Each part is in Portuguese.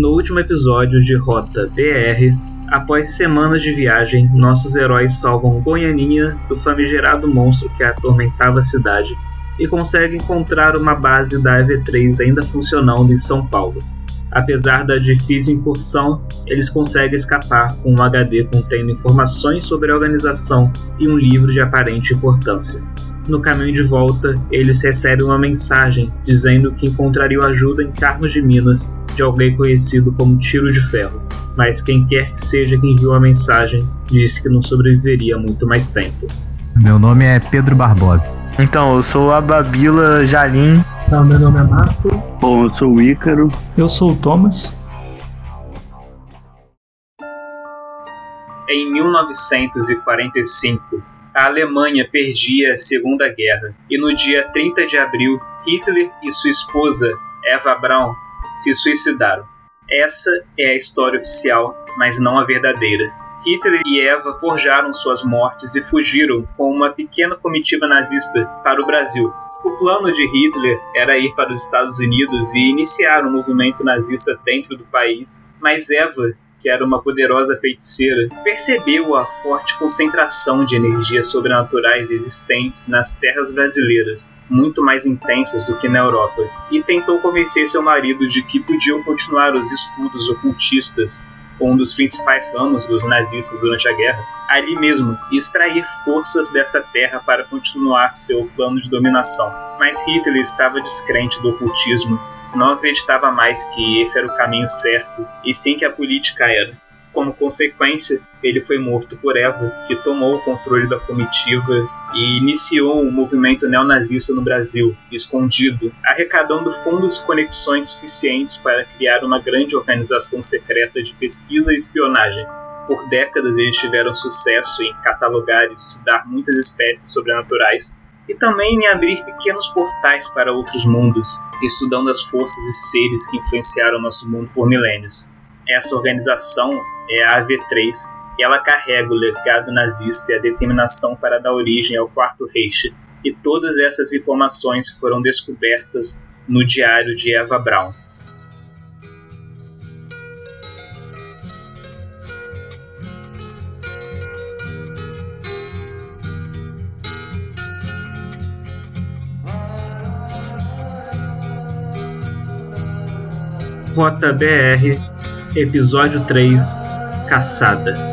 No último episódio de Rota BR, após semanas de viagem, nossos heróis salvam Goianinha do famigerado monstro que atormentava a cidade e conseguem encontrar uma base da EV3 ainda funcionando em São Paulo. Apesar da difícil incursão, eles conseguem escapar com um HD contendo informações sobre a organização e um livro de aparente importância. No caminho de volta, eles recebem uma mensagem dizendo que encontrariam ajuda em Carmos de Minas de alguém conhecido como Tiro de Ferro, mas quem quer que seja que enviou a mensagem disse que não sobreviveria muito mais tempo. Meu nome é Pedro Barbosa. Então, eu sou a Babila Jalim. Então, meu nome é Marco. Bom, eu sou o Ícaro. Eu sou o Thomas. Em 1945, a Alemanha perdia a Segunda Guerra e no dia 30 de abril, Hitler e sua esposa, Eva Braun, se suicidaram. Essa é a história oficial, mas não a verdadeira. Hitler e Eva forjaram suas mortes e fugiram com uma pequena comitiva nazista para o Brasil. O plano de Hitler era ir para os Estados Unidos e iniciar um movimento nazista dentro do país, mas Eva que era uma poderosa feiticeira, percebeu a forte concentração de energias sobrenaturais existentes nas terras brasileiras, muito mais intensas do que na Europa, e tentou convencer seu marido de que podiam continuar os estudos ocultistas um dos principais ramos dos nazistas durante a guerra, ali mesmo extrair forças dessa terra para continuar seu plano de dominação. Mas Hitler estava descrente do ocultismo não acreditava mais que esse era o caminho certo, e sim que a política era. Como consequência, ele foi morto por Eva, que tomou o controle da comitiva e iniciou um movimento neonazista no Brasil, escondido, arrecadando fundos e conexões suficientes para criar uma grande organização secreta de pesquisa e espionagem. Por décadas eles tiveram sucesso em catalogar e estudar muitas espécies sobrenaturais e também em abrir pequenos portais para outros mundos, estudando as forças e seres que influenciaram nosso mundo por milênios. Essa organização é a AV3 e ela carrega o legado nazista e a determinação para dar origem ao Quarto Reich. E todas essas informações foram descobertas no diário de Eva Braun. Rota BR, Episódio 3 Caçada.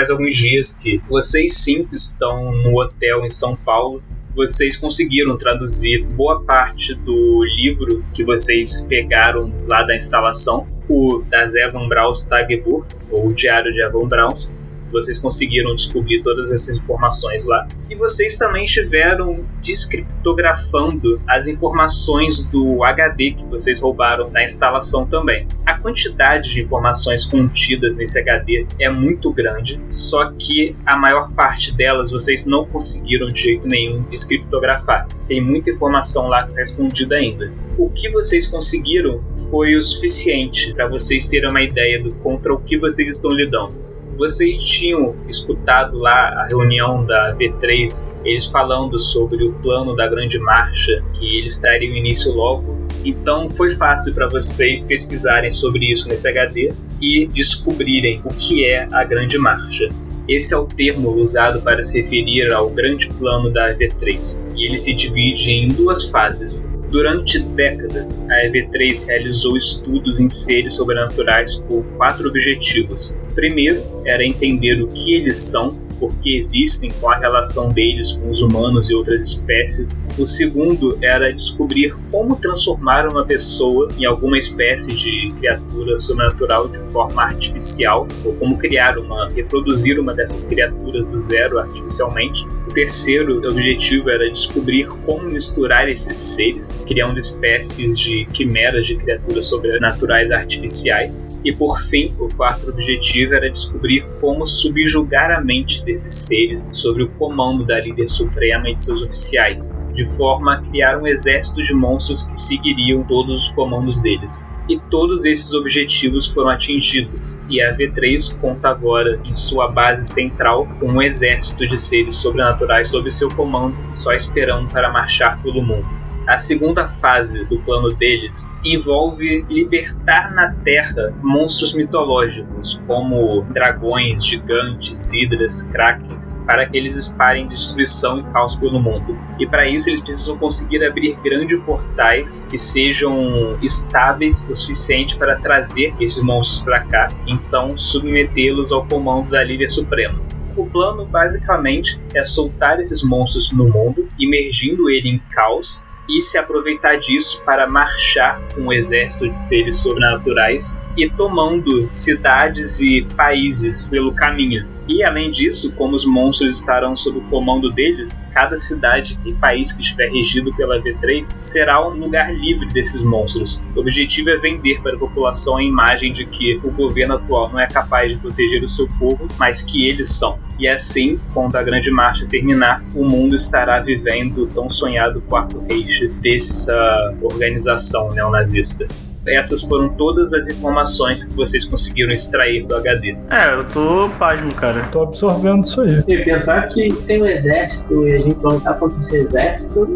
Faz alguns dias que vocês cinco estão no hotel em São Paulo. Vocês conseguiram traduzir boa parte do livro que vocês pegaram lá da instalação, o das Evan Braus Tagebuch, ou o Diário de Evan Braus, vocês conseguiram descobrir todas essas informações lá. E vocês também estiveram descriptografando as informações do HD que vocês roubaram na instalação também. A quantidade de informações contidas nesse HD é muito grande, só que a maior parte delas vocês não conseguiram de jeito nenhum descriptografar. Tem muita informação lá escondida ainda. O que vocês conseguiram foi o suficiente para vocês terem uma ideia do contra o que vocês estão lidando vocês tinham escutado lá a reunião da V3, eles falando sobre o plano da Grande Marcha, que eles trariam início logo. Então foi fácil para vocês pesquisarem sobre isso nesse HD e descobrirem o que é a Grande Marcha. Esse é o termo usado para se referir ao grande plano da V3, e ele se divide em duas fases. Durante décadas, a EV3 realizou estudos em seres sobrenaturais por quatro objetivos. Primeiro, era entender o que eles são, por que existem, qual a relação deles com os humanos e outras espécies. O segundo era descobrir como transformar uma pessoa em alguma espécie de criatura sobrenatural de forma artificial, ou como criar uma, reproduzir uma dessas criaturas do zero artificialmente. O terceiro objetivo era descobrir como misturar esses seres, criando espécies de quimeras de criaturas sobrenaturais artificiais. E por fim, o quarto objetivo era descobrir como subjugar a mente desses seres sob o comando da líder suprema e de seus oficiais, de forma a criar um exército de monstros que seguiriam todos os comandos deles e todos esses objetivos foram atingidos, e a V3 conta agora em sua base central com um exército de seres sobrenaturais sob seu comando, só esperando para marchar pelo mundo. A segunda fase do plano deles envolve libertar na Terra monstros mitológicos, como dragões, gigantes, hidras, krakens, para que eles espalhem destruição e caos pelo mundo. E para isso eles precisam conseguir abrir grandes portais que sejam estáveis o suficiente para trazer esses monstros para cá, então submetê-los ao comando da Líder Suprema. O plano basicamente é soltar esses monstros no mundo, imergindo ele em caos e se aproveitar disso para marchar com um exército de seres sobrenaturais e tomando cidades e países pelo caminho. E além disso, como os monstros estarão sob o comando deles, cada cidade e país que estiver regido pela V3 será um lugar livre desses monstros. O objetivo é vender para a população a imagem de que o governo atual não é capaz de proteger o seu povo, mas que eles são. E assim, quando a Grande Marcha terminar, o mundo estará vivendo o tão sonhado quarto Reich dessa organização neonazista essas foram todas as informações que vocês conseguiram extrair do HD. É, eu tô pasmo, cara. Tô absorvendo isso aí. E pensar que tem um exército e a gente vai lutar contra esse exército,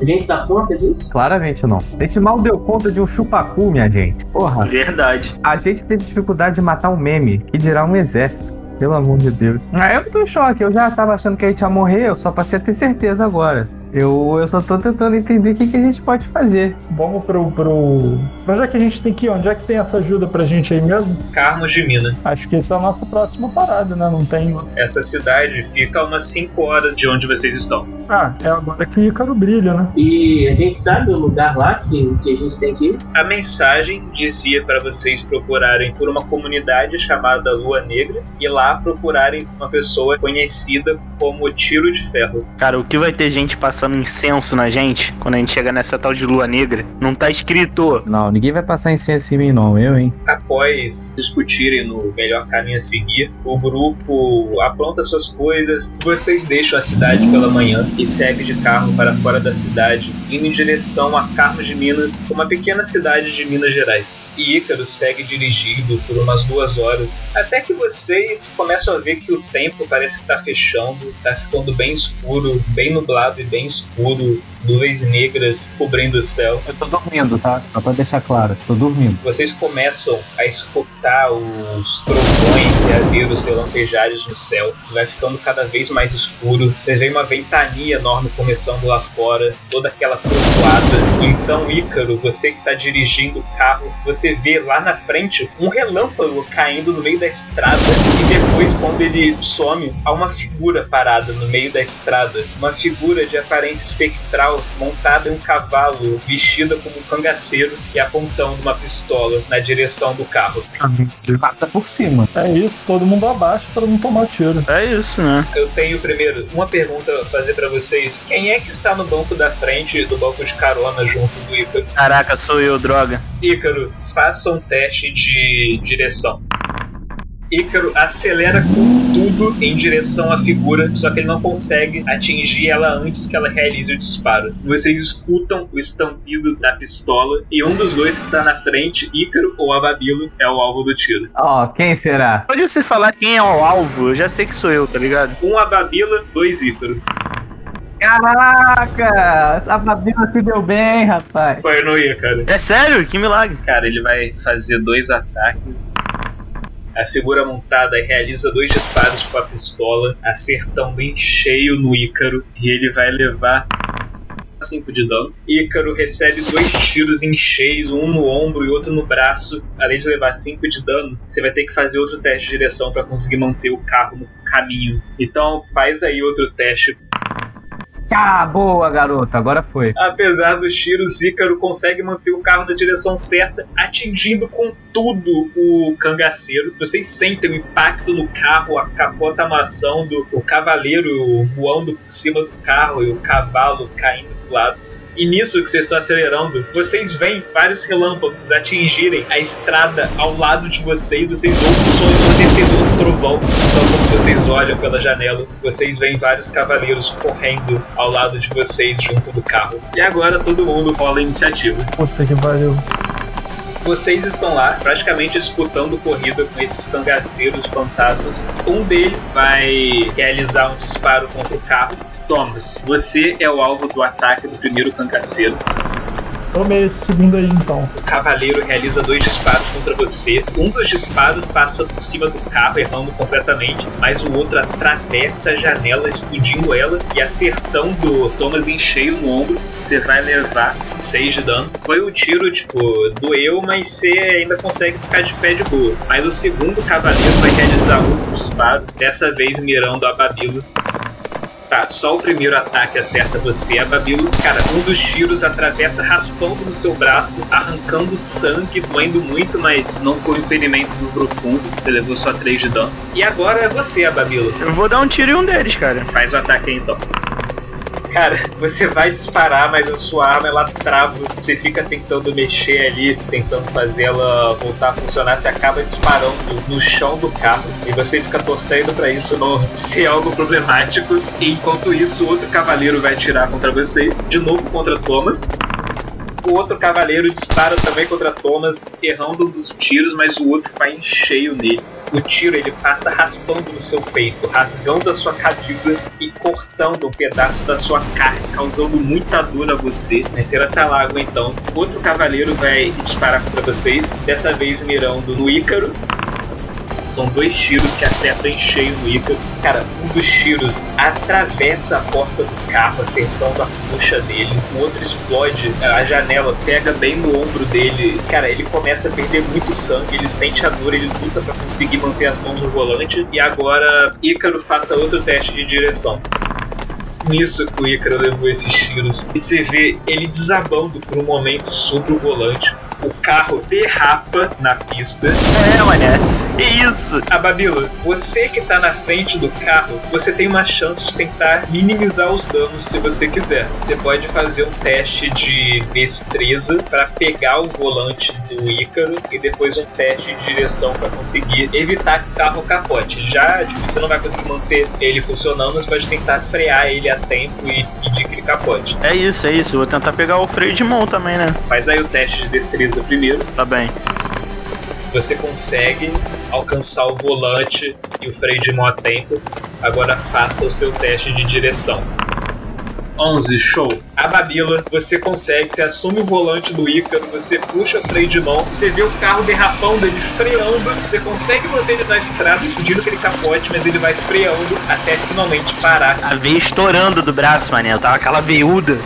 a gente dá conta disso? Claramente não. A gente mal deu conta de um chupacu, minha gente. Porra. Verdade. A gente teve dificuldade de matar um meme, que dirá um exército. Pelo amor de Deus. Ah, eu tô em choque. Eu já tava achando que a gente ia morrer, eu só passei a ter certeza agora. Eu, eu só tô tentando entender o que, que a gente pode fazer. Vamos pro, pro. Pra onde é que a gente tem que ir? Onde é que tem essa ajuda pra gente aí mesmo? Carmos de Mina. Acho que essa é a nossa próxima parada, né? Não tem. Essa cidade fica a umas 5 horas de onde vocês estão. Ah, é agora que Ícaro brilha, né? E a gente sabe o lugar lá que, que a gente tem que ir? A mensagem dizia para vocês procurarem por uma comunidade chamada Lua Negra e lá procurarem uma pessoa conhecida como Tiro de Ferro. Cara, o que vai ter gente passando incenso na gente quando a gente chega nessa tal de lua negra? Não tá escrito. Não, ninguém vai passar incenso em mim, não. Eu, hein? Após discutirem no melhor caminho a seguir, o grupo apronta suas coisas. Vocês deixam a cidade pela manhã e seguem de carro para fora da cidade, indo em direção a Carmo de Minas, uma pequena cidade de Minas Gerais. E Ícaro segue dirigindo por umas duas horas, até que vocês começam a ver que o tempo parece que tá fechando, tá ficando bem escuro, bem nublado e bem escuro, nuvens negras cobrindo o céu. Eu tô dormindo, tá? Só pra deixar claro, tô dormindo. Vocês começam a escutar os trovões e a ver os relampejares no céu. Vai ficando cada vez mais escuro. Vocês veem uma ventania enorme começando lá fora, toda aquela trovoada. Então, Ícaro, você que tá dirigindo o carro, você vê lá na frente um relâmpago caindo no meio da estrada. E depois, quando ele some, há uma figura parada no meio da estrada. Uma figura de aparência espectral, montada em um cavalo, vestida como um cangaceiro e apontando uma pistola na direção do carro. Passa por cima. É isso, todo mundo abaixa pra não tomar tiro. É isso, né? Eu tenho primeiro uma pergunta a fazer pra vocês. Quem é que está no banco da frente do banco de carona junto do Ícaro? Caraca, sou eu, droga. Ícaro, faça um teste de direção. Ícaro acelera com tudo em direção à figura, só que ele não consegue atingir ela antes que ela realize o disparo. Vocês escutam o estampido da pistola e um dos dois que está na frente, Ícaro ou Ababilo, é o alvo do tiro. Ó, quem será? Pode você falar quem é o alvo? Eu já sei que sou eu, tá ligado? Um Ababila, dois Ícaro. Caraca! A Babila se deu bem, rapaz. Foi no Ícaro. É sério? Que milagre. Cara, ele vai fazer dois ataques. A figura montada realiza dois disparos com a pistola, acertando em cheio no Ícaro, e ele vai levar 5 de dano. Ícaro recebe dois tiros em cheio, um no ombro e outro no braço. Além de levar 5 de dano, você vai ter que fazer outro teste de direção para conseguir manter o carro no caminho. Então faz aí outro teste. Ah, boa, garoto. Agora foi. Apesar dos tiros, Ícaro consegue manter o carro na direção certa, atingindo com tudo o cangaceiro. Vocês sentem o impacto no carro, a capota amassando, o cavaleiro voando por cima do carro e o cavalo caindo do lado. E nisso que vocês estão acelerando, vocês veem vários relâmpagos atingirem a estrada ao lado de vocês. Vocês ouvem o som ensurdecedor do trovão. Então, quando vocês olham pela janela, vocês veem vários cavaleiros correndo ao lado de vocês junto do carro. E agora todo mundo rola a iniciativa. Puta que pariu. Vocês estão lá, praticamente disputando corrida com esses cangaceiros fantasmas. Um deles vai realizar um disparo contra o carro. Thomas, você é o alvo do ataque do primeiro cangaceiro. Tomei esse segundo aí então. O cavaleiro realiza dois disparos contra você. Um dos disparos passa por cima do carro, errando completamente, mas o outro atravessa a janela, explodindo ela e acertando Thomas em cheio no ombro. Você vai levar 6 de dano. Foi um tiro, tipo, doeu, mas você ainda consegue ficar de pé de boa. Mas o segundo cavaleiro vai realizar outro disparo, dessa vez mirando a Babilo. Tá, só o primeiro ataque acerta você, a Babilo. Cara, um dos tiros atravessa raspando no seu braço, arrancando sangue, doendo muito, mas não foi um ferimento no profundo. Você levou só 3 de dano. E agora é você, a Babilo. Eu vou dar um tiro em um deles, cara. Faz o ataque aí então. Cara, você vai disparar, mas a sua arma ela trava. Você fica tentando mexer ali, tentando fazer ela voltar a funcionar. Você acaba disparando no chão do carro e você fica torcendo para isso não ser algo problemático. E enquanto isso, outro cavaleiro vai atirar contra vocês, de novo contra Thomas. O outro cavaleiro dispara também contra Thomas, errando um dos tiros, mas o outro vai em cheio nele. O tiro ele passa raspando no seu peito, rasgando a sua camisa e cortando um pedaço da sua carne, causando muita dor a você. Mas será tá lá então. Outro cavaleiro vai disparar contra vocês, dessa vez mirando no Ícaro. São dois tiros que acertam em cheio no Ícaro. Cara, um dos tiros atravessa a porta do carro, acertando a coxa dele. O outro explode, a janela pega bem no ombro dele. Cara, ele começa a perder muito sangue, ele sente a dor, ele luta para conseguir manter as mãos no volante. E agora, Ícaro faça outro teste de direção nisso que o Ícaro levou esses tiros. E você vê ele desabando por um momento sobre o volante. O carro derrapa na pista. É, mané. Que isso? A Babila, você que tá na frente do carro, você tem uma chance de tentar minimizar os danos se você quiser. Você pode fazer um teste de destreza para pegar o volante do Ícaro e depois um teste de direção para conseguir evitar que o carro capote. Já, tipo, você não vai conseguir manter ele funcionando, mas pode tentar frear ele a tempo e impedir que ele capote. É isso, é isso. Vou tentar pegar o freio de mão também, né? Faz aí o teste de destreza primeiro. Tá bem. Você consegue alcançar o volante e o freio de mão a tempo. Agora faça o seu teste de direção. 11, show. A Babila, você consegue, você assume o volante do Ícaro, você puxa o freio de mão, você vê o carro derrapando, ele freando, você consegue manter ele na estrada, impedindo que ele capote, mas ele vai freando até finalmente parar. A veia estourando do braço, mané. Eu tava aquela veiuda.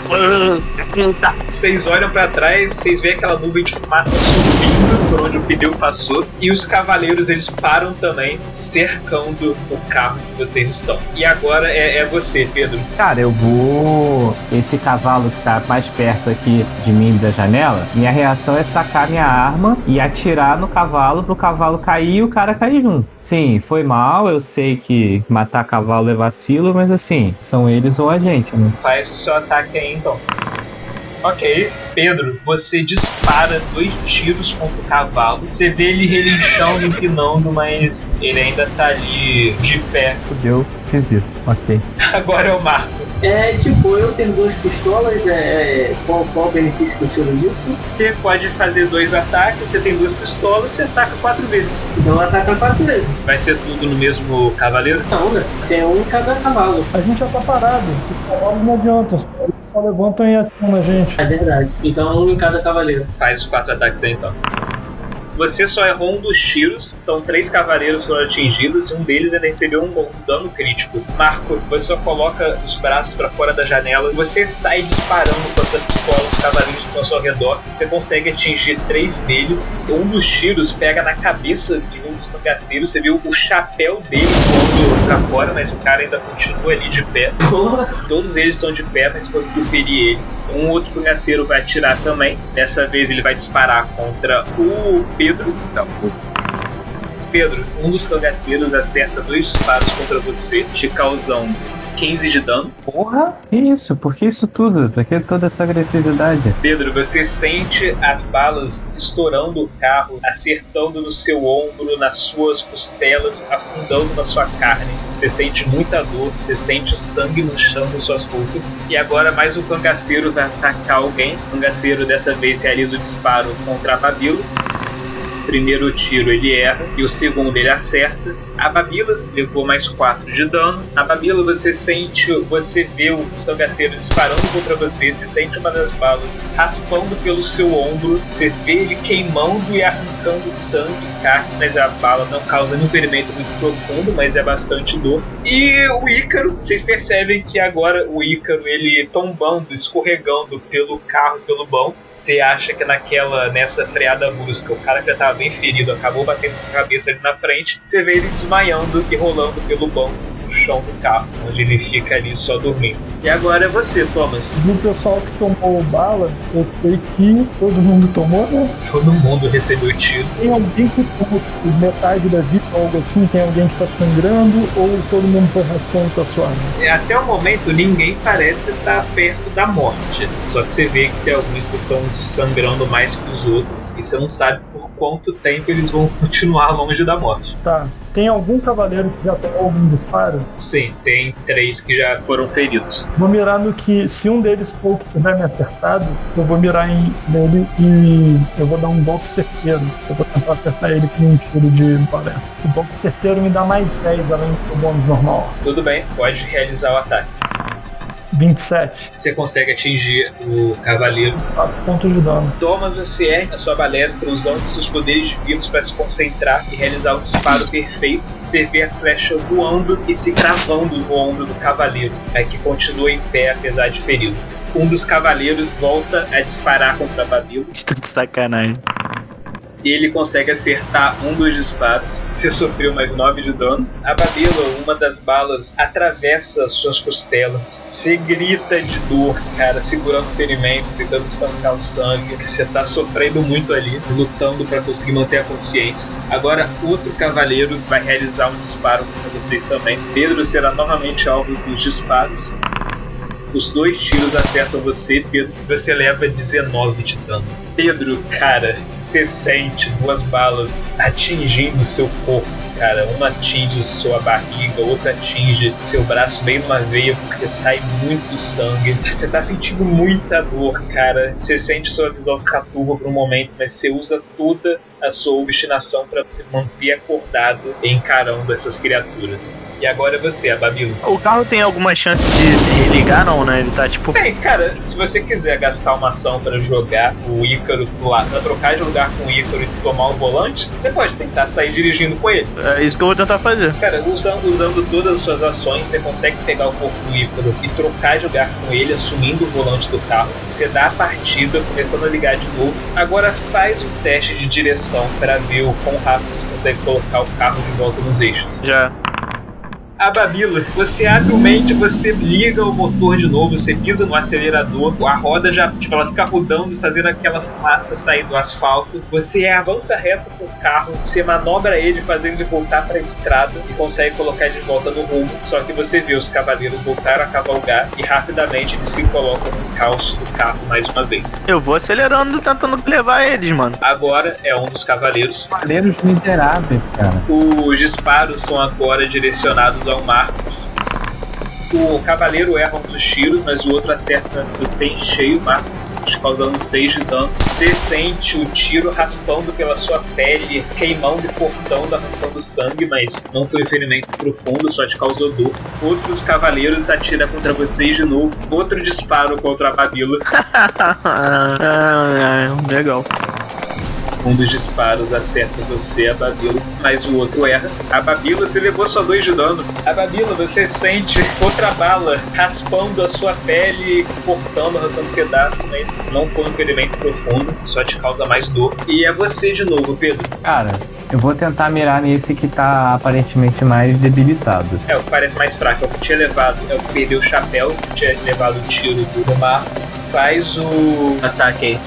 Vocês olham pra trás, vocês veem aquela nuvem de fumaça subindo por onde o pneu passou, e os cavaleiros eles param também, cercando o carro que vocês estão. E agora é, é você, Pedro. Cara, eu vou. Esse cavalo que tá mais perto aqui de mim da janela, minha reação é sacar minha arma e atirar no cavalo pro cavalo cair e o cara cair junto. Sim, foi mal, eu sei que matar cavalo é vacilo, mas assim, são eles ou a gente, né? Faz o seu ataque aí então. Ok, Pedro, você dispara dois tiros contra o cavalo. Você vê ele relinchando, empinando, mas ele ainda tá ali de pé. Fudeu, fiz isso, ok. Agora eu marco. É, tipo, eu tenho duas pistolas, é, qual, qual o benefício que eu tiro disso? Você pode fazer dois ataques, você tem duas pistolas, você ataca quatro vezes. Então ataca quatro vezes. Vai ser tudo no mesmo cavaleiro? Não, né? Você é um em cada cavalo. A gente já tá parado. Os cavalos não adiantam. Eles só levantam e atiram na gente. É verdade. Então um em cada cavaleiro. Faz os quatro ataques aí então. Você só errou um dos tiros, então três cavaleiros foram atingidos e um deles ainda recebeu um, dano crítico. Marco, você só coloca os braços para fora da janela, você sai disparando com essa pistola os cavaleiros que estão ao seu redor, você consegue atingir três deles. Um dos tiros pega na cabeça de um dos cangaceiros, você viu o chapéu dele voando pra fora, mas o cara ainda continua ali de pé. Todos eles são de pé, mas conseguiu ferir eles. Um outro cangaceiro vai atirar também. Dessa vez ele vai disparar contra o Pedro. Pedro, um dos cangaceiros acerta dois disparos contra você, te causando 15 de dano. porra, que isso? Por que isso tudo? Por que toda essa agressividade? Pedro, você sente as balas estourando o carro, acertando no seu ombro, nas suas costelas, afundando na sua carne. Você sente muita dor, você sente o sangue no chão das suas roupas. E agora mais um cangaceiro vai atacar alguém. O cangaceiro dessa vez realiza o disparo contra a Babilo. Primeiro tiro ele erra e o segundo ele acerta. A Babilas levou mais 4 de dano. A Babila você sente, você vê os cangaceiros disparando contra você, você sente uma das balas raspando pelo seu ombro, você vê ele queimando e arrancando sangue carne, mas a bala não causa nenhum ferimento muito profundo, mas é bastante dor. E o Ícaro, vocês percebem que agora o Ícaro ele tombando, escorregando pelo carro, pelo bão. Você acha que naquela, nessa freada brusca, o cara já tava bem ferido acabou batendo com a cabeça ali na frente. Você vê ele desmaiando e rolando pelo banco no chão do carro, onde ele fica ali só dormindo. E agora é você, Thomas. Do pessoal que tomou bala, eu sei que todo mundo tomou, né? Todo mundo recebeu tiro. Tem alguém que tomou metade da vida algo assim? Tem alguém que tá sangrando ou todo mundo foi raspando com a sua arma? E Até o momento, ninguém parece estar perto da morte. Só que você vê que tem alguns que estão sangrando mais que os outros. E você não sabe por quanto tempo eles vão continuar longe da morte. Tá. Tem algum cavaleiro que já tomou algum disparo? Sim, tem três que já foram feridos. Vou mirar no que, se um deles for que tiver me acertado, eu vou mirar em, nele e eu vou dar um golpe certeiro. Eu vou tentar acertar ele com um tiro de palestra. O golpe certeiro me dá mais 10 além do bônus normal. Tudo bem, pode realizar o ataque. 27. Você consegue atingir o cavaleiro 4 pontos de dano. Thomas, você ergue a sua balestra usando seus poderes divinos para se concentrar e realizar o disparo perfeito. Você vê a flecha voando e se cravando no ombro do cavaleiro, é, que continua em pé apesar de ferido. Um dos cavaleiros volta a disparar contra a Babila Isso de sacanagem. Ele consegue acertar um dos disparos. Você sofreu mais 9 de dano. A Babila, uma das balas, atravessa suas costelas. Você grita de dor, cara, segurando o ferimento, tentando estancar o sangue. Você tá sofrendo muito ali, lutando para conseguir manter a consciência. Agora, outro cavaleiro vai realizar um disparo contra vocês também. Pedro será novamente alvo dos disparos. Os dois tiros acertam você, Pedro. Você leva 19 de dano. Pedro, cara, você sente duas balas atingindo seu corpo, cara. Uma atinge sua barriga, outra atinge seu braço bem numa veia, porque sai muito sangue. Você tá sentindo muita dor, cara. Você sente sua visão ficar turva por um momento, mas você usa toda a sua obstinação para se manter acordado encarando essas criaturas. E agora é você, a Babilo. O carro tem alguma chance de religar, não, né? Ele tá tipo. Bem, cara, se você quiser gastar uma ação para jogar o Ícaro pro lado, pra trocar de lugar com o Ícaro e tomar o volante, você pode tentar sair dirigindo com ele. É isso que eu vou tentar fazer. Cara, usando, usando todas as suas ações, você consegue pegar o corpo do Ícaro e trocar de lugar com ele, assumindo o volante do carro. Você dá a partida, começando a ligar de novo. Agora faz um teste de direção para ver o quão rápido você consegue colocar o carro de volta nos eixos. Já. A Babila, você habilmente você liga o motor de novo, você pisa no acelerador, a roda já, tipo, ela fica rodando e fazendo aquela fumaça sair do asfalto. Você avança reto com o carro, você manobra ele, fazendo ele voltar para a estrada e consegue colocar ele de volta no rumo. Só que você vê os cavaleiros voltaram a cavalgar e rapidamente eles se colocam no calço do carro mais uma vez. Eu vou acelerando, tentando levar eles, mano. Agora é um dos cavaleiros. Cavaleiros miseráveis, cara. Os disparos são agora direcionados ao Marcos. O cavaleiro erra um dos tiros, mas o outro acerta você em cheio, Marcos, te causando 6 de dano. Você sente o tiro raspando pela sua pele, queimando e cortando, arrancando sangue, mas não foi um ferimento profundo, só te causou dor. Outros cavaleiros atiram contra vocês de novo. Outro disparo contra a Babila. Ah, Legal. Um dos disparos acerta você, a Babila, mas o outro erra. A Babila, você levou só dois de dano. A Babila, você sente outra bala raspando a sua pele, cortando, arrancando pedaços, mas não foi um ferimento profundo, só te causa mais dor. E é você de novo, Pedro. Cara, eu vou tentar mirar nesse que tá aparentemente mais debilitado. É o que parece mais fraco, é o que tinha levado, é o que perdeu o chapéu, que tinha levado o tiro do mar. Faz o ataque aí.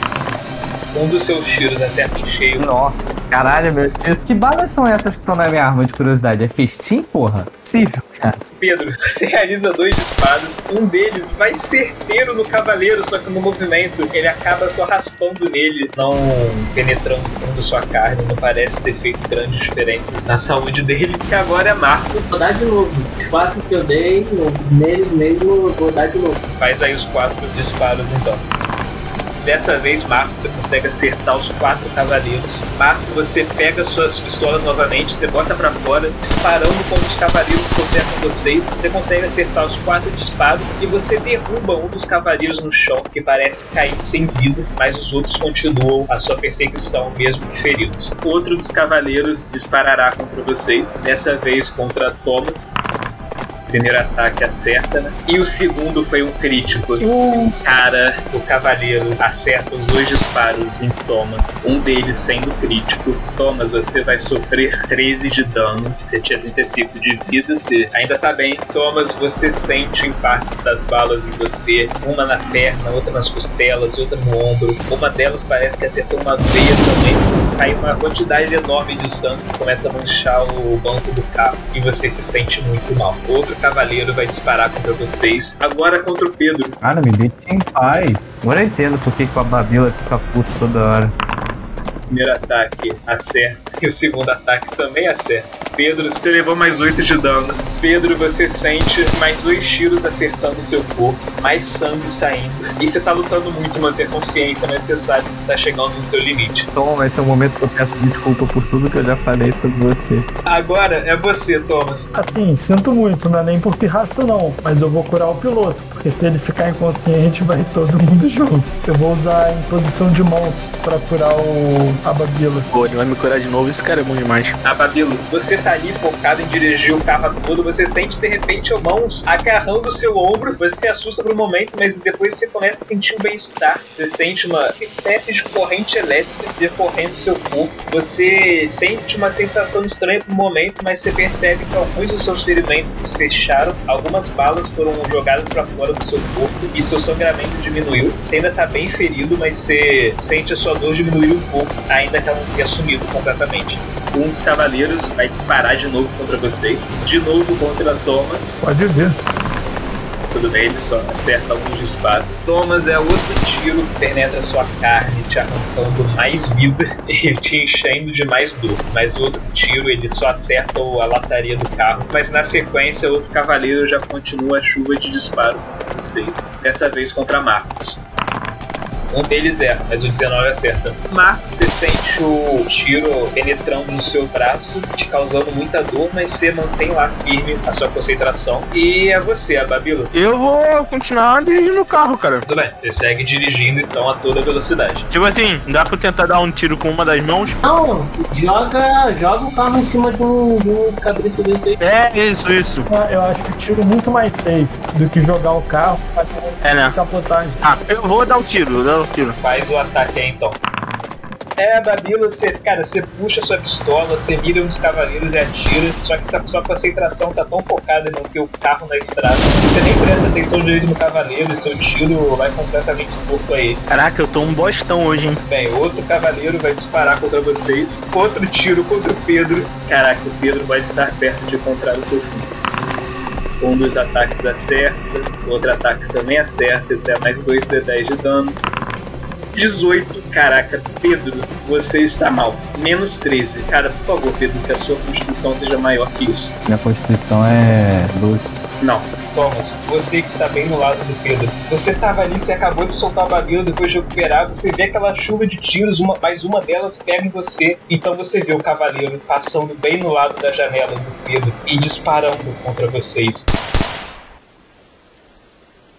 Um dos seus tiros acerta em cheio. Nossa, caralho, meu tio. Que balas são essas que estão na minha arma de curiosidade? É festim, porra? Possível, cara. Pedro, você realiza dois disparos. Um deles vai certeiro no cavaleiro, só que no movimento ele acaba só raspando nele, não penetrando fundo sua carne. Não parece ter feito grandes diferenças na saúde dele. E agora é Marco. Vou dar de novo. Os quatro que eu dei, neles mesmo, eu vou dar de novo. Faz aí os quatro disparos então. Dessa vez, Marco, você consegue acertar os quatro cavaleiros. Marco, você pega suas pistolas novamente, você bota pra fora, disparando contra os cavaleiros que acertam vocês. Você consegue acertar os quatro disparos e você derruba um dos cavaleiros no chão, que parece cair sem vida, mas os outros continuam a sua perseguição, mesmo que feridos. Outro dos cavaleiros disparará contra vocês, dessa vez contra Thomas primeiro ataque acerta, né? E o segundo foi um crítico. Uh. Cara, o cavaleiro acerta os dois disparos em Thomas, um deles sendo crítico. Thomas, você vai sofrer 13 de dano. Você tinha 35 de vida, você ainda tá bem. Thomas, você sente o impacto das balas em você, uma na perna, outra nas costelas, outra no ombro. Uma delas parece que acertou uma veia também. Sai uma quantidade enorme de sangue que começa a manchar o banco do carro e você se sente muito mal. Outro cavaleiro vai disparar contra vocês. Agora contra o Pedro. Cara, me deixa em paz. Agora eu entendo por que que a Babila fica puta toda hora. Primeiro ataque acerta e o segundo ataque também acerta. Pedro, você levou mais 8 de dano. Pedro, você sente mais dois tiros acertando o seu corpo, mais sangue saindo. E você tá lutando muito manter consciência, mas você sabe que você tá chegando no seu limite. Tom, esse é o momento que eu peço desculpa por tudo que eu já falei sobre você. Agora é você, Thomas. Assim, sinto muito, não é nem por pirraça não, mas eu vou curar o piloto, porque se ele ficar inconsciente vai todo mundo junto. Eu vou usar em posição de mãos pra curar o a Babila. Pô, ele vai me curar de novo, esse cara é bom demais. Ah, Babilo, você tá ali focado em dirigir o carro todo, você sente de repente mãos agarrando o seu ombro, você se assusta por um momento, mas depois você começa a sentir um bem-estar. Você sente uma espécie de corrente elétrica decorrendo o seu corpo. Você sente uma sensação estranha por um momento, mas você percebe que alguns dos seus ferimentos se fecharam, algumas balas foram jogadas para fora do seu corpo e seu sangramento diminuiu. Você ainda tá bem ferido, mas você sente a sua dor diminuir um pouco, ainda que ela não tenha sumido completamente. Um dos cavaleiros vai disparar de novo contra vocês, de novo contra Thomas. Pode ver. Tudo bem, ele só acerta alguns disparos. Thomas é outro tiro que penetra sua carne, te arrancando mais vida e te enchendo de mais dor. Mas outro tiro ele só acerta a lataria do carro. Mas na sequência, outro cavaleiro já continua a chuva de disparo contra vocês. Dessa vez contra Marcos. Um deles é, mas o 19 acerta. Marcos, você sente o tiro penetrando no seu braço, te causando muita dor, mas você mantém lá firme a sua concentração. E é você, a Babilo. Eu vou continuar dirigindo o carro, cara. Tudo bem, você segue dirigindo então a toda velocidade. Tipo assim, dá pra tentar dar um tiro com uma das mãos? Não, joga, joga o carro em cima de um, de um cabrito desse aí. É, isso, isso. Ah, Eu acho que tiro muito mais safe do que jogar o carro pra É, né? capotagem. Ah, eu vou dar o tiro, eu o tiro. Faz o ataque aí então. É, a Babila, você, cara, você puxa sua pistola, você mira um dos cavaleiros e atira, só que essa sua concentração tá tão focada em manter o carro na estrada que você nem presta atenção direito no cavaleiro e seu tiro vai completamente torto aí. Caraca, eu tô um bostão hoje, hein? Bem, outro cavaleiro vai disparar contra vocês, outro tiro contra o Pedro. Caraca, o Pedro vai estar perto de encontrar o seu fim. Um dos ataques acerta, o outro ataque também acerta, e até mais 2 D10 de dano. 18, caraca, Pedro, você está mal. Menos 13. Cara, por favor, Pedro, que a sua constituição seja maior que isso. Minha constituição é 12. Não. Thomas, você que está bem no lado do Pedro. Você estava ali, você acabou de soltar o babilo depois de recuperar, você vê aquela chuva de tiros, uma, mais uma delas pega em você. Então você vê o cavaleiro passando bem no lado da janela do Pedro e disparando contra vocês.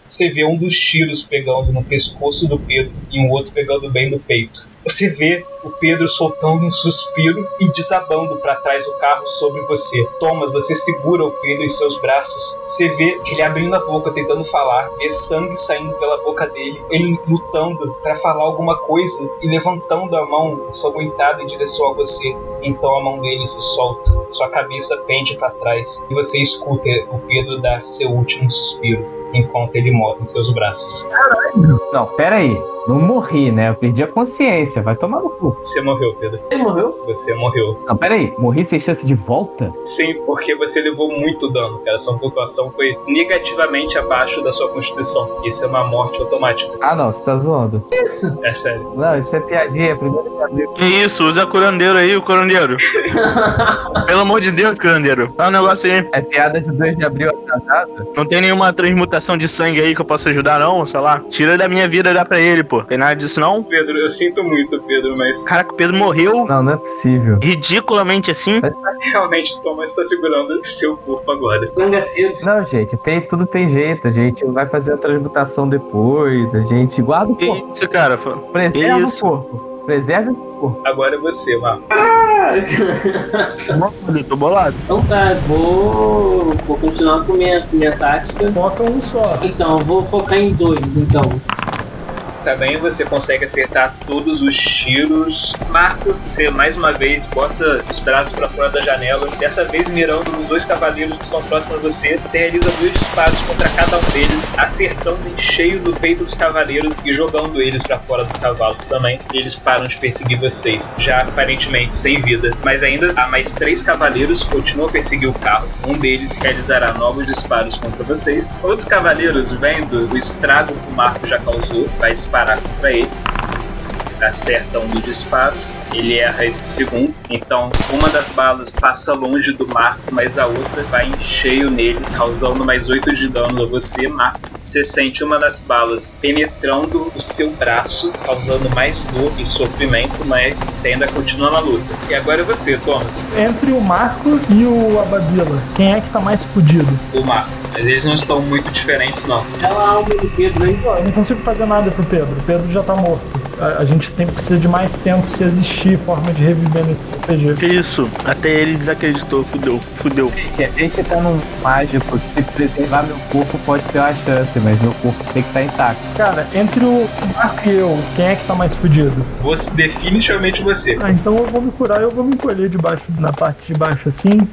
Você vê um dos tiros pegando no pescoço do Pedro e um outro pegando bem no peito. Você vê o Pedro soltando um suspiro e desabando para trás do carro sobre você. Thomas, você segura o Pedro em seus braços. Você vê ele abrindo a boca, tentando falar, vê sangue saindo pela boca dele, ele lutando para falar alguma coisa e levantando a mão ensanguentada em direção a você. Então a mão dele se solta, sua cabeça pende para trás e você escuta o Pedro dar seu último suspiro enquanto ele morre em seus braços. Não, pera aí. Não morri, né? Eu perdi a consciência. Vai tomar no cu. Você morreu, Pedro. Ele morreu? Você morreu. Não, pera aí. Morri sem chance de volta? Sim, porque você levou muito dano, cara. Sua pontuação foi negativamente abaixo da sua constituição. Isso é uma morte automática. Ah, não. Você tá zoando. Isso. É sério. Não, isso é piadinha. É primeiro. Que isso? Usa curandeiro aí, o curandeiro. Pelo amor de Deus, curandeiro. Fala um negócio aí. É piada de 2 de abril atrasado? Não tem nenhuma transmutação de sangue aí que eu possa ajudar, não? Sei lá. Tira da minha vida e dá pra ele, pô. Tem nada disso, não? Pedro, eu sinto muito, Pedro, mas Caraca, o Pedro morreu Não, não é possível. ridiculamente assim. realmente Thomas está segurando seu corpo agora. Cangaceiro. Não, gente, tem, tudo tem jeito. A gente vai fazer a transmutação depois. A gente guarda o Que corpo. isso, cara? Preserva isso? o corpo. Preserva o corpo. Agora é você, Marco. Eu tô bolado. Então tá, vou, vou continuar com minha, minha tática. Foca um só. Então, vou focar em dois, então. Também você consegue acertar todos os tiros. Marco, você mais uma vez bota os braços para fora da janela. Dessa vez mirando nos dois cavaleiros que são próximos a você. Você realiza dois disparos contra cada um deles, acertando em cheio no peito dos cavaleiros e jogando eles para fora dos cavalos também. E eles param de perseguir vocês, já aparentemente sem vida. Mas ainda há mais três cavaleiros que continuam a perseguir o carro. Um deles realizará novos disparos contra vocês. Outros cavaleiros, vendo o estrago que o Marco já causou, vai disparar contra ele. Acerta um dos disparos, ele erra esse segundo. Então, uma das balas passa longe do Marco, mas a outra vai em cheio nele, causando mais 8 de dano a você, Marco. Você sente uma das balas penetrando o seu braço, causando mais dor e sofrimento, mas você ainda continua na luta. E agora é você, Thomas, Entre o Marco e o Abadila, quem é que tá mais fudido? o Marco. Mas eles não estão muito diferentes, não. Ela a alma do Pedro aí. Eu não consigo fazer nada pro Pedro. O Pedro já tá morto. A, a gente tem precisa de mais tempo se existir forma de reviver nesse RPG. Isso? Até ele desacreditou. Fudeu. Fudeu. Gente, a gente tá num mágico. Se preservar meu corpo, pode ter uma chance, mas meu corpo tem que estar intacto. Cara, entre o Marco e eu, quem é que tá mais fudido? Você, definitivamente você. Ah, então eu vou me curar, eu vou me encolher debaixo, na parte de baixo assim.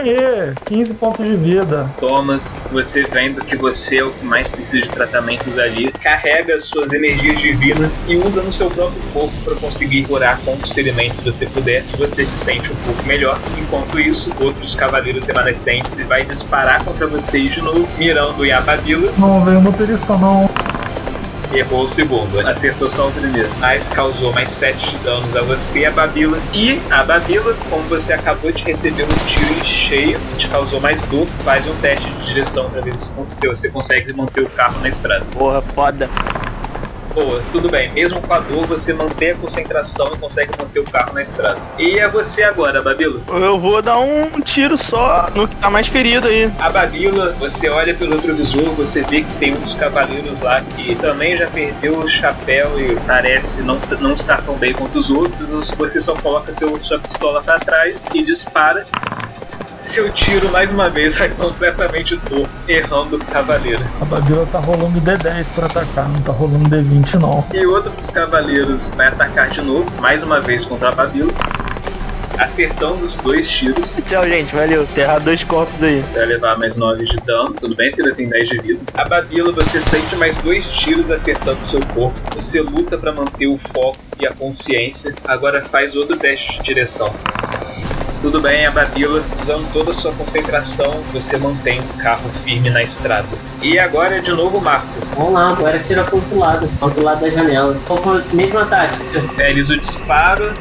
Aê, 15 pontos de vida. Thomas, você vendo que você é o que mais precisa de tratamentos ali, carrega as suas energias divinas e usa no seu próprio corpo para conseguir curar quantos ferimentos você puder. E você se sente um pouco melhor. Enquanto isso, outros cavaleiros remanescentes vai disparar contra vocês de novo, mirando em Ababila. Não, velho, motorista não. Errou o segundo, acertou só o primeiro. Mas causou mais 7 de danos a você, a Babila. E a Babila, como você acabou de receber um tiro em cheio, te causou mais dor, faz um teste de direção pra ver se isso aconteceu. Você consegue manter o carro na estrada. Porra, foda. Boa, tudo bem. Mesmo com a dor, você mantém a concentração e consegue manter o carro na estrada. E é você agora, Babila. Eu vou dar um tiro só no que tá mais ferido aí. A Babila, você olha pelo retrovisor, você vê que tem um dos cavaleiros lá que também já perdeu o chapéu e parece não, não estar tão bem quanto os outros. Você só coloca seu, sua pistola para trás e dispara. Seu tiro, mais uma vez, vai completamente torto, errando o cavaleiro. A Babila tá rolando D10 pra atacar, não tá rolando D20 não. E outro dos cavaleiros vai atacar de novo, mais uma vez contra a Babila. Acertando os dois tiros, Tchau, gente. Valeu. Terrar dois corpos aí. vai levar mais 9 de dano. Tudo bem, você ainda tem 10 de vida. A Babila, você sente mais dois tiros acertando seu corpo. Você luta para manter o foco e a consciência. Agora faz outro teste de direção. Tudo bem, a Babila, usando toda a sua concentração, você mantém o carro firme na estrada. E agora é de novo o Marco. Vamos lá, agora tira pro outro lado, pro outro lado da janela. Qual foi a mesma tática? Você realiza o disparo.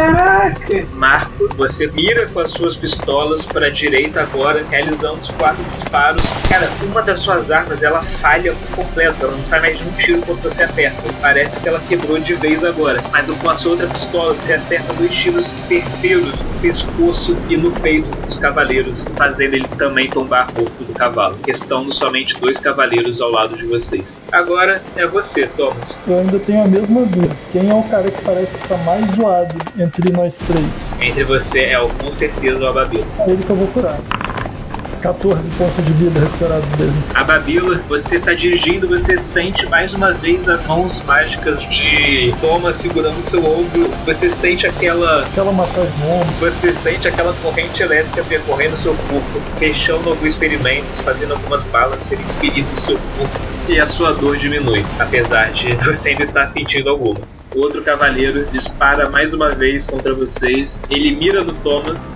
Caraca! Marco, você mira com as suas pistolas para a direita agora, realizando os quatro disparos. Cara, uma das suas armas ela falha por completo, ela não sai mais de um tiro quando você aperta. Parece que ela quebrou de vez agora. Mas com a sua outra pistola, você acerta dois tiros certeiros no pescoço e no peito dos cavaleiros, fazendo ele também tombar corpo do cavalo, restando somente dois cavaleiros ao lado de vocês. Agora é você, Thomas. Eu ainda tenho a mesma dúvida. Quem é o cara que parece que tá mais zoado entre nós três? Entre você é o- com certeza o Ababila. É ele que eu vou curar. 14 pontos de vida recuperados dele. A Babila, você tá dirigindo, você sente mais uma vez as mãos mágicas de Thomas segurando o seu ombro. Você sente aquela. Aquela massagem no ombro. Você sente aquela corrente elétrica percorrendo seu corpo, fechando alguns ferimentos, fazendo algumas balas serem expelidas do seu corpo. E a sua dor diminui, apesar de você ainda estar sentindo alguma. O outro cavaleiro dispara mais uma vez contra vocês. Ele mira no Thomas.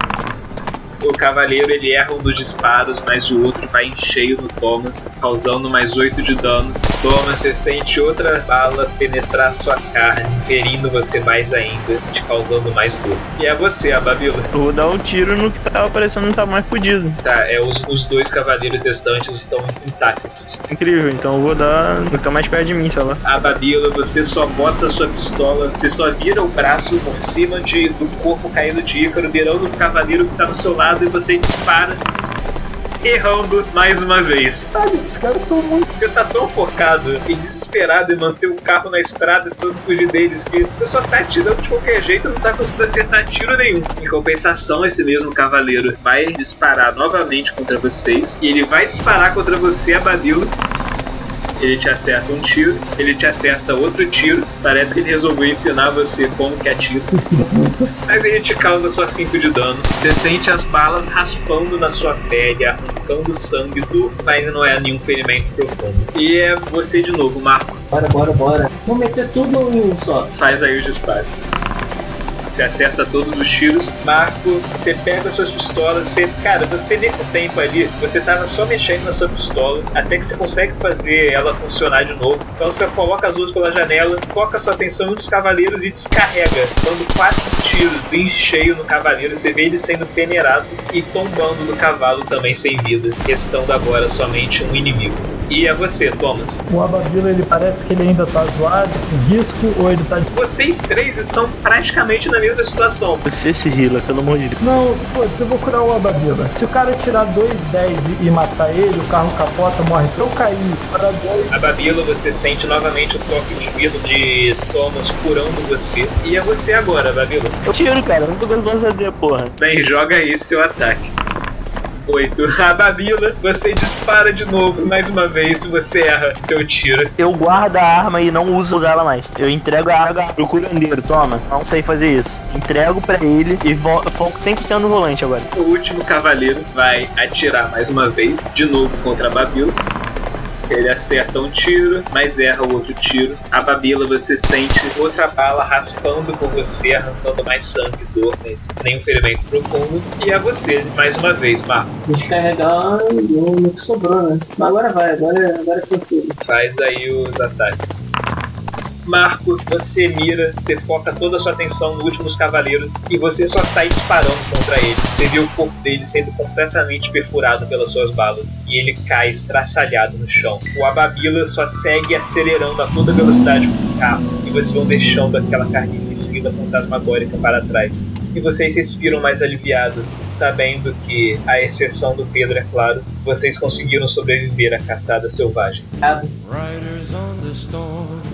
O cavaleiro ele erra um dos disparos, mas o outro vai em cheio no Thomas, causando mais 8 de dano. Thomas, você sente outra bala penetrar sua carne, ferindo você mais ainda, te causando mais dor. E é você, a Babila. Eu vou dar um tiro no que tava parecendo não tá mais fudido. Tá, é, os, os dois cavaleiros restantes estão intactos. Incrível, então eu vou dar no que tá mais perto de mim, sei lá. A Babila, você só bota a sua pistola, você só vira o braço por cima de, do corpo caindo de Ícaro, mirando o cavaleiro que tá no seu lado e você dispara, errando mais uma vez. Sabe, esses caras são muito. Você tá tão focado e desesperado em manter o carro na estrada e todo fugir deles que você só tá atirando de qualquer jeito e não tá conseguindo acertar tiro nenhum. Em compensação, esse mesmo cavaleiro vai disparar novamente contra vocês e ele vai disparar contra você, a Babilo. Ele te acerta um tiro, ele te acerta outro tiro. Parece que ele resolveu ensinar você como que atira. Mas ele te causa só 5 de dano. Você sente as balas raspando na sua pele, arrancando sangue do, mas não é nenhum ferimento profundo. E é você de novo, Marco. Bora, bora, bora. Vamos meter tudo em um só. Faz aí os disparos. Você acerta todos os tiros. Marco, você pega suas pistolas. Você, cara, você nesse tempo ali, você tava só mexendo na sua pistola até que você consegue fazer ela funcionar de novo. Então você coloca as duas pela janela, foca sua atenção em um dos cavaleiros e descarrega, dando quatro tiros em cheio no cavaleiro. Você vê ele sendo peneirado e tombando do cavalo também sem vida, restando agora somente um inimigo. E é você, Thomas. O Ababila, ele parece que ele ainda tá zoado, com risco, ou ele tá. Vocês três estão praticamente na mesma situação. Você se rila, pelo amor de Deus. Não, foda-se, eu vou curar o Ababila. Se o cara tirar dois 10 e, e matar ele, o carro capota, morre. Eu caí, para dois. A Babila, você sente novamente o toque divino de Thomas curando você. E é você agora, Babila. Eu tiro, cara, não tô conseguindo fazer, porra. Bem, joga aí seu ataque. 8. A Babila, você dispara de novo, mais uma vez, você erra seu tiro. Eu guardo a arma e não uso ela mais. Eu entrego a arma pro curandeiro, toma. Não sei fazer isso. Entrego pra ele e foco 100% no volante agora. O último cavaleiro vai atirar mais uma vez, de novo contra a Babila. Ele acerta um tiro, mas erra o outro tiro. A Babila, você sente outra bala raspando por você, arrancando mais sangue e dor, mas nenhum ferimento profundo. E é você, mais uma vez, Marco. Descarregar no que sobrou, né? Mas agora vai, agora, agora é tranquilo. Faz aí os ataques. Marco, você mira, você foca toda a sua atenção nos últimos cavaleiros e você só sai disparando contra ele. Você vê o corpo dele sendo completamente perfurado pelas suas balas e ele cai estraçalhado no chão. O Ababila só segue acelerando a toda velocidade com o carro e vocês vão deixando aquela carnificina fantasmagórica para trás. E vocês respiram mais aliviados, sabendo que, à exceção do Pedro, é claro, vocês conseguiram sobreviver à caçada selvagem. Storm.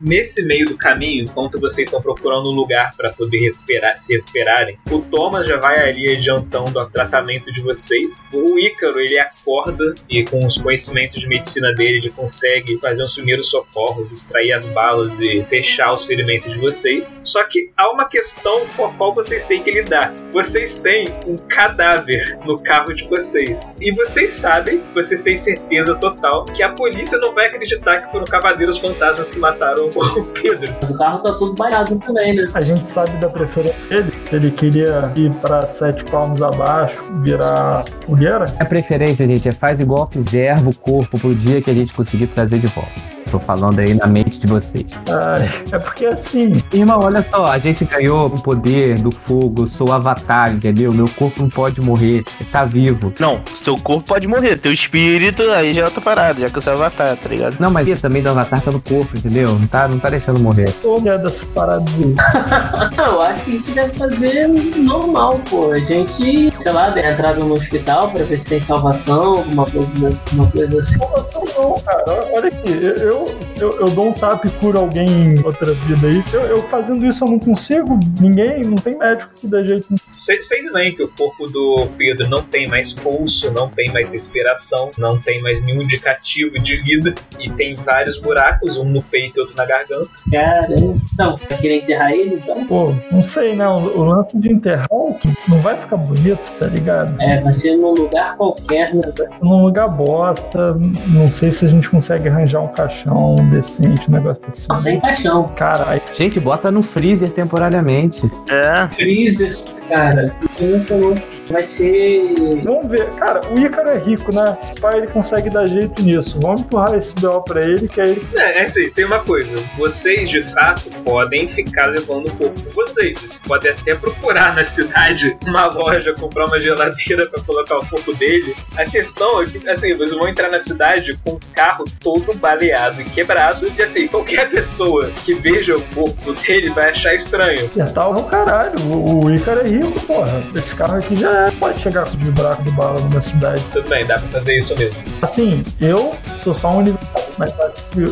Nesse meio do caminho, enquanto vocês estão procurando um lugar para poder recuperar, se recuperarem, o Thomas já vai ali adiantando o tratamento de vocês. O Ícaro, ele acorda e com os conhecimentos de medicina dele, ele consegue fazer os primeiros socorros, extrair as balas e fechar os ferimentos de vocês. Só que há uma questão com a qual vocês têm que lidar. Vocês têm um cadáver no carro de vocês. E vocês sabem, vocês têm certeza total, que a polícia não vai acreditar que foram cavaleiros fantasmas que mataram o Pedro. O carro tá todo baiado também, né? A gente sabe da preferência dele, se ele queria ir pra sete palmos abaixo, virar fogueira. A preferência, gente, é faz igual preserva o corpo pro dia que a gente conseguir trazer de volta. Tô falando aí na mente de vocês. Ai, é porque assim, Irmão, olha só, a gente ganhou o poder do fogo, eu sou o avatar, entendeu? Meu corpo não pode morrer, tá vivo. Não, seu corpo pode morrer, teu espírito aí já é outra parada, já que você é avatar, tá ligado? Não, mas também do avatar tá no corpo, entendeu? Não tá, não tá deixando morrer. dessas paradas aí. Não, eu acho que a gente deve fazer normal, pô. A gente, sei lá, der entrada no hospital pra ver se tem salvação, alguma coisa, alguma coisa assim. Salvação não, cara. Olha aqui, eu, eu, eu dou um tapa e curo alguém em outra vida aí. Eu, eu fazendo isso eu não consigo, ninguém, não tem médico que dê jeito. Vocês veem que o corpo do Pedro não tem mais pulso, não tem mais respiração, não tem mais nenhum indicativo de vida e tem vários buracos, um no peito e outro na garganta. Caramba. Não, vai querer enterrar ele, então? Pô, não sei, né? O, o lance de enterrar que não vai ficar bonito, tá ligado? É, vai ser num lugar qualquer, né? Num lugar bosta, não sei se a gente consegue arranjar um caixão decente, um negócio assim. Sem caixão. Caralho, Gente, bota no freezer temporariamente. É, Freezer, cara. Pensa, não. Vai ser. vamos ver. Cara, o Ícaro é rico, né? Se pai ele consegue dar jeito nisso. Vamos empurrar esse BO pra ele, que aí ele É, é assim, tem uma coisa. Vocês, de fato, podem ficar levando o corpo com vocês. Vocês podem até procurar na cidade uma loja, comprar uma geladeira pra colocar o corpo dele. A questão é que, assim, vocês vão entrar na cidade com o carro todo baleado e quebrado. E, assim, qualquer pessoa que veja o corpo dele vai achar estranho. acertar o caralho. O, o Ícaro é rico, porra. Esse carro aqui já pode chegar com de buraco de bala numa cidade. Tudo bem, dá pra fazer isso mesmo. Assim, eu sou só um universitário, mas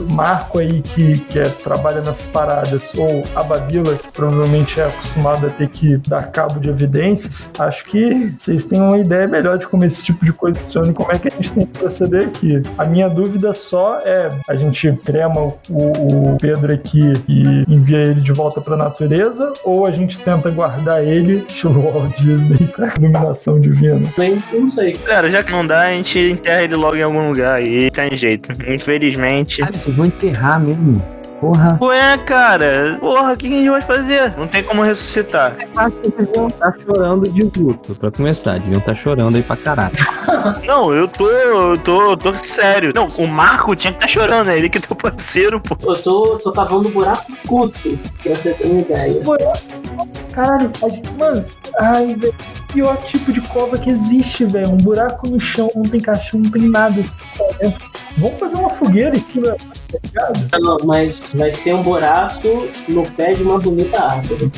Marco aí que, que é, trabalha nessas paradas, ou a Babila, que provavelmente é acostumada a ter que dar cabo de evidências, acho que vocês têm uma ideia melhor de como esse tipo de coisa funciona e como é que a gente tem que proceder aqui. A minha dúvida só é: a gente crema o, o Pedro aqui e envia ele de volta pra natureza, ou a gente tenta guardar ele, estilo Walt Disney, pra iluminação divina? Nem, eu não sei. cara, já que não dá, a gente enterra ele logo em algum lugar aí, tem jeito. Infelizmente. Cara, vocês vão enterrar mesmo. Porra. Ué, cara, porra, o que a gente vai fazer? Não tem como ressuscitar. Acho que deviam estar chorando de luto, pra começar. Deviam estar chorando aí pra caralho. Não, eu tô, eu tô, eu tô sério. Não, o Marco tinha que estar chorando, é ele que é teu parceiro, pô. Eu tô, tô cavando um buraco curto, pra você ter uma ideia. Caralho, mano, ai, velho, pior tipo de cova que existe, velho. Um buraco no chão, não tem caixão, não tem nada. Vamos fazer uma fogueira aqui, velho, tá ligado? Não, mas vai ser um buraco no pé de uma bonita árvore.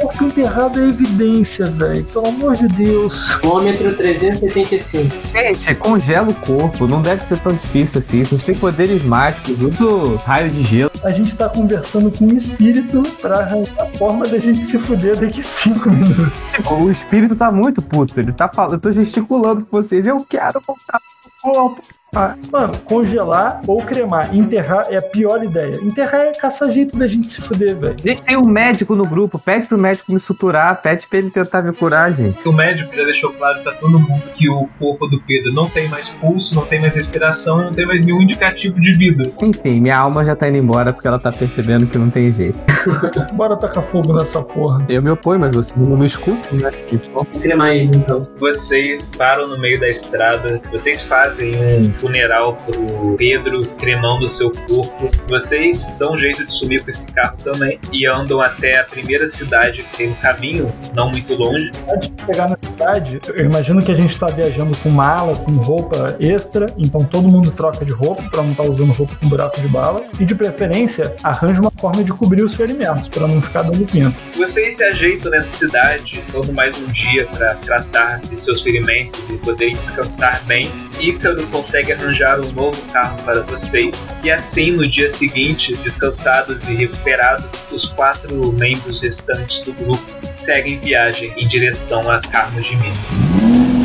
Porque enterrado é evidência, velho. Pelo amor de Deus. Quilômetro 385. Gente, congela o corpo. Não deve ser tão difícil assim. Vocês têm poderes mágicos. Usa o raio de gelo. A gente tá conversando com um espírito pra arranjar a forma da gente se fuder daqui a cinco minutos. O espírito tá muito puto. Ele tá falando. Eu tô gesticulando com vocês. Eu quero voltar pro corpo. Mano, congelar ou cremar. Enterrar é a pior ideia. Enterrar é caçar jeito da gente se fuder, velho. Gente, tem um médico no grupo. Pede pro médico me suturar. Pede pra ele tentar me curar, gente. O médico já deixou claro pra todo mundo que o corpo do Pedro não tem mais pulso, não tem mais respiração, não tem mais nenhum indicativo de vida. Enfim, minha alma já tá indo embora porque ela tá percebendo que não tem jeito. Bora tacar fogo nessa porra. Eu me oponho, mas você não me escuta, né? Vou cremar ele então. Vocês param no meio da estrada, vocês fazem um funeral pro Pedro, cremando o seu corpo. Vocês dão um jeito de sumir com esse carro também e andam até a primeira cidade que tem um caminho, não muito longe. Antes de chegar na cidade, eu imagino que a gente tá viajando com mala, com roupa extra, então todo mundo troca de roupa pra não estar usando roupa com buraco de bala. E de preferência, arranja uma forma de cobrir os ferimentos, pra não ficar dando pinto. Vocês se ajeitam nessa cidade, todo mais um dia para tratar de seus ferimentos e poderem descansar bem. Ícaro consegue consegue arranjar um novo carro para vocês. E assim, no dia seguinte, descansados e recuperados, os quatro membros restantes do grupo seguem viagem em direção a Carlos de Minas.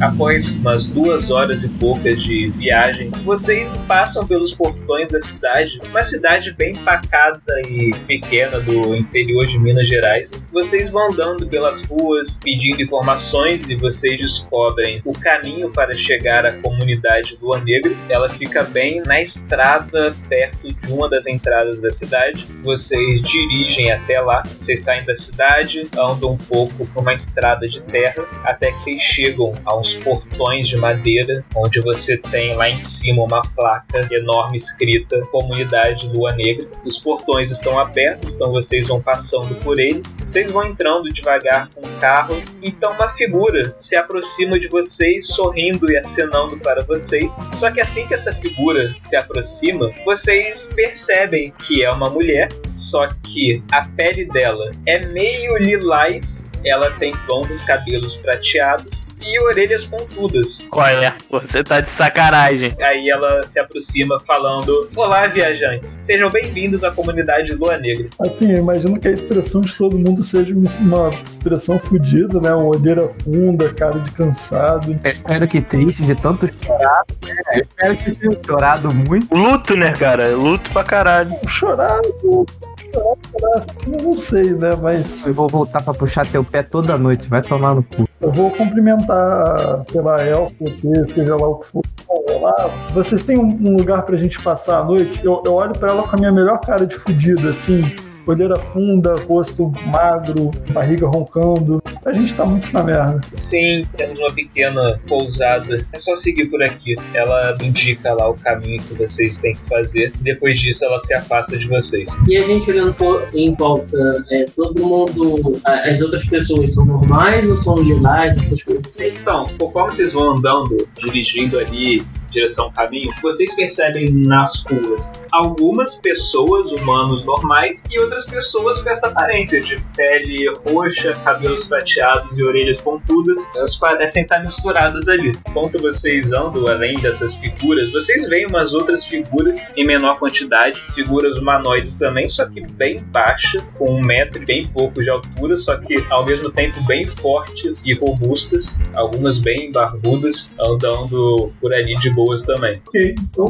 Após umas duas horas e poucas de viagem, vocês passam pelos portões da cidade, uma cidade bem pacata e pequena do interior de Minas Gerais. Vocês vão andando pelas ruas pedindo informações e vocês descobrem o caminho para chegar à comunidade Lua Negra. Ela fica bem na estrada perto de uma das entradas da cidade. Vocês dirigem até lá, vocês saem da cidade, andam um pouco por uma estrada de terra até que vocês chegam a uns portões de madeira, onde você tem lá em cima uma placa enorme escrita Comunidade Lua Negra. Os portões estão abertos, então vocês vão passando por eles. Vocês vão entrando devagar com o carro, então uma figura se aproxima de vocês, sorrindo e acenando para vocês. Só que assim que essa figura se aproxima, vocês percebem que é uma mulher, só que a pele dela é meio lilás, ela tem longos cabelos prateados e orelhas pontudas. Olha, você tá de sacanagem. Aí ela se aproxima falando: Olá, viajantes, sejam bem-vindos à comunidade Lua Negra. Assim, eu imagino que a expressão de todo mundo seja uma- expressão fodida, né? Uma olheira funda, cara de cansado. Eu espero que triste de tanto chorar. É, eu espero que tenha chorado muito. Luto, né, cara? Luto pra caralho. Chorar, chorar, chorar, assim, eu não sei, né? Mas Eu vou voltar pra puxar teu pé toda noite. Vai tomar no cu. Eu vou cumprimentar pela elfa, ET, seja lá o que for. Olá, vocês têm um, lugar pra gente passar a noite? Eu, eu olho pra ela com a minha melhor cara de fudido, assim. Olheira funda, rosto magro, barriga roncando. A gente tá muito na merda. Sim, temos uma pequena pousada. É só seguir por aqui. Ela indica lá o caminho que vocês têm que fazer. Depois disso, ela se afasta de vocês. E a gente olhando em volta, é, todo mundo, as outras pessoas são normais ou são lilás, essas coisas assim? Então, conforme vocês vão andando, dirigindo ali direção caminho, vocês percebem nas ruas algumas pessoas, humanos normais, e outras pessoas com essa aparência de pele roxa, cabelos prateados e orelhas pontudas. Elas parecem estar misturadas ali. Enquanto vocês andam além dessas figuras, vocês veem umas outras figuras em menor quantidade, figuras humanoides também, só que bem baixa, com um metro e bem pouco de altura, só que ao mesmo tempo bem fortes e robustas, algumas bem barbudas, andando por ali de boas também. Ok, então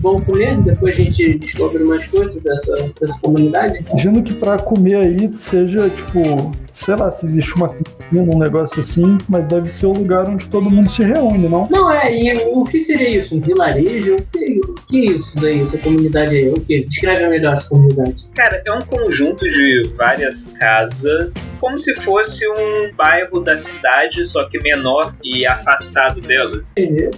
vamos comer, depois a gente descobre mais coisas dessa, dessa comunidade. Imagino que pra comer aí seja, tipo, sei lá, se existe uma cantina, um negócio assim, mas deve ser o lugar onde todo mundo se reúne, não? Não, é, e o que seria isso? Um vilarejo? O que, o que é isso daí, essa comunidade aí? O que? Descreve melhor essa comunidade. Cara, é um conjunto de várias casas, como se fosse um bairro da cidade, só que menor e afastado delas.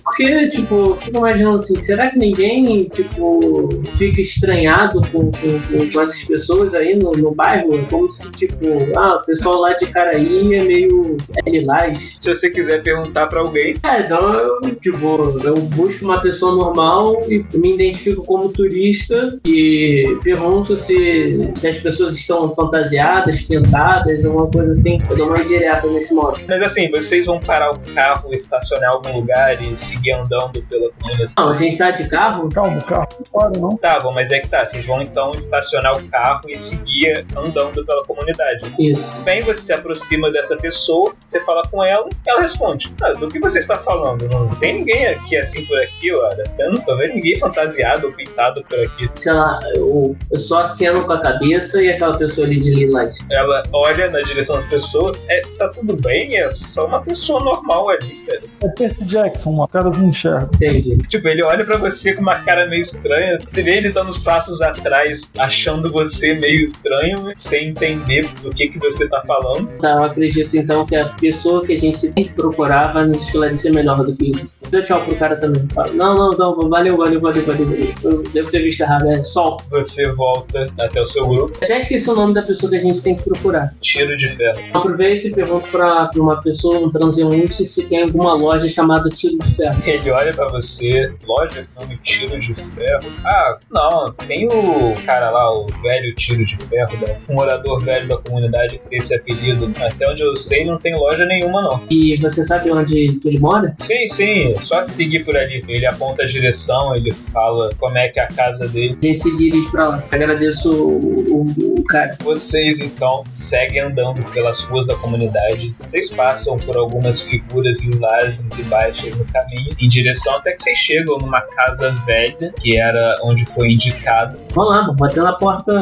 Porque, tipo, eu fico imaginando assim, será que ninguém, tipo, fica estranhado com, com, com- essas pessoas aí no, no bairro? Como se, tipo, ah, o pessoal lá de Caraí é meio é lilás. Se você quiser perguntar pra alguém, É, então eu, tipo, eu busco uma pessoa normal e me identifico como turista e pergunto se, se as pessoas estão fantasiadas, pintadas, alguma coisa assim. Eu dou uma indireta nesse modo. mas assim, vocês vão parar o carro, estacionar em algum lugar e seguir andando pela comunidade. Não, a gente tá de carro? Calma, o carro não para, não? Tá, bom, mas é que tá, vocês vão então estacionar o carro e seguir andando pela comunidade. Isso. Bem, você se aproxima dessa pessoa, você fala com ela, ela responde: ah, Do que você está falando? Não tem ninguém aqui assim por aqui, olha. Eu não tô vendo ninguém fantasiado ou pintado por aqui. Sei lá, eu, eu só aceno com a cabeça e aquela pessoa ali de lilás. Ela olha na direção das pessoas, é, tá tudo bem, é só uma pessoa normal ali, velho. É Percy Jackson, os caras não enxergam. Entendi. Tipo, ele olha pra você com uma cara meio estranha. Você vê ele dando uns passos atrás, achando você meio estranho, sem entender do que, que você tá falando. Eu acredito então que a pessoa que a gente tem que procurar vai nos esclarecer melhor do que isso. Deu tchau pro cara também. Fala, Não, não, não, valeu, valeu, valeu, valeu. valeu. Eu devo ter visto errado, é sol. Você volta até o seu grupo, Até esqueci o nome da pessoa que a gente tem que procurar. tiro de ferro. Aproveito e pergunto pra, pra uma pessoa, um transeunte, se tem alguma loja chamada Tiro de Ferro. Ele olha pra você, loja com nome Tiro de Ferro. Ah, não, tem o cara lá, o velho Tiro de Ferro, né? um morador velho da comunidade que tem esse apelido. Até onde eu sei, não tem loja nenhuma, não. E você sabe onde ele mora? Sim, sim, só seguir por ali. Ele aponta a direção, ele fala como é que é a casa dele. A gente se dirige pra lá. Agradeço o, o- o cara. Vocês então seguem andando pelas ruas da comunidade. Vocês passam por algumas figuras lilazes e baixas no caminho, em direção até que vocês chegam numa casa velha, que era onde foi indicado. Vamos bater na porta,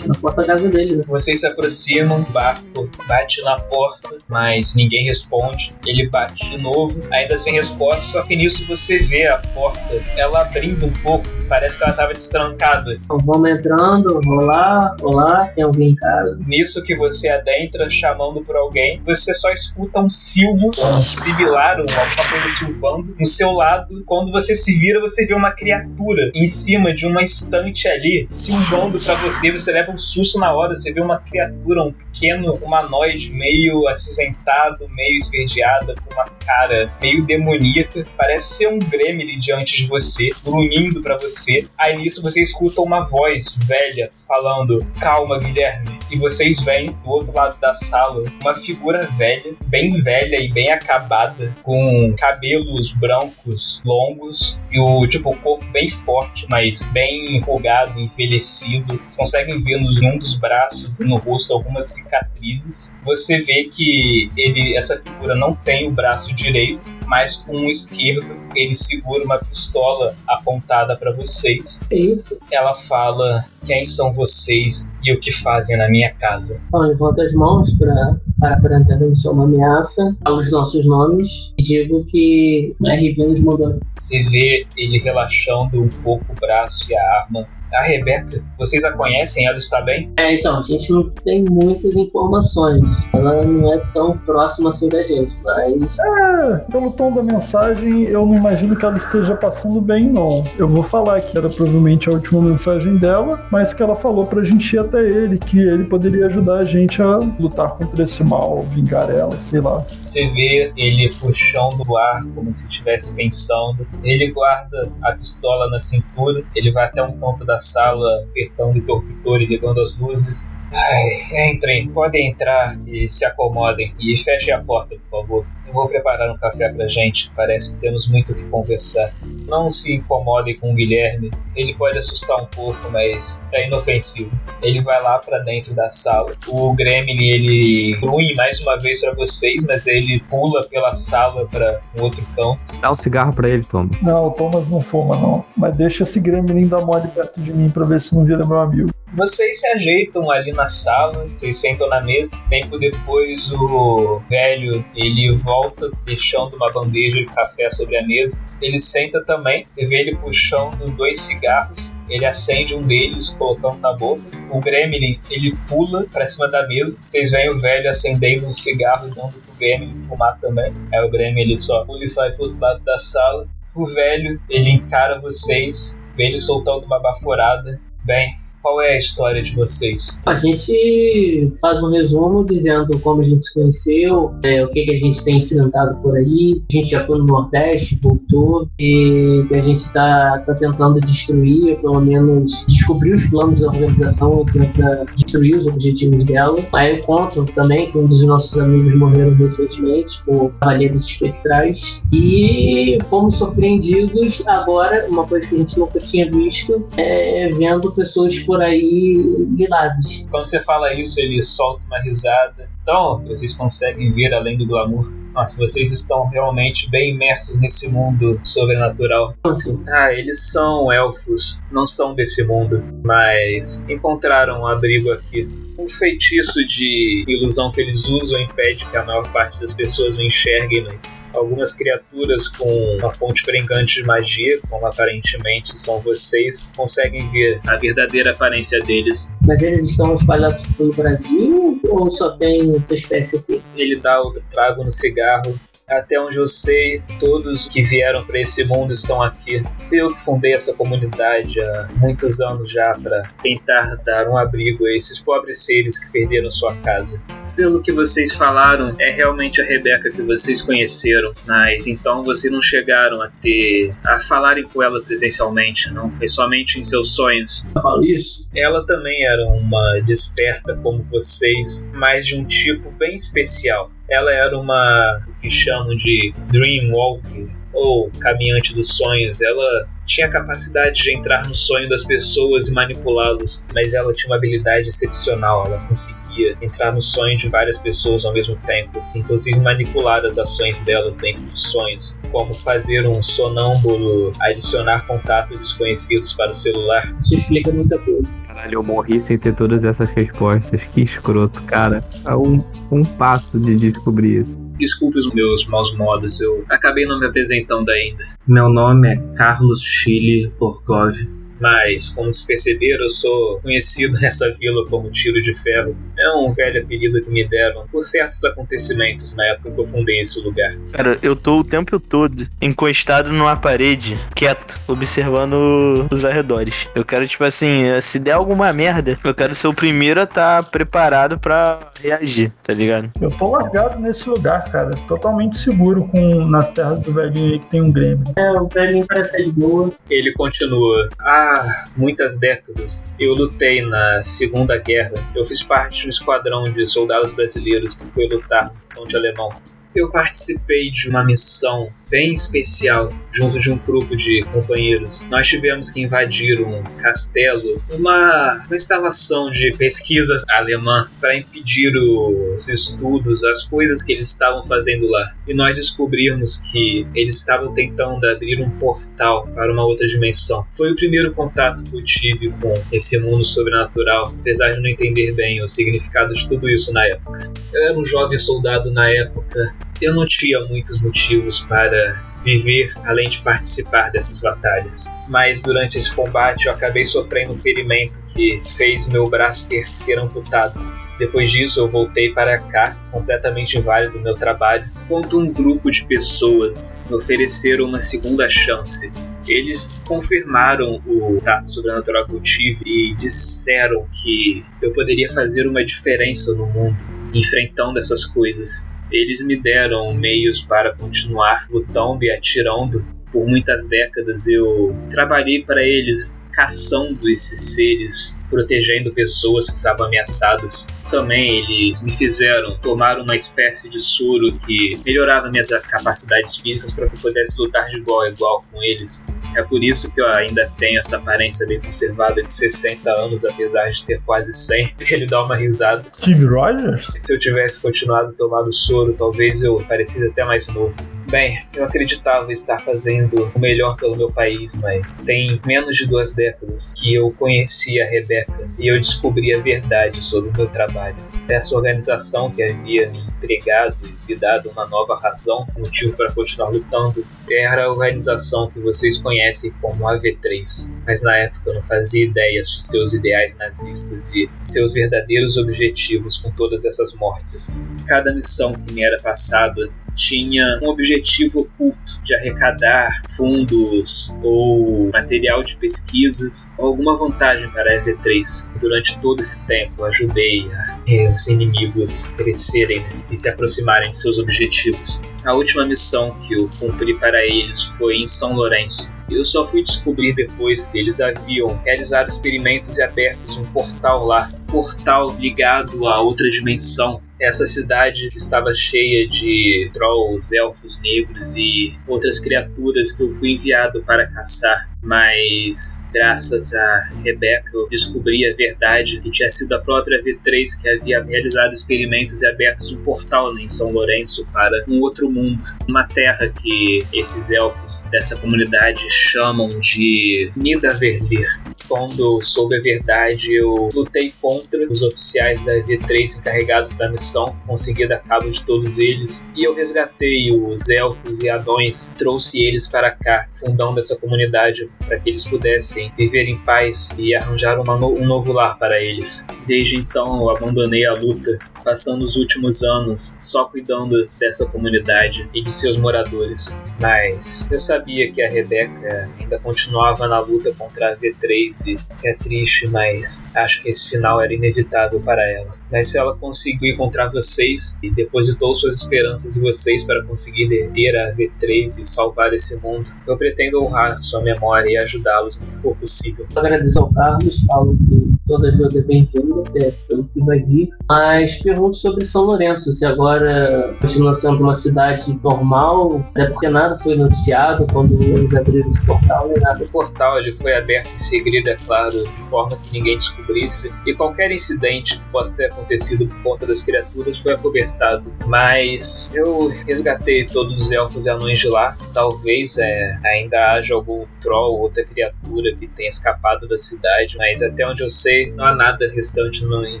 na porta da casa dele. Né? Vocês se aproximam, o barco bate na porta, mas ninguém responde. Ele bate de novo, ainda sem resposta, só que nisso você vê a porta, ela abrindo um pouco, parece que ela estava destrancada. Então vamos entrando, olá, olá, tem alguém em casa? Nisso que você adentra chamando por alguém, você só escuta um silvo, um sibilar, um- alguma coisa silvando no seu lado. Quando você se vira, você vê uma criatura em cima de uma estante ali, silvando pra você. Você leva um susto na hora, você vê uma criatura, um pequeno humanoide, meio acinzentado, meio esverdeada, com uma cara meio demoníaca. Parece ser um gremlin diante de você, grunhindo pra você. Aí nisso você escuta uma voz velha falando: Calma, Guilherme. E vocês veem do outro lado da sala uma figura velha, bem velha e bem acabada, com cabelos brancos longos e o tipo o corpo bem forte, mas bem enrugado, envelhecido. Vocês conseguem ver no- em um dos braços e no rosto algumas cicatrizes. Você vê que ele, essa figura não tem o braço direito, mas com o esquerdo ele segura uma pistola apontada para vocês. É isso. Ela fala: Quem são vocês e o que fazem na minha casa? Então, levanta as mãos para para aparentar que sou uma ameaça, falo os nossos nomes e digo que a RV nos mandou. Você vê ele relaxando um pouco o braço e a arma. A Rebeca, vocês a conhecem? Ela está bem? É, então, a gente não tem muitas informações. Ela não é tão próxima assim da gente, mas É, pelo tom da mensagem, eu não imagino que ela esteja passando bem, não. Eu vou falar que era provavelmente a última mensagem dela, mas que ela falou pra gente ir até ele, que ele poderia ajudar a gente a lutar contra esse mal, vingar ela, sei lá. Você vê ele puxando o ar como se estivesse pensando. Ele guarda a pistola na cintura. Ele vai até um canto da sala, apertando o interruptor e ligando as luzes. Ai, entrem, podem entrar e se acomodem. E fechem a porta, por favor. Eu vou preparar um café pra gente. Parece que temos muito o que conversar. Não se incomodem com o Guilherme. Ele pode assustar um pouco, mas é inofensivo. Ele vai lá pra dentro da sala. O Gremlin ele grunhe mais uma vez pra vocês, mas ele pula pela sala pra um outro canto. Dá um cigarro pra ele, Tom. Não, o Thomas não fuma, não. Mas deixa esse gremlin dar mole perto de mim pra ver se não vira meu amigo. Vocês se ajeitam ali na sala, vocês sentam na mesa. Tempo depois, o velho ele volta, deixando uma bandeja de café sobre a mesa. Ele senta também, e vê ele puxando dois cigarros. Ele acende um deles, colocando na boca. O Gremlin ele pula pra cima da mesa. Vocês veem o velho acendendo um cigarro e dando pro Gremlin fumar também. Aí o Gremlin ele só pula e vai pro outro lado da sala. O velho ele encara vocês, vê ele soltando uma baforada. Bem, qual é a história de vocês? a gente faz um resumo dizendo como a gente se conheceu, é, o que, que a gente tem enfrentado por aí. A gente já foi no Nordeste, voltou, e a gente está tá tentando destruir, ou pelo menos descobrir os planos da organização e tentar destruir os objetivos dela. Aí eu conto também que um dos nossos amigos morreram recentemente, o Cavaleiros Espectrais, e fomos surpreendidos agora, uma coisa que a gente nunca tinha visto, é vendo pessoas por aí lilazes. Quando você fala isso, ele solta uma risada. Então, vocês conseguem ver além do glamour. Nossa, vocês estão realmente bem imersos nesse mundo sobrenatural. Assim, Ah, eles são elfos, não são desse mundo, mas encontraram um abrigo aqui. O feitiço de ilusão que eles usam impede que a maior parte das pessoas o enxerguem, mas algumas criaturas com uma fonte brincante de magia, como aparentemente são vocês, conseguem ver a verdadeira aparência deles. Mas eles estão espalhados pelo Brasil ou só tem essa espécie aqui? Ele dá outro trago no cigarro. Até onde eu sei, todos que vieram para esse mundo estão aqui. Fui eu que fundei essa comunidade há muitos anos já para tentar dar um abrigo a esses pobres seres que perderam sua casa. Pelo que vocês falaram, é realmente a Rebeca que vocês conheceram, mas então vocês não chegaram a ter a falarem com ela presencialmente, não foi somente em seus sonhos. Eu falo isso? Ela também era uma desperta como vocês, mas de um tipo bem especial. Ela era uma o que chamam de Dreamwalker, ou caminhante dos sonhos, ela tinha a capacidade de entrar no sonho das pessoas e manipulá-los, mas ela tinha uma habilidade excepcional, ela conseguia entrar no sonho de várias pessoas ao mesmo tempo, inclusive manipular as ações delas dentro dos sonhos, como fazer um sonâmbulo adicionar contatos desconhecidos para o celular. Isso explica muita coisa. Caralho, eu morri sem ter todas essas respostas. Que escroto, cara. A um, um passo de descobrir isso. Desculpe os meus maus modos, eu acabei não me apresentando ainda. Meu nome é Carlos Chile Borgov, mas, como se perceberam, eu sou conhecido nessa vila como Tiro de Ferro. É um velho apelido que me deram por certos acontecimentos na época que eu fundei esse lugar. Cara, eu tô o tempo todo encostado numa parede, quieto, observando os arredores. Eu quero, tipo assim, se der alguma merda, eu quero ser o primeiro a estar preparado pra reagir, tá ligado? Eu tô largado nesse lugar, cara. Totalmente seguro com nas terras do velhinho aí que tem um Grêmio. É, o velhinho parece de boa. Ele continua. Há muitas décadas eu lutei na Segunda Guerra. Eu fiz parte de um esquadrão de soldados brasileiros que foi lutar no fronte alemão. Eu participei de uma missão bem especial junto de um grupo de companheiros. Nós tivemos que invadir um castelo, uma, uma instalação de pesquisas alemã para impedir os estudos, as coisas que eles estavam fazendo lá. E nós descobrimos que eles estavam tentando abrir um portal para uma outra dimensão. Foi o primeiro contato que eu tive com esse mundo sobrenatural, apesar de não entender bem o significado de tudo isso na época. Eu era um jovem soldado na época. Eu não tinha muitos motivos para viver além de participar dessas batalhas. Mas durante esse combate eu acabei sofrendo um ferimento que fez meu braço ter que ser amputado. Depois disso, eu voltei para cá, completamente inválido do meu trabalho, enquanto um grupo de pessoas me ofereceram uma segunda chance. Eles confirmaram o tato sobrenatural que eu tive e disseram que eu poderia fazer uma diferença no mundo, enfrentando essas coisas. Eles me deram meios para continuar lutando e atirando. Por muitas décadas eu trabalhei para eles, caçando esses seres, protegendo pessoas que estavam ameaçadas. Também eles me fizeram tomar uma espécie de soro que melhorava minhas capacidades físicas para que eu pudesse lutar de igual a igual com eles. É por isso que eu ainda tenho essa aparência bem conservada de 60 anos, apesar de ter quase 100. Ele dá uma risada. Steve Rogers? Se eu tivesse continuado tomando soro, talvez eu parecesse até mais novo. Bem, eu acreditava estar fazendo o melhor pelo meu país, mas tem menos de duas décadas que eu conheci a Rebeca e eu descobri a verdade sobre o meu trabalho. Essa organização que havia me empregado e me dado uma nova razão, motivo para continuar lutando, era a organização que vocês conhecem como AV3. Mas na época eu não fazia ideias de seus ideais nazistas e seus verdadeiros objetivos com todas essas mortes. Cada missão que me era passada tinha um objetivo oculto de arrecadar fundos ou material de pesquisas ou alguma vantagem para a EV3. Durante todo esse tempo ajudei a, eh, os inimigos crescerem e se aproximarem de seus objetivos. A última missão que eu cumpri para eles foi em São Lourenço. Eu só fui descobrir depois que eles haviam realizado experimentos e abertos um portal lá, portal ligado a outra dimensão essa cidade estava cheia de trolls, elfos negros e outras criaturas que eu fui enviado para caçar. Mas, graças a Rebecca, eu descobri a verdade que tinha sido a própria V3 que havia realizado experimentos e aberto um portal em São Lourenço para um outro mundo. Uma terra que esses elfos dessa comunidade chamam de Nidavellir. Quando soube a verdade, eu lutei contra os oficiais da V3 encarregados da missão, consegui dar cabo de todos eles e eu resgatei os elfos e adões, trouxe eles para cá, fundando essa comunidade para que eles pudessem viver em paz e arranjar no um novo lar para eles. Desde então eu abandonei a luta, passando os últimos anos só cuidando dessa comunidade e de seus moradores. Mas eu sabia que a Rebeca ainda continuava na luta contra a V3 e é triste, mas acho que esse final era inevitável para ela. Mas se ela conseguiu encontrar vocês e depositou suas esperanças em vocês para conseguir derreter a V3 e salvar esse mundo, eu pretendo honrar sua memória e ajudá-los no que for possível. Agradeço ao Carlos, falo que toda é bem-vinda, até pelo que vai vir, mas pergunto sobre São Lourenço, se agora continua sendo uma cidade normal, até porque nada foi noticiado quando eles abriram esse portal, nada. O portal ele foi aberto em segredo, é claro, de forma que ninguém descobrisse, e qualquer incidente que possa ter acontecido por conta das criaturas foi acobertado. Mas eu resgatei todos os elfos e anões de lá. Talvez é, ainda haja algum troll, outra criatura que tenha escapado da cidade, mas até onde eu sei, não há nada restante no, em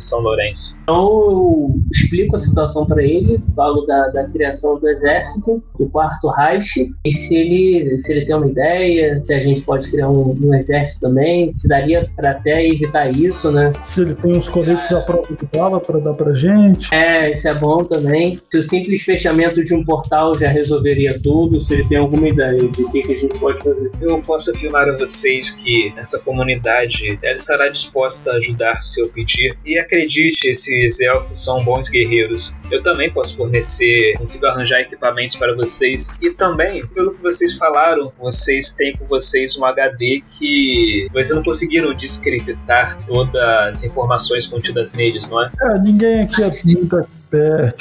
São Lourenço. Então eu explico a situação para ele, falo da, da criação do exército, do quarto Reich, e se ele, se ele tem uma ideia, se a gente pode criar um, um exército também, se daria para até evitar isso, né? Se ele tem uns coletes à prova de bala pra dar pra gente. É, isso é bom também. Se o simples fechamento de um portal já resolveria tudo, se ele tem alguma ideia de o que, que a gente pode fazer. Eu posso afirmar a vocês que essa comunidade ela estará disposta a ajudar se eu pedir. E acredite, esses elfos são bons guerreiros. Eu também posso fornecer, consigo arranjar equipamentos para vocês. E também, pelo que vocês falaram, vocês têm com vocês um HD que vocês não conseguiram descriptar todas as informações contidas neles, não é? É, ninguém aqui é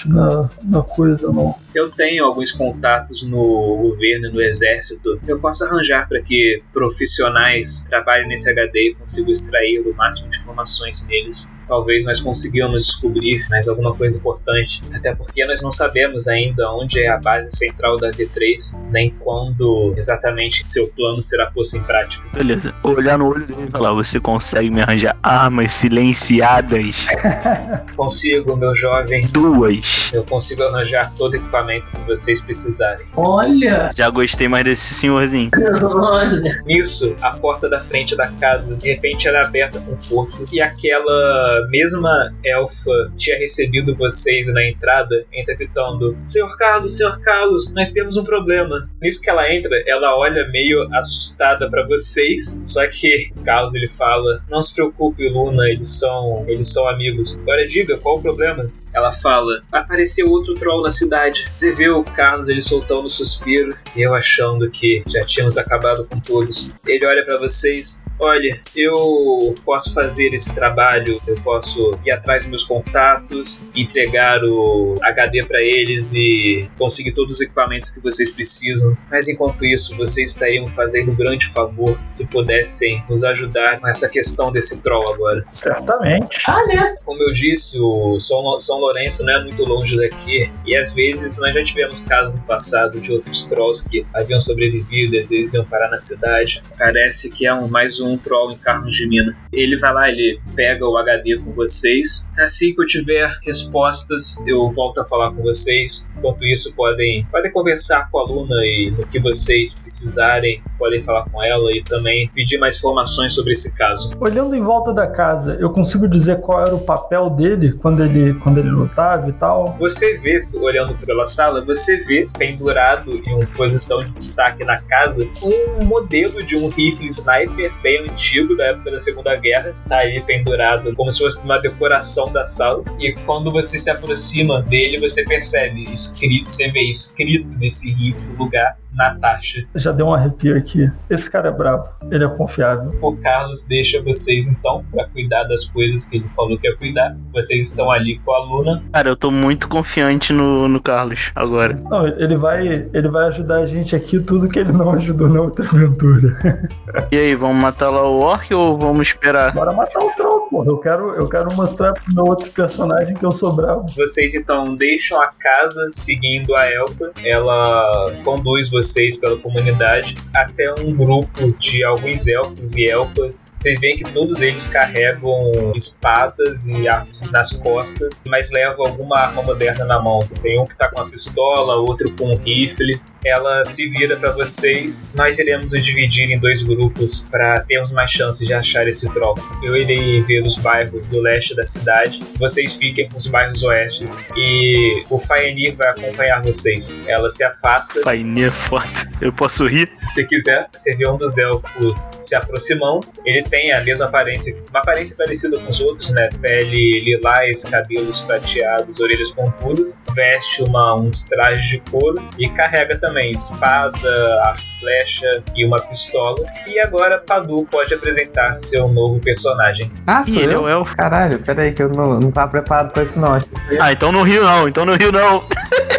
na, na coisa, não. Eu tenho alguns contatos no governo e no exército. Eu posso arranjar para que profissionais trabalhem nesse HD e consigam extrair o máximo de informações neles. Talvez nós consigamos descobrir mais alguma coisa importante, até porque nós não sabemos ainda onde é a base central da V3, nem quando exatamente seu plano será posto em prática. Beleza. Olhar no olho dele e falar, você consegue me arranjar armas silenciadas? Consigo, meu jovem, Duas. eu consigo arranjar todo equipamento que vocês precisarem. Olha! Já gostei mais desse senhorzinho. Olha! Nisso, a porta da frente da casa de repente era aberta com força e aquela mesma elfa tinha recebido vocês na entrada, entra gritando: Senhor Carlos, Senhor Carlos, nós temos um problema. Nisso que ela entra, ela olha meio assustada pra vocês, só que Carlos ele fala: Não se preocupe, Luna, eles são, eles são amigos. Agora diga qual o problema. Ela fala: apareceu outro troll na cidade. Você vê o Carlos ele soltando um suspiro e eu achando que já tínhamos acabado com todos. Ele olha pra vocês: olha, eu posso fazer esse trabalho, eu posso ir atrás dos meus contatos, entregar o HD pra eles e conseguir todos os equipamentos que vocês precisam. Mas enquanto isso, vocês estariam fazendo um grande favor se pudessem nos ajudar com essa questão desse troll agora. Certamente. Ah, né? Como eu disse, o São, São Lourenço não é muito longe daqui, e às vezes nós já tivemos casos no passado de outros trolls que haviam sobrevivido e às vezes iam parar na cidade. Parece que é um, mais um troll em carros de mina. Ele vai lá, ele pega o HD com vocês. Assim que eu tiver respostas, eu volto a falar com vocês. Enquanto isso, podem, podem conversar com a Luna e no que vocês precisarem, podem falar com ela e também pedir mais informações sobre esse caso. Olhando em volta da casa, eu consigo dizer qual era o papel dele quando ele, quando ele lutava e tal. Você vê, olhando pela sala, você vê pendurado em uma posição de destaque na casa um modelo de um rifle sniper bem antigo da época da Segunda Guerra. Tá aí pendurado como se fosse uma decoração da sala. E quando você se aproxima dele, você percebe escrito, você vê escrito nesse rifle lugar Natasha. Já deu um arrepio aqui. Esse cara é brabo. Ele é confiável. O Carlos deixa vocês então para cuidar das coisas que ele falou que ia cuidar. Vocês estão ali com a Luna. Cara, eu tô muito confiante no, no Carlos agora. Não, ele vai, ele vai ajudar a gente aqui tudo que ele não ajudou na outra aventura. E aí, vamos matar lá o Orc ou vamos esperar? Bora matar o troll, porra. Eu quero, eu quero mostrar pro meu outro personagem que eu sou bravo. Vocês então deixam a casa seguindo a Elfa. Ela conduz vocês pela comunidade até um grupo de alguns elfos e elfas. Vocês veem que todos eles carregam espadas e arcos nas costas, mas levam alguma arma moderna na mão. Tem um que tá com uma pistola, outro com um rifle. Ela se vira para vocês. Nós iremos nos dividir em dois grupos para termos mais chances de achar esse troll. Eu irei ver os bairros do leste da cidade. Vocês fiquem com os bairros oestes e o Faenir vai acompanhar vocês. Ela se afasta. Paininha foda. Eu posso rir? Se você quiser, você vê um dos elfos se aproximando. Ele tem a mesma aparência, uma aparência parecida com os outros, né? Pele lilás, cabelos prateados, orelhas pontudas, veste uma, uns trajes de couro e carrega também espada, arco flecha e uma pistola. E agora Padu pode apresentar seu novo personagem. Ah, sou ele é eu? o elfo. Caralho, peraí, que eu não, não tava preparado pra isso não. Ah, então no Rio não, então no Rio não.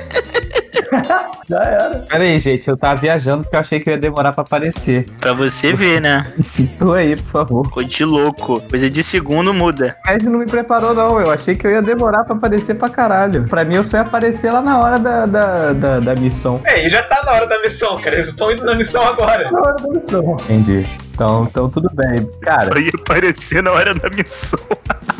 Já era. Peraí, gente, eu tava viajando porque eu achei que eu ia demorar pra aparecer. Pra você ver, né? Me Situa aí, por favor. Coisa de louco. Coisa de segundo muda. O Ed não me preparou, não. Eu achei que eu ia demorar pra aparecer pra caralho. Pra mim, eu só ia aparecer lá na hora da, da, da, da missão. É, e já tá na hora da missão, cara. Eles estão indo na missão agora. Na hora da missão. Entendi. Então, então tudo bem. Cara, Só ia aparecer na hora da missão.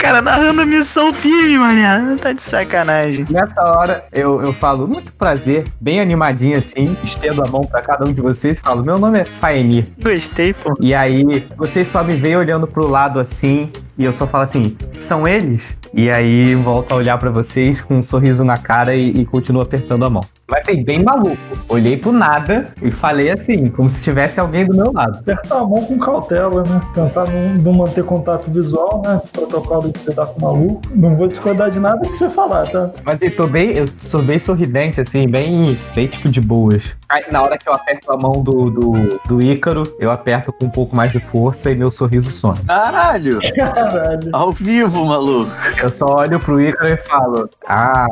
Cara, narrando a missão firme, mané. Tá de sacanagem. nessa hora eu, eu falo, muito prazer, bem animadinho assim, estendo a mão pra cada um de vocês e falo, meu nome é Faenir. Gostei, pô. E aí, vocês só me veem olhando pro lado assim, e eu só falo assim, são eles? E aí, volto a olhar pra vocês com um sorriso na cara e, e continuo apertando a mão. Mas assim, bem maluco. Olhei pro nada e falei assim, como se tivesse alguém do meu lado. Apertar a mão com cautela, né? Tentar não, não manter contato visual, né? Protocolo de lidar com o maluco. Não vou discordar de nada que você falar, tá? Mas eu tô bem, eu sou bem sorridente, assim, bem, bem tipo de boas. Aí, na hora que eu aperto a mão do, do, do Ícaro, eu aperto com um pouco mais de força e meu sorriso some. Caralho! Caralho. Ao vivo, maluco. Eu só olho pro Ícaro e falo: Ah,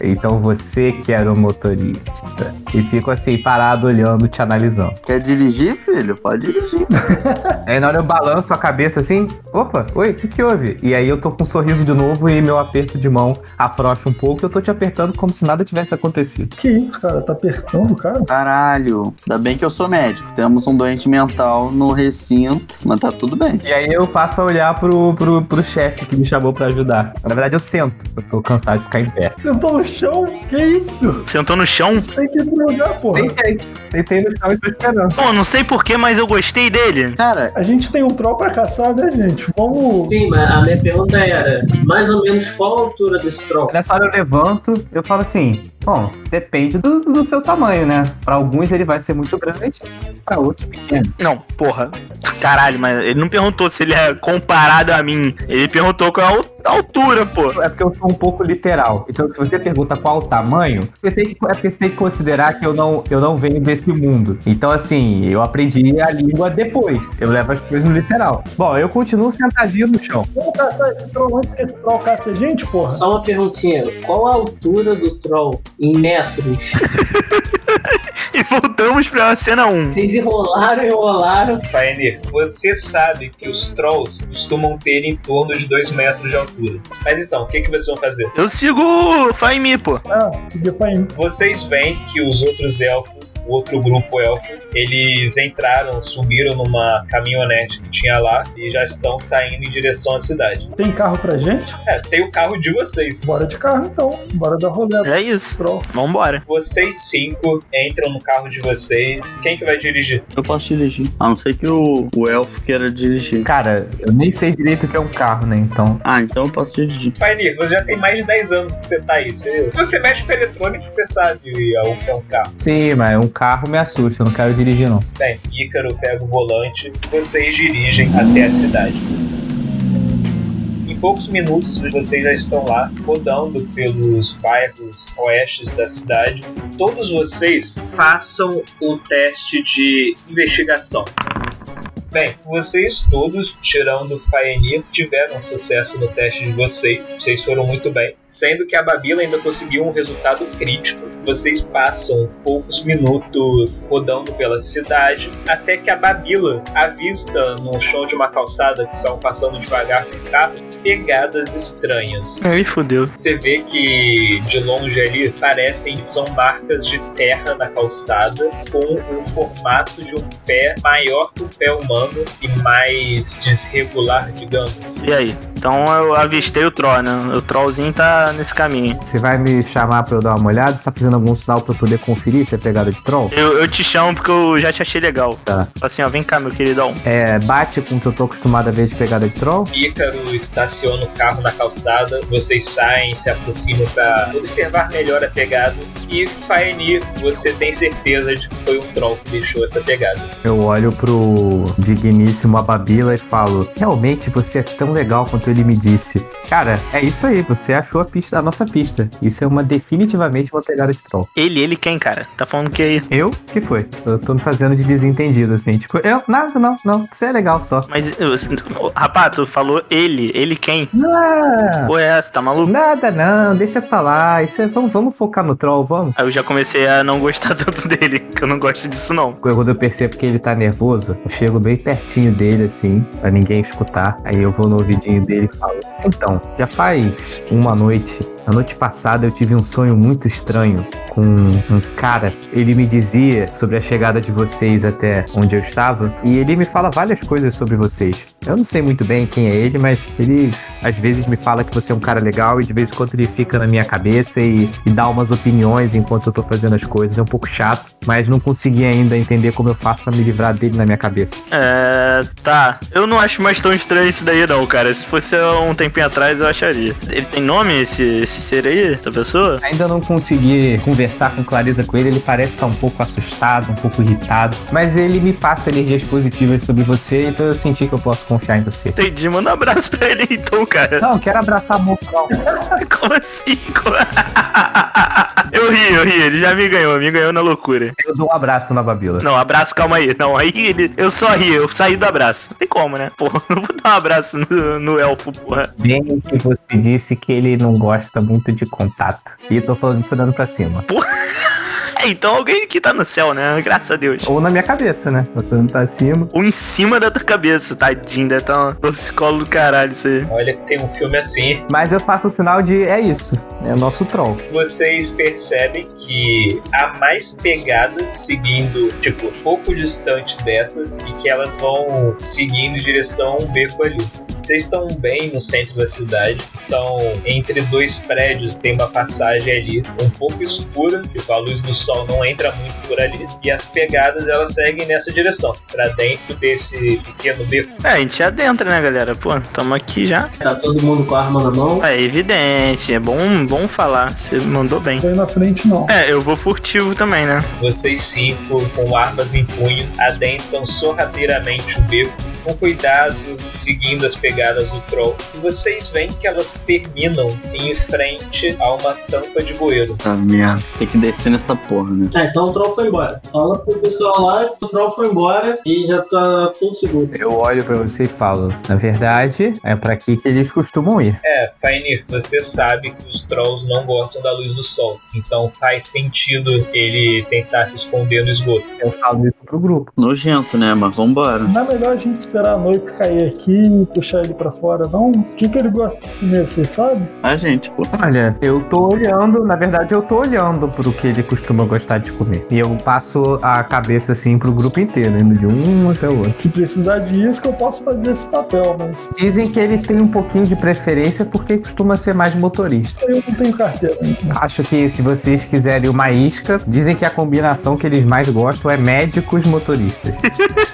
então você que era o motorista. E fico assim, parado, olhando, te analisando. Quer dirigir, filho? Pode dirigir. Aí na hora eu balanço a cabeça assim: Opa, oi, o que que houve? E aí eu tô com um sorriso de novo e meu aperto de mão afrouxa um pouco. Eu tô te apertando como se nada tivesse acontecido. Que isso, cara? Tá apertando o cara? Caralho. Ainda bem que eu sou médico. Temos um doente mental no recinto, mas tá tudo bem. E aí eu passo a olhar pro, pro, pro chefe que me chamou pra ajudar. Na verdade, eu sento. Eu tô cansado de ficar em pé. Sentou no chão? Que isso? Sentou no chão? Tem que ir pro lugar, porra. Sentei. Sentei no chão e tô esperando. Pô, não sei porquê, mas eu gostei dele. Cara, A gente tem um troll pra caçar, né, gente? Vamos. Sim, mas a minha pergunta era, mais ou menos qual a altura desse troll? Nessa hora eu levanto, eu falo assim: Bom, depende do, do seu tamanho, né? Pra alguns ele vai ser muito grande, pra outros pequeno. Não, porra. Caralho, mas ele não perguntou se ele é comparado a mim. Ele perguntou qual é a al- a altura, pô. É porque eu sou um pouco literal. Então, se você pergunta qual o tamanho, você tem que, é porque você tem que considerar que eu não, eu não venho desse mundo. Então, assim, eu aprendi a língua depois. Eu levo as coisas no literal. Bom, eu continuo sentadinho no chão. Vamos caçar esse troll antes que esse troll caça a gente, porra? Só uma perguntinha, qual a altura do troll em metros? E voltamos pra cena 1. Vocês enrolaram, enrolaram. Pioneer, você sabe que os trolls costumam ter em torno de 2 metros de altura. Mas então, o que, que vocês vão fazer? Eu sigo o Faimi, pô. Ah, seguir pra ir. Vocês veem que os outros elfos, o outro grupo elfo, eles entraram, subiram numa caminhonete que tinha lá e já estão saindo em direção à cidade. Tem carro pra gente? É, tem o carro de vocês. Bora de carro então. Bora dar rolê É isso. troll. Vambora. Vocês cinco entram no carro de vocês. Quem que vai dirigir? eu posso dirigir. A não ser que o, o elfo queira dirigir. Cara, eu nem sei direito o que é um carro, né? Então. Ah, então eu posso dirigir. Pioneer, você já tem mais de 10 anos que você tá aí. Você, você mexe com eletrônica, você sabe o que é um carro. Sim, mas um carro me assusta, eu não quero dirigir, Bem, Ícaro pega o volante, vocês dirigem até a cidade. Em poucos minutos vocês já estão lá, rodando pelos bairros oestes da cidade. Todos vocês façam o teste de investigação. Bem, vocês todos, tirando o Faenir, tiveram sucesso no teste de vocês. Vocês foram muito bem. Sendo que a Babila ainda conseguiu um resultado crítico. Vocês passam poucos minutos rodando pela cidade, até que a Babila avista no chão de uma calçada que estão passando devagar com carro pegadas estranhas. Aí fudeu. Você vê que de longe ali parecem que são marcas de terra na calçada com o formato de um pé maior que o pé humano e mais desregular, digamos. E aí? Então eu avistei o Troll, né? O Trollzinho tá nesse caminho. Você vai me chamar pra eu dar uma olhada? Você tá fazendo algum sinal pra eu poder conferir se é pegada de troll? Eu, eu te chamo porque eu já te achei legal. Tá. Assim, ó, vem cá, meu queridão. É, bate com o que eu tô acostumado a ver de pegada de troll? Ícaro estaciona o carro na calçada, vocês saem, se aproximam para observar melhor a pegada. E Faenir, você tem certeza de que foi um troll que deixou essa pegada. Eu olho pro digníssimo Ababila e falo: Realmente você é tão legal quanto ele me disse. Cara, é isso aí, você achou a pista, a nossa pista. Isso é uma definitivamente uma pegada de troll. Ele, ele quem, cara? Tá falando que aí. Eu? que foi? Eu tô me fazendo de desentendido, assim. Tipo, eu? Nada, não, não. Você é legal só. Mas, você- rapaz, tu falou ele, ele quem? Ah, Pô, é essa, tá maluco? nada não, deixa pra lá. Isso é, vamos, vamos focar no troll, vamos. Aí eu já comecei a não gostar tanto dele, que eu não gosto disso não. Quando eu percebo que ele tá nervoso, eu chego bem pertinho dele, assim, pra ninguém escutar. Aí eu vou no ouvidinho dele e falo: Então, já faz uma noite. Na noite passada eu tive um sonho muito estranho com um cara. Ele me dizia sobre a chegada de vocês até onde eu estava. E ele me fala várias coisas sobre vocês. Eu não sei muito bem quem é ele, mas ele às vezes me fala que você é um cara legal e de vez em quando ele fica na minha cabeça e, e dá umas opiniões enquanto eu tô fazendo as coisas. É um pouco chato, mas não consegui ainda entender como eu faço pra me livrar dele na minha cabeça. É. Tá. Eu não acho mais tão estranho isso daí, não, cara. Se fosse um tempinho atrás, eu acharia. Ele tem nome, esse, esse ser aí? Essa pessoa? Ainda não consegui conversar com clareza com ele, ele parece estar um pouco assustado, um pouco irritado, mas ele me passa energias positivas sobre você, então eu senti que eu posso confiar em você. Entendi, manda um abraço pra ele então, cara. Não, quero abraçar amor, não. Como assim? Como- Eu ri, eu ri, ele já me ganhou, me ganhou na loucura. Eu dou um abraço na Babila. Não, abraço, calma aí. Não, aí ele. Eu só ri, eu saí do abraço. Não tem como, né? Pô, não vou dar um abraço no, no elfo, porra. Bem que você disse que ele não gosta muito de contato. E tô falando isso olhando pra cima. É, então alguém que tá no céu, né? Graças a Deus. Ou na minha cabeça, né? Eu tô olhando pra cima. Ou em cima da tua cabeça, tadinho. Deve tá um torcicolo do caralho isso aí. Olha que tem um filme assim. Mas eu faço o sinal de é isso. É o nosso troll. Vocês percebem que há mais pegadas seguindo, tipo, pouco distante dessas e que elas vão seguindo em direção a um beco ali. Vocês estão bem no centro da cidade, então entre dois prédios tem uma passagem ali um pouco escura, tipo a luz do sol não entra muito por ali, e as pegadas elas seguem nessa direção, pra dentro desse pequeno beco. É, a gente adentra, né, galera? Pô, tamo aqui já. Tá todo mundo com a arma na mão. É evidente, é bom, bom falar. Você mandou bem. Foi na frente, não. É, eu vou furtivo também, né? Vocês cinco, com armas em punho, adentram sorrateiramente o beco, com cuidado, seguindo as pegadas do troll. E vocês veem que elas terminam em frente a uma tampa de bueiro. Tá merda. Tem que descer nessa porra, né? Ah, então o troll foi embora. Fala pro pessoal lá que o troll foi embora e já tá tudo seguro. Eu olho pra você e falo, na verdade, é pra aqui que eles costumam ir. É, Fainir, você sabe que os trolls não gostam da luz do sol. Então faz sentido ele tentar se esconder no esgoto. Eu falo isso pro grupo. Nojento, né? Mas vambora. Não é melhor a gente esperar a noite cair aqui e puxar ele pra fora, não? O que, que ele gosta de comer, vocês sabem? A gente, pô. Olha, eu tô olhando, na verdade eu tô olhando pro que ele costuma gostar de comer. E eu passo a cabeça assim pro grupo inteiro, indo de um até o outro. Se precisar de isca, eu posso fazer esse papel, mas Dizem que ele tem um pouquinho de preferência porque costuma ser mais motorista. eu não tenho carteira ainda. Acho que se vocês quiserem uma isca, dizem que a combinação que eles mais gostam é médicos motoristas.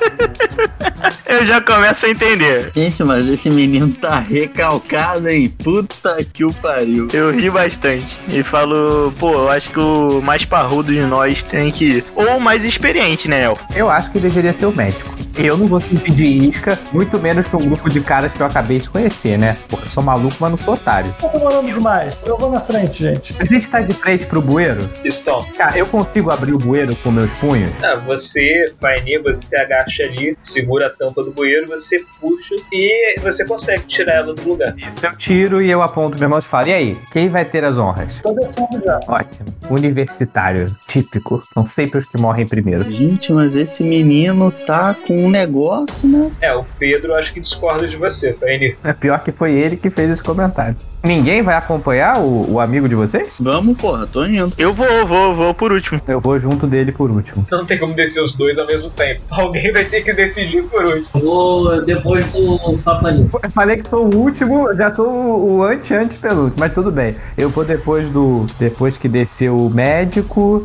Eu já começo a entender. Gente, mas esse menino tá recalcado, hein? Puta que o pariu. Eu ri bastante. E falo, pô, eu acho que o mais parrudo de nós tem que ir. Ou o mais experiente, né, Elfo? Eu acho que deveria ser o médico. Eu não vou sempre pedir isca, muito menos pra um grupo de caras que eu acabei de conhecer, né? Porque eu sou maluco, mas não sou otário. Tô demorando demais. Eu vou na frente, gente. A gente tá de frente pro bueiro? Estão. Cara, eu consigo abrir o bueiro com meus punhos? Ah, você, Fainir, você se agacha ali, segura a tampa do bueiro, você puxa e você consegue tirar ela do lugar. Isso eu tiro e eu aponto minha mão e falo: e aí, quem vai ter as honras? Tô descendo já. Ótimo. Universitário, típico. São sempre os que morrem primeiro. Gente, mas esse menino tá com um negócio, né? É, o Pedro acho que discorda de você, Fainir. É pior que foi ele que fez esse comentário. Ninguém vai acompanhar o, o amigo de vocês? Vamos, porra, tô indo. Eu vou, vou, vou por último. Eu vou junto dele por último. Não tem como descer os dois ao mesmo tempo. Alguém vai ter que decidir por último. Vou depois do Fapani. Eu falei que sou o último, eu já sou o, o anti-anti penúltimo, mas tudo bem. Eu vou depois do. Depois que desceu o médico.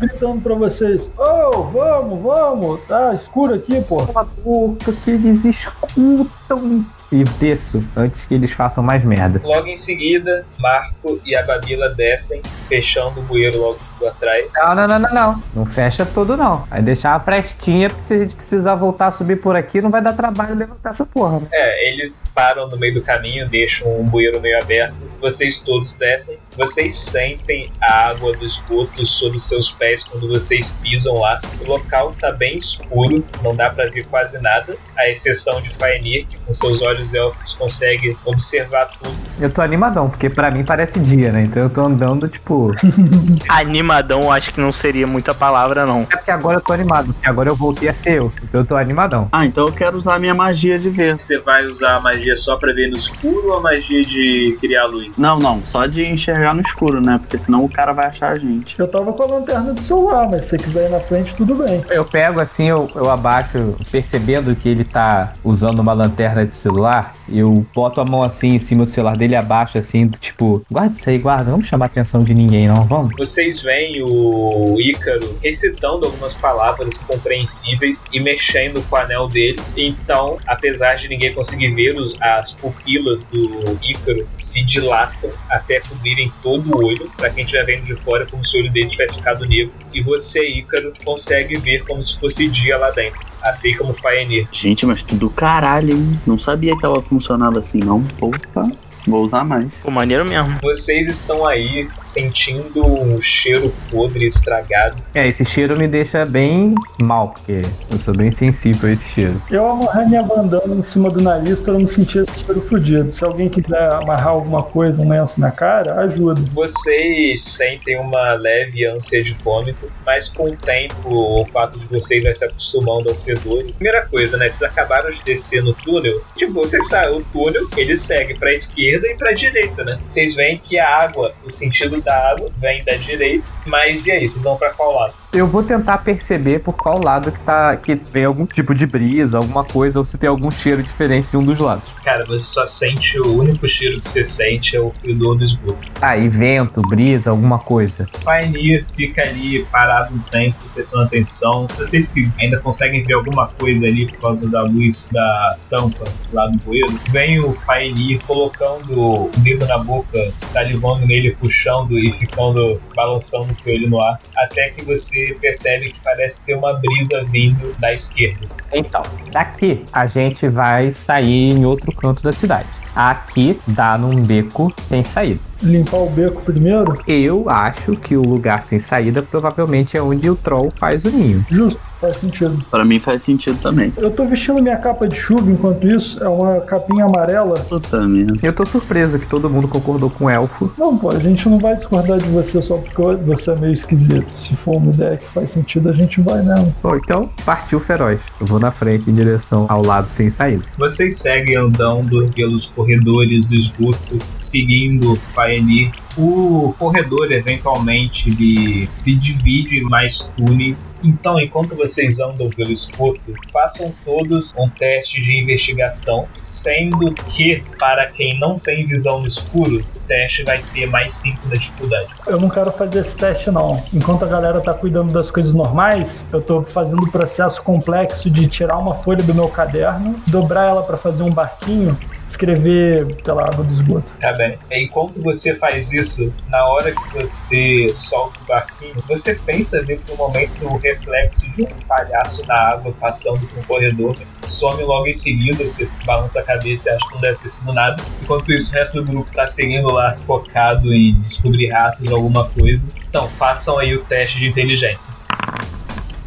Gritando pra vocês. Oh, vamos, vamos. Tá escuro aqui, pô. Cala a boca que eles escutam e desço antes que eles façam mais merda. Logo em seguida, Marco e a Babila descem, fechando o bueiro logo atrás. Não, não, não, não, não. Não fecha todo, não. Vai deixar uma frestinha, porque se a gente precisar voltar a subir por aqui, não vai dar trabalho levantar essa porra, né? É, eles param no meio do caminho, deixam um bueiro meio aberto. Vocês todos descem. Vocês sentem a água do esgoto sobre seus pés quando vocês pisam lá. O local tá bem escuro, não dá pra ver quase nada, à exceção de Faenir, que com seus olhos élficos consegue observar tudo. Eu tô animadão, porque pra mim parece dia, né? Então eu tô andando, tipo. Animadão, acho que não seria muita palavra, não. É porque agora eu tô animado, porque agora eu voltei a ser eu. Então eu tô animadão. Ah, então eu quero usar a minha magia de ver. Você vai usar a magia só pra ver no escuro ou a magia de criar luz? Não, não, só de enxergar no escuro, né? Porque senão o cara vai achar a gente. Eu tava com a lanterna do celular, mas se você quiser ir na frente, tudo bem. Eu pego assim, eu, eu abaixo, percebendo que ele tá usando uma lanterna de celular, eu boto a mão assim em cima do celular dele abaixo, assim, tipo, guarda isso aí, guarda, vamos chamar a atenção de ninguém, não, vamos. Vocês veem o Ícaro recitando algumas palavras compreensíveis e mexendo com o anel dele. Então, apesar de ninguém conseguir ver, as pupilas do Ícaro se dilatam até cobrirem todo o olho. Pra quem estiver vendo de fora, como se o olho dele tivesse ficado negro. E você, Ícaro, consegue ver como se fosse dia lá dentro. Assim como Faenir. Gente, mas tudo caralho, hein? Não sabia que ela funcionava assim, não. Opa, vou usar mais. Pô, maneiro mesmo. Vocês estão aí sentindo um cheiro podre estragado. É, esse cheiro me deixa bem mal, porque eu sou bem sensível a esse cheiro. Eu amarrei minha bandana em cima do nariz pra não sentir esse cheiro fudido. Se alguém quiser amarrar alguma coisa, um lenço na cara, ajuda. Vocês sentem uma leve ânsia de vômito, mas com o tempo o fato de vocês vai se acostumando ao fedor. Primeira coisa, né? Vocês acabaram de descer no túnel. Tipo, vocês sabem, o túnel ele segue pra esquerda e pra direita, né? Vocês veem que a água, o sentido da água, vem da direita. Mas e aí, vocês vão pra qual lado? Eu vou tentar perceber por qual lado que tá que vem algum tipo de brisa, alguma coisa, ou se tem algum cheiro diferente de um dos lados. Cara, você só sente o único cheiro que você sente é o fedor do esgoto. Ah, e vento, brisa, alguma coisa. Faenir fica ali parado um tempo, prestando atenção. Vocês que ainda conseguem ver alguma coisa ali por causa da luz da tampa lá do bueiro, vem o Faenir colocando o dedo na boca, salivando nele, puxando e ficando balançando com ele no ar, até que você percebe que parece ter uma brisa vindo da esquerda. Então, daqui a gente vai sair em outro canto da cidade. Aqui dá num beco sem saída. Limpar o beco primeiro? Eu acho que o lugar sem saída provavelmente é onde o troll faz o ninho. Justo, faz sentido. Pra mim faz sentido também. Eu tô vestindo minha capa de chuva enquanto isso, é uma capinha amarela. Puta merda. Eu tô surpreso que todo mundo concordou com o elfo. Não, pô, a gente não vai discordar de você só porque você é meio esquisito. Se for uma ideia que faz sentido, a gente vai mesmo. Bom, então partiu feroz. Eu vou na frente em direção ao lado sem saída. Vocês seguem andando pelos corredores do esgoto, seguindo o Faenir. O corredor eventualmente ele se divide em mais túneis. Então, enquanto vocês andam pelo esgoto, façam todos um teste de investigação, sendo que para quem não tem visão no escuro, o teste vai ter mais 5 na dificuldade. Eu não quero fazer esse teste, não. Enquanto a galera tá cuidando das coisas normais, eu tô fazendo o processo complexo de tirar uma folha do meu caderno, dobrar ela pra fazer um barquinho, escrever pela água do esgoto. Tá bem. Enquanto você faz isso, na hora que você solta o barquinho, você pensa ver por um momento o reflexo de um palhaço na água passando por um corredor. Some logo em seguida, você balança a cabeça e acha que não deve ter sido nada. Enquanto isso, o resto do grupo tá seguindo lá, focado em descobrir rastros de alguma coisa. Então, façam aí o teste de inteligência.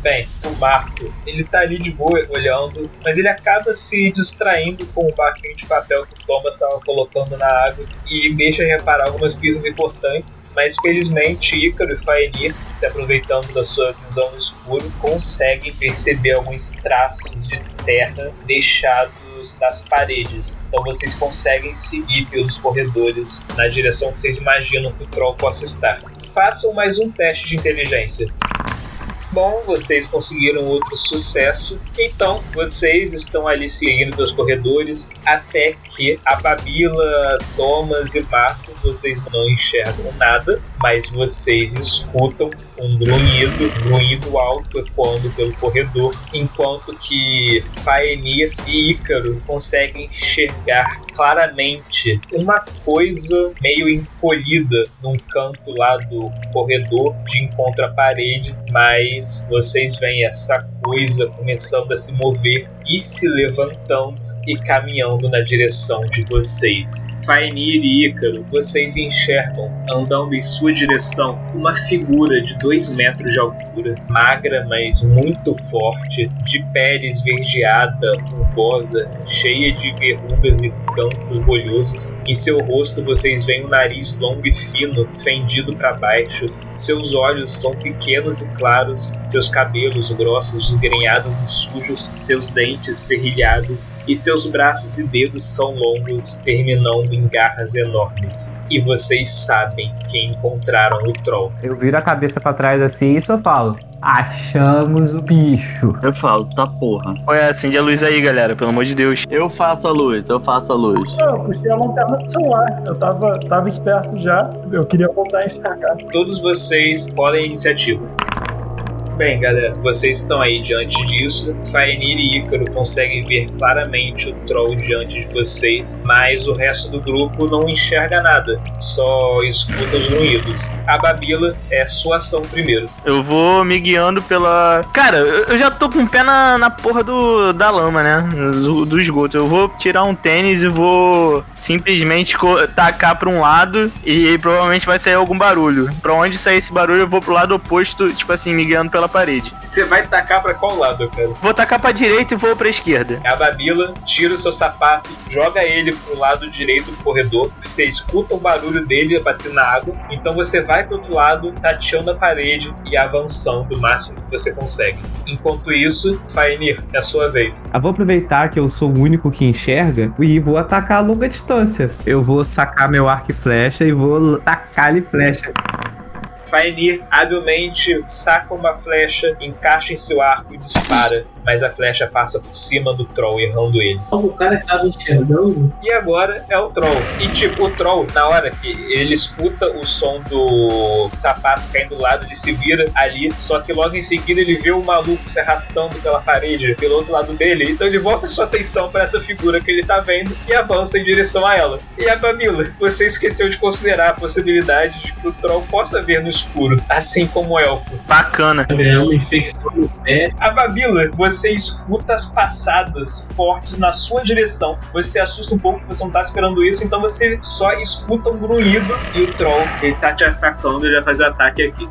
Bem, o Marco, ele tá ali de boa olhando, mas ele acaba se distraindo com o barquinho de papel que o Thomas estava colocando na água e deixa reparar algumas pistas importantes, mas felizmente Ícaro e Faenir, se aproveitando da sua visão no escuro, conseguem perceber alguns traços de terra deixados nas paredes. Então vocês conseguem seguir pelos corredores na direção que vocês imaginam que o Troll possa estar. Façam mais um teste de inteligência. Bom, vocês conseguiram outro sucesso. Então, vocês estão ali seguindo pelos corredores até que a Babila, Thomas e Marco, vocês não enxergam nada, mas vocês escutam um grunhido, grunhido alto ecoando pelo corredor, enquanto que Faenir e Ícaro conseguem enxergar claramente uma coisa meio encolhida num canto lá do corredor de encontro à parede, mas vocês veem essa coisa começando a se mover e se levantando e caminhando na direção de vocês. Faenir e Ícaro, vocês enxergam andando em sua direção uma figura de dois metros de altura, magra, mas muito forte, de pele esverdeada, rugosa, cheia de verrugas e campos bolhosos. Em seu rosto vocês veem um nariz longo e fino, fendido para baixo. Seus olhos são pequenos e claros, seus cabelos grossos, desgrenhados e sujos, seus dentes serrilhados e seus braços e dedos são longos, terminando em garras enormes. E vocês sabem que encontraram o Troll. Eu viro a cabeça pra trás assim e só falo: Achamos o bicho. Eu falo, tá porra. Olha, acende a luz aí, galera, pelo amor de Deus. Eu faço a luz, eu faço a luz. Não, eu puxei a lanterna do celular. Eu tava, tava esperto já. Eu queria voltar a enxergar. Todos vocês podem iniciativa. Bem, galera, vocês estão aí diante disso. Faenir e Ícaro conseguem ver claramente o troll diante de vocês, mas o resto do grupo não enxerga nada, só escuta os ruídos. A Babila é sua ação primeiro. Eu vou me guiando pela. Cara, eu já tô com o pé na, na porra do, da lama, né? Do, do esgoto. Eu vou tirar um tênis e vou simplesmente tacar pra um lado e provavelmente vai sair algum barulho. Pra onde sair esse barulho, eu vou pro lado oposto, tipo assim, me guiando pela parede. Você vai tacar pra qual lado, cara? Vou tacar pra direita e vou pra esquerda. A Babila tira o seu sapato, joga ele pro lado direito do corredor. Você escuta o barulho dele bater na água. Então você vai pro outro lado, tateando a parede e avançando o máximo que você consegue. Enquanto isso, Faenir, é a sua vez. Eu vou aproveitar que eu sou o único que enxerga e vou atacar a longa distância. Eu vou sacar meu arco e flecha e vou tacar-lhe flecha. Faenir habilmente saca uma flecha, encaixa em seu arco e dispara, mas a flecha passa por cima do troll, errando ele. O cara que tava enxergando. E agora é o troll. E tipo, o troll, na hora que ele escuta o som do sapato caindo do lado, ele se vira ali. Só que logo em seguida ele vê o maluco se arrastando pela parede, pelo outro lado dele. Então ele volta sua atenção para essa figura que ele tá vendo e avança em direção a ela. E a Babila, você esqueceu de considerar a possibilidade de que o troll possa ver no escuro, assim como o elfo. Bacana. É uma infecção no pé. A Babila, você escuta as passadas fortes na sua direção. Você assusta um pouco, você não tá esperando isso, então você só escuta um grunhido e o troll, ele tá te atacando, ele vai fazer o ataque aqui.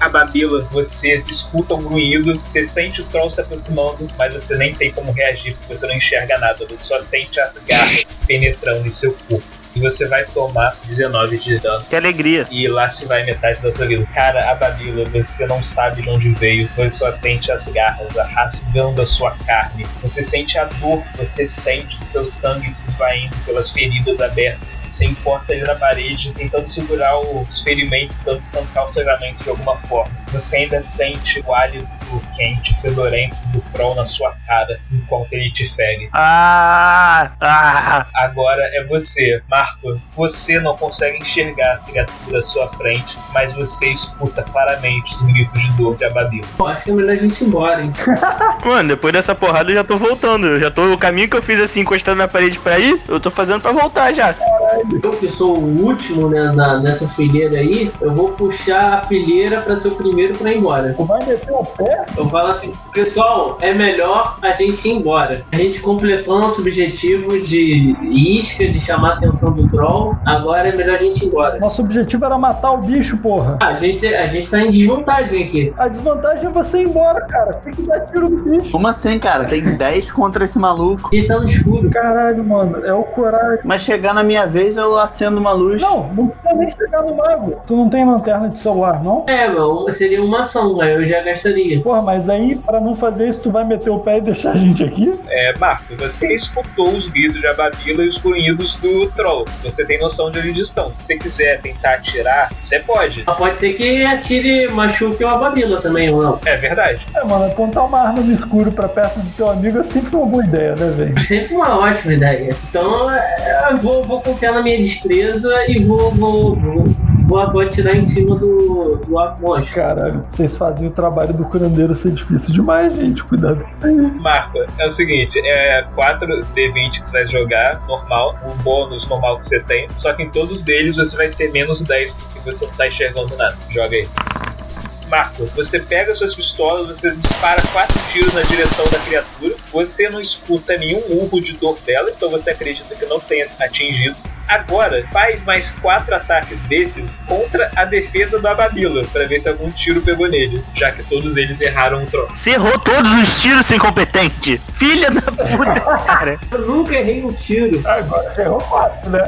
A Babila, você escuta um grunhido, você sente o troll se aproximando, mas você nem tem como reagir, porque você não enxerga nada, você só sente as garras penetrando em seu corpo. E você vai tomar 19 de dano. Que alegria. E lá se vai metade da sua vida. Cara, a Babila, você não sabe de onde veio, você só sente as garras rasgando a sua carne. Você sente a dor, você sente o seu sangue se esvaindo pelas feridas abertas. Você encosta ali na parede, tentando segurar os ferimentos, tentando estancar o sangramento de alguma forma. Você ainda sente o hálito quente, fedorento do troll na sua cara enquanto ele te fere. Ah! Ah! Agora é você, Marco. Você não consegue enxergar a criatura à sua frente, mas você escuta claramente os gritos de dor de Abadil. Pô, acho que é melhor a gente ir embora, hein? Mano, depois dessa porrada eu já tô voltando. Eu já tô. O caminho que eu fiz assim, encostando na parede pra ir, eu tô fazendo pra voltar já. Eu que sou o último né, na- nessa fileira aí, eu vou puxar a fileira pra ser o primeiro pra ir embora. Tu vai meter o pé? Eu falo assim, pessoal, é melhor a gente ir embora. A gente completou nosso objetivo de isca, de chamar a atenção do troll. Agora é melhor a gente ir embora. Nosso objetivo era matar o bicho, porra. Ah, a gente, a gente tá em desvantagem aqui. A desvantagem é você ir embora, cara. Tem que dar tiro no bicho. Como assim, cara? Tem 10 contra esse maluco. Gente tá no escuro. Caralho, mano. É o coragem. Mas chegar na minha vez vez eu acendo uma luz. Não, não precisa nem chegar no mago. Tu não tem lanterna de celular, não? É, mano, seria uma ação, aí eu já gastaria. Porra, mas aí, pra não fazer isso, tu vai meter o pé e deixar a gente aqui? É, Marco, você escutou os gritos de Ababila e os grunhidos do Troll. Você tem noção de onde eles estão. Se você quiser tentar atirar, você pode. Mas Pode ser que atire, machuque uma babila também, ou não. É verdade. É, mano, apontar uma arma no escuro pra perto do teu amigo é sempre uma boa ideia, né, velho? Sempre uma ótima ideia. Então, é, eu vou, vou confiar na minha destreza e vou, vou, vou, vou, vou atirar em cima do, do monstro. Caralho, vocês fazem o trabalho do curandeiro ser difícil demais, gente. Cuidado com isso aí. Marco, é o seguinte, é 4D20 que você vai jogar, normal, o bônus normal que você tem, só que em todos deles você vai ter menos 10 porque você não tá enxergando nada. Joga aí. Marco, você pega suas pistolas, você dispara quatro tiros na direção da criatura, você não escuta nenhum urro de dor dela, então você acredita que não tenha atingido. Agora, faz mais quatro ataques desses contra a defesa da Babila, pra ver se algum tiro pegou nele, já que todos eles erraram o troço. Você errou todos os tiros, seu incompetente. Filha da puta, cara. Eu nunca errei um tiro. Agora já errou quatro, né?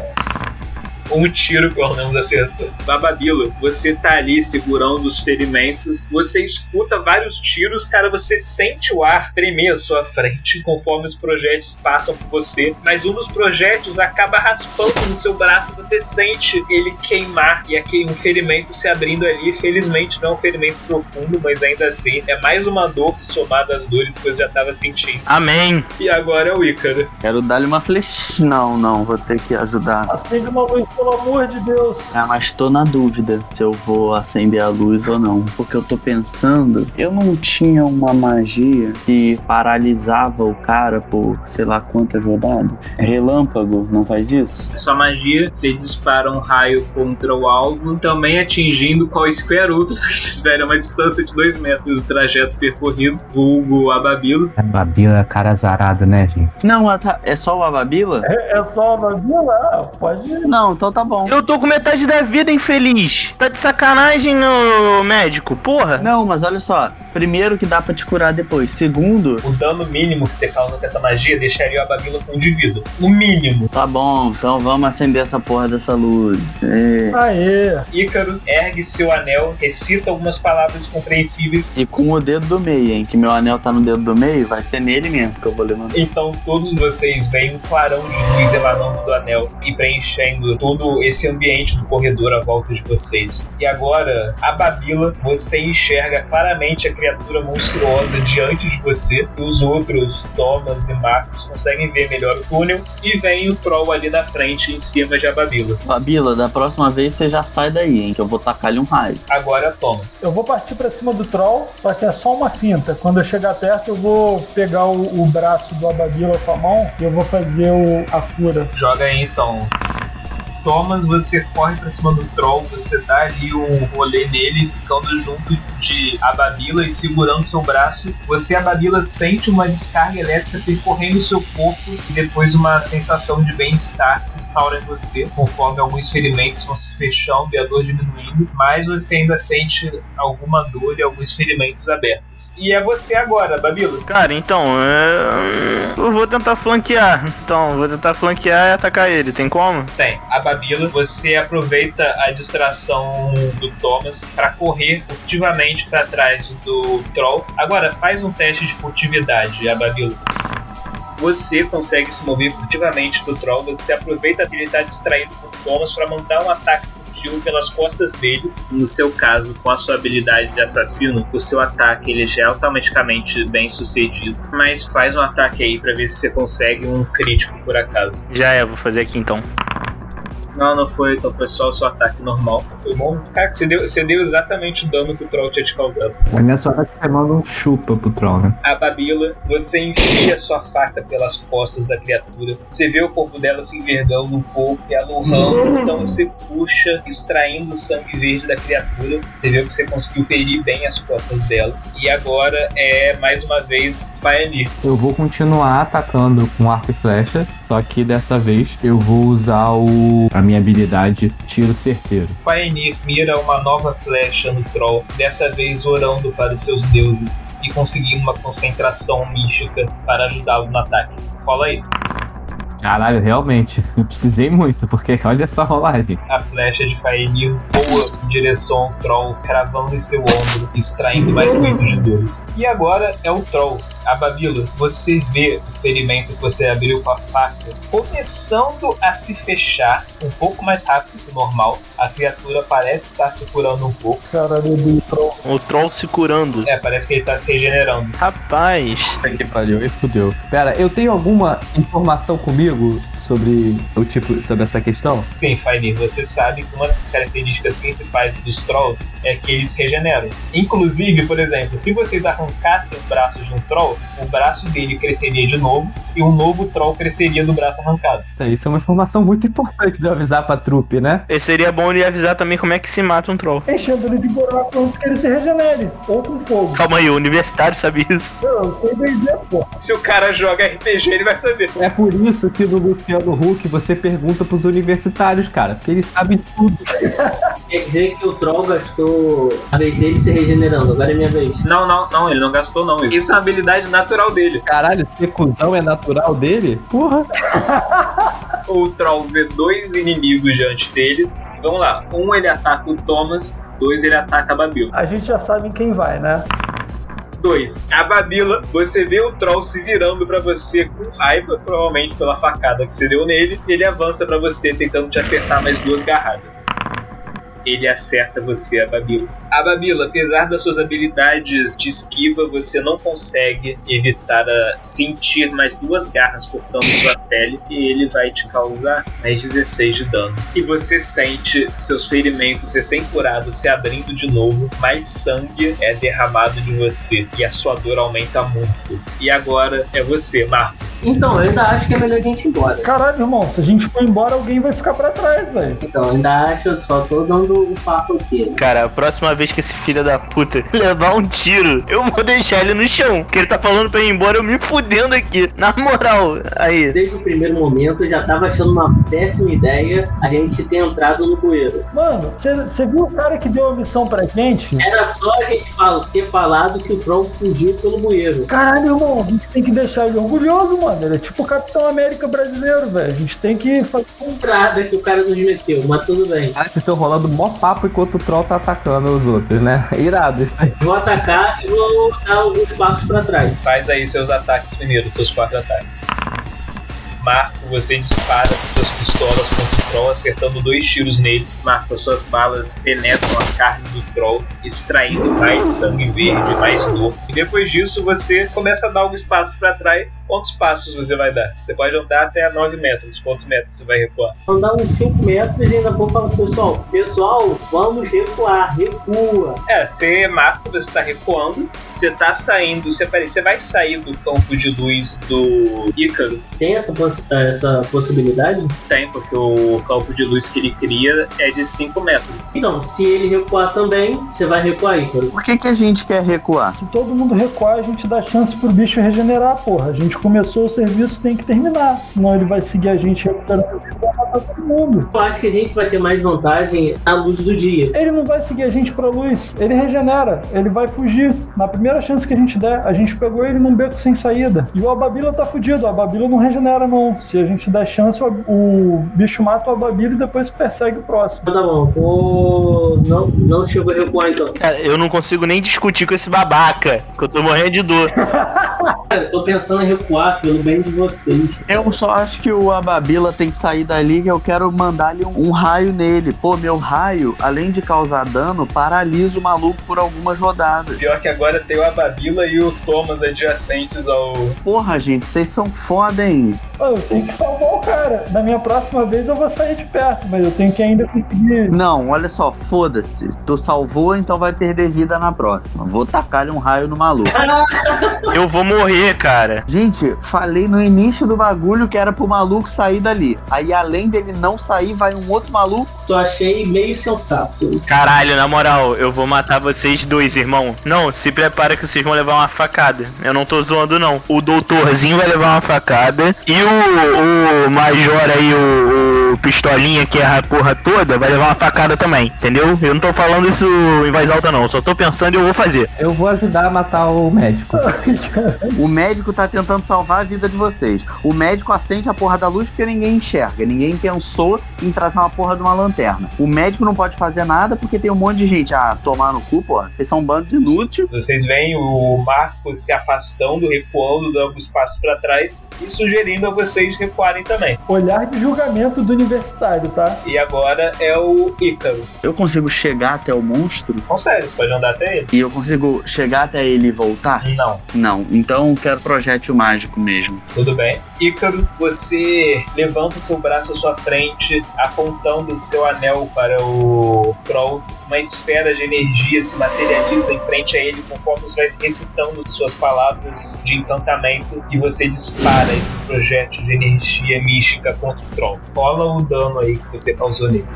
Um tiro pelo menos acertou. Bababila, você tá ali segurando os ferimentos, você escuta vários tiros, cara, você sente o ar tremer à sua frente conforme os projéteis passam por você, mas um dos projéteis acaba raspando no seu braço, você sente ele queimar e aqui um ferimento se abrindo ali. Felizmente não é um ferimento profundo, mas ainda assim é mais uma dor somada às dores que você já tava sentindo. Amém. E agora é o Ícaro. Quero dar-lhe uma flecha. Não, não, vou ter que ajudar. Acende uma luz, pelo amor de Deus. Ah, mas tô na dúvida se eu vou acender a luz ou não. Porque eu tô pensando, eu não tinha uma magia que paralisava o cara por sei lá quantas rodadas. Relâmpago, não faz isso? Sua magia, você dispara um raio contra o alvo, também atingindo quaisquer outros que estiverem a uma distância de 2 metros do trajeto percorrido, vulgo a Babilo. A Babila é cara azarado, né, gente? Não, é só o Ababila? É, é só uma vila? Ah, Pode ir. Não, então tá bom. Eu tô com metade da vida, infeliz. Tá de sacanagem, no médico, porra. Não, mas olha só. Primeiro que dá pra te curar depois. Segundo, O dano mínimo que você causa com essa magia deixaria a Babila com um de vida. O mínimo. tá bom, então vamos acender essa porra dessa luz. É. Aê. Ícaro ergue seu anel, recita algumas palavras compreensíveis. E com o dedo do meio, hein? Que meu anel tá no dedo do meio, vai ser nele mesmo que eu vou levantar. Então todos vocês veem um clarão de luz emanando do anel e preenchendo todo esse ambiente do corredor à volta de vocês. E agora, a Babila, você enxerga claramente a criatura monstruosa diante de você. E os outros, Thomas e Marcos, conseguem ver melhor o túnel. E vem o Troll ali na frente, em cima de Ababila. Babila, da próxima vez você já sai daí, hein? Que eu vou tacar-lhe um raio. Agora Thomas. Eu vou partir pra cima do troll, só que é só uma finta. Quando eu chegar perto, eu vou pegar o, o braço do Ababila com a mão e eu vou fazer o- a cura. Joga aí então. Thomas, você corre pra cima do troll, você dá ali um rolê nele, ficando junto de Ababila e segurando seu braço. Você, Ababila, sente uma descarga elétrica percorrendo seu corpo e depois uma sensação de bem-estar se instaura em você, conforme alguns ferimentos vão se fechando e a dor diminuindo, mas você ainda sente alguma dor e alguns ferimentos abertos. E é você agora, Babilo. Cara, então, é, eu vou tentar flanquear. Então, vou tentar flanquear e atacar ele. Tem como? Tem. A Babila, você aproveita a distração do Thomas para correr furtivamente para trás do Troll. Agora, faz um teste de furtividade, a Babila. Você consegue se mover furtivamente do Troll, você aproveita que ele está distraído com o Thomas para mandar um ataque furtivo pelas costas dele. No seu caso, com a sua habilidade de assassino, o seu ataque ele já é automaticamente bem sucedido. Mas faz um ataque aí para ver se você consegue um crítico por acaso. Já é, vou fazer aqui então. Não, não foi, então foi só o seu ataque normal. Foi bom. Cara, você deu, você deu exatamente o dano que o troll tinha te causado. É nessa hora que você manda um chupa pro troll, né? A Babila, você enfia sua faca pelas costas da criatura. Você vê o corpo dela se envergando um pouco e ela urrando. Então você puxa, extraindo o sangue verde da criatura. Você vê que você conseguiu ferir bem as costas dela. E agora é mais uma vez Faenir. Eu vou continuar atacando com arco e flecha, só que dessa vez eu vou usar o a minha habilidade tiro certeiro. Faenir mira uma nova flecha no troll, dessa vez orando para os seus deuses e conseguindo uma concentração mística para ajudá-lo no ataque. Rola aí. Caralho, realmente. Eu precisei muito, porque olha só a rolagem. A flecha de Faenir voa em direção ao troll, cravando em seu ombro, extraindo mais gritos de dores. E agora é o troll. A Babila, você vê o ferimento que você abriu com a faca começando a se fechar um pouco mais rápido que o normal. A criatura parece estar se curando um pouco. Caralho, do troll. O troll se curando. É, parece que ele está se regenerando. Rapaz, Puta que pariu, e fudeu. Pera, eu tenho alguma informação comigo sobre o tipo, sobre essa questão? Sim, Fainir, você sabe que uma das características principais dos trolls é que eles regeneram. Inclusive, por exemplo, se vocês arrancassem o braço de um troll, o braço dele cresceria de novo e um novo troll cresceria do braço arrancado. Isso é uma informação muito importante de eu avisar pra trupe, né? e seria bom ele avisar também como é que se mata um troll. Enchendo ele de buraco antes que ele se regenere. Ou com fogo. Calma aí, o universitário sabe isso. Não, eu sei pô. Se o cara joga RPG, ele vai saber. É por isso que no Luciano Huck você pergunta pros universitários, cara, porque eles sabem tudo. Quer dizer que o Troll gastou a vez dele se regenerando. Agora é minha vez. Não, não, não, ele não gastou não. Isso é uma habilidade natural dele. Caralho, ser cuzão é natural dele? Porra. O troll vê dois inimigos diante dele. Vamos lá, um ele ataca o Thomas, dois ele ataca a Babila. A gente já sabe em quem vai, né? 2. A Babila, você vê o troll se virando pra você com raiva, provavelmente pela facada que você deu nele. Ele avança pra você, tentando te acertar mais duas garradas. Ele acerta você, a Babila. A Babila, apesar das suas habilidades de esquiva, você não consegue evitar a sentir mais duas garras cortando sua pele e ele vai te causar mais 16 de dano. E você sente seus ferimentos recém-curados se abrindo de novo, mais sangue é derramado de você e a sua dor aumenta muito. E agora é você, Marco. Então, eu ainda acho que é melhor a gente ir embora. Caralho, irmão, se a gente for embora, alguém vai ficar pra trás, velho. Então, eu ainda acho, eu só tô dando um papo aqui. né? Cara, a próxima vez que esse filho da puta levar um tiro, eu vou deixar ele no chão. Porque ele tá falando pra ir embora, eu me fudendo aqui. Na moral, aí. Desde o primeiro momento, eu já tava achando uma péssima ideia a gente ter entrado no bueiro. Mano, você viu o cara que deu a missão pra gente? Era só a gente fala- ter falado que o Troll fugiu pelo bueiro. Caralho, irmão, a gente tem que deixar ele orgulhoso, mano. Ele é tipo o Capitão América brasileiro, velho. A gente tem que fazer. Entrada que o cara nos meteu, mas tudo bem. Ah, vocês estão rolando mó papo enquanto o troll tá atacando os outros, né? Irado isso aí. Vou atacar e vou dar alguns passos pra trás. Faz aí seus ataques primeiro, seus quatro ataques. Marco, você dispara com suas pistolas contra o troll, acertando dois tiros nele. Marco, as suas balas penetram a carne do troll, extraindo mais sangue verde, mais dor. E depois disso, você começa a dar alguns passos para trás. Quantos passos você vai dar? Você pode andar até 9 metros. Quantos metros você vai recuar? Andar uns 5 metros e ainda vou falar pessoal: Pessoal, vamos recuar, recua. É, você marca, você está recuando, você está saindo, você, você vai sair do campo de luz do Ícaro? Tem essa, poss- essa possibilidade? Tem, porque o campo de luz que ele cria é de 5 metros. Então, se ele recuar também, você vai recuar aí, Ícaro. Por que, que a gente quer recuar? Se todo mundo recuar, a gente dá chance pro bicho regenerar, porra. A gente começou o serviço, tem que terminar. Senão ele vai seguir a gente recuperando vida e vai matar todo mundo. Eu acho que a gente vai ter mais vantagem à luz do dia. Ele não vai seguir a gente pra luz, ele regenera, ele vai fugir. Na primeira chance que a gente der, a gente pegou ele num beco sem saída. E o Ababila tá fudido, o Ababila não regenera, não. Se a gente der chance, o, o bicho mata o Ababila e depois persegue o próximo. Tá bom, vou. Não, não chegou a recuar então. Cara, eu não consigo nem discutir com esse babaca, que eu tô morrendo de dor. Cara, eu tô pensando em recuar pelo bem de vocês. Eu só acho que o Ababila tem que sair dali que eu quero mandar-lhe um, um raio nele. Pô, meu raio, além de causar dano, paralisa o maluco por algumas rodadas. Pior que agora tem o Ababila e o Thomas adjacentes ao. Porra, gente, vocês são foda, hein? Eu tenho que salvar o cara. Na minha próxima vez eu vou sair de perto, mas eu tenho que ainda conseguir. Não, olha só, foda-se. Tu salvou, então vai perder vida na próxima. Vou tacar-lhe um raio no maluco. Eu vou morrer, cara. Gente, falei no início do bagulho que era pro maluco sair dali. Aí, além dele não sair, vai um outro maluco. Só achei meio sensato. Caralho, na moral, eu vou matar vocês dois, irmão. Não, se prepara que vocês vão levar uma facada. Eu não tô zoando, não. O doutorzinho vai levar uma facada. E o, o major aí, o, o pistolinha que erra a porra toda vai levar uma facada também, entendeu? Eu não tô falando isso em voz alta não, só tô pensando e eu vou fazer. Eu vou ajudar a matar o médico. O médico tá tentando salvar a vida de vocês. O médico acende a porra da luz porque ninguém enxerga. Ninguém pensou em trazer uma porra de uma lanterna. O médico não pode fazer nada porque tem um monte de gente. Ah, tomar no cu, porra. Vocês são um bando de inútil. Vocês veem o Marco se afastando, recuando, dando alguns passos pra trás e sugerindo a vocês recuarem também. Olhar de julgamento do universitário, tá? E agora é o Ícaro. Eu consigo chegar até o monstro Consegue, você pode andar até ele? e eu consigo chegar até ele e voltar? Não. Não. Então eu quero projétil mágico mesmo. Tudo bem. Ícaro, você levanta seu braço à sua frente, apontando seu anel para o Troll. Uma esfera de energia se materializa em frente a ele conforme você vai recitando suas palavras de encantamento e você dispara esse projétil de energia mística contra o Troll. Rola o dano aí que você causou nele.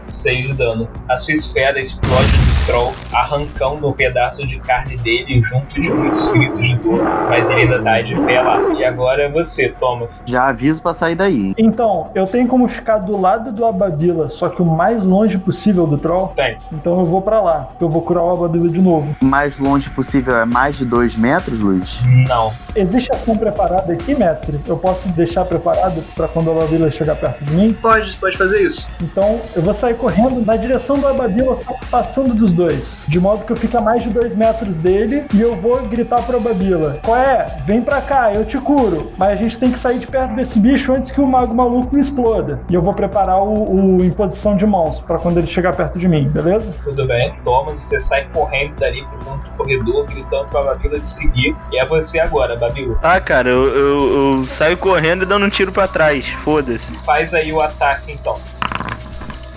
6 de dano. A sua esfera explode Troll, arrancando um pedaço de carne dele junto de muitos gritos de dor, mas ele ainda tá de pé lá. E agora é você, Thomas. Já aviso pra sair daí. Então, eu tenho como ficar do lado do Ababila, só que o mais longe possível do Troll. Tem. Então eu vou pra lá. Eu vou curar o Ababila de novo. Mais longe possível é mais de dois metros, Luiz? Não. Existe ação preparada aqui, mestre? Eu posso deixar preparado pra quando o Ababila chegar perto de mim? Pode, pode fazer isso. Então eu vou sair correndo na direção do Ababila, só passando dos dois. De modo que eu fique a mais de dois metros dele e eu vou gritar pro Ababila: Qual é? Vem pra cá, eu te curo. Mas a gente tem que sair de perto desse bicho antes que o mago maluco me exploda. E eu vou preparar o, o imposição de mãos pra quando ele chegar perto de mim, beleza? Tudo bem. Thomas, você sai correndo dali pro fundo do corredor, gritando pra Babila te seguir. E é você agora, Babila. Ah, cara, eu, eu- eu saio correndo e dando um tiro pra trás, foda-se. Faz aí o ataque então.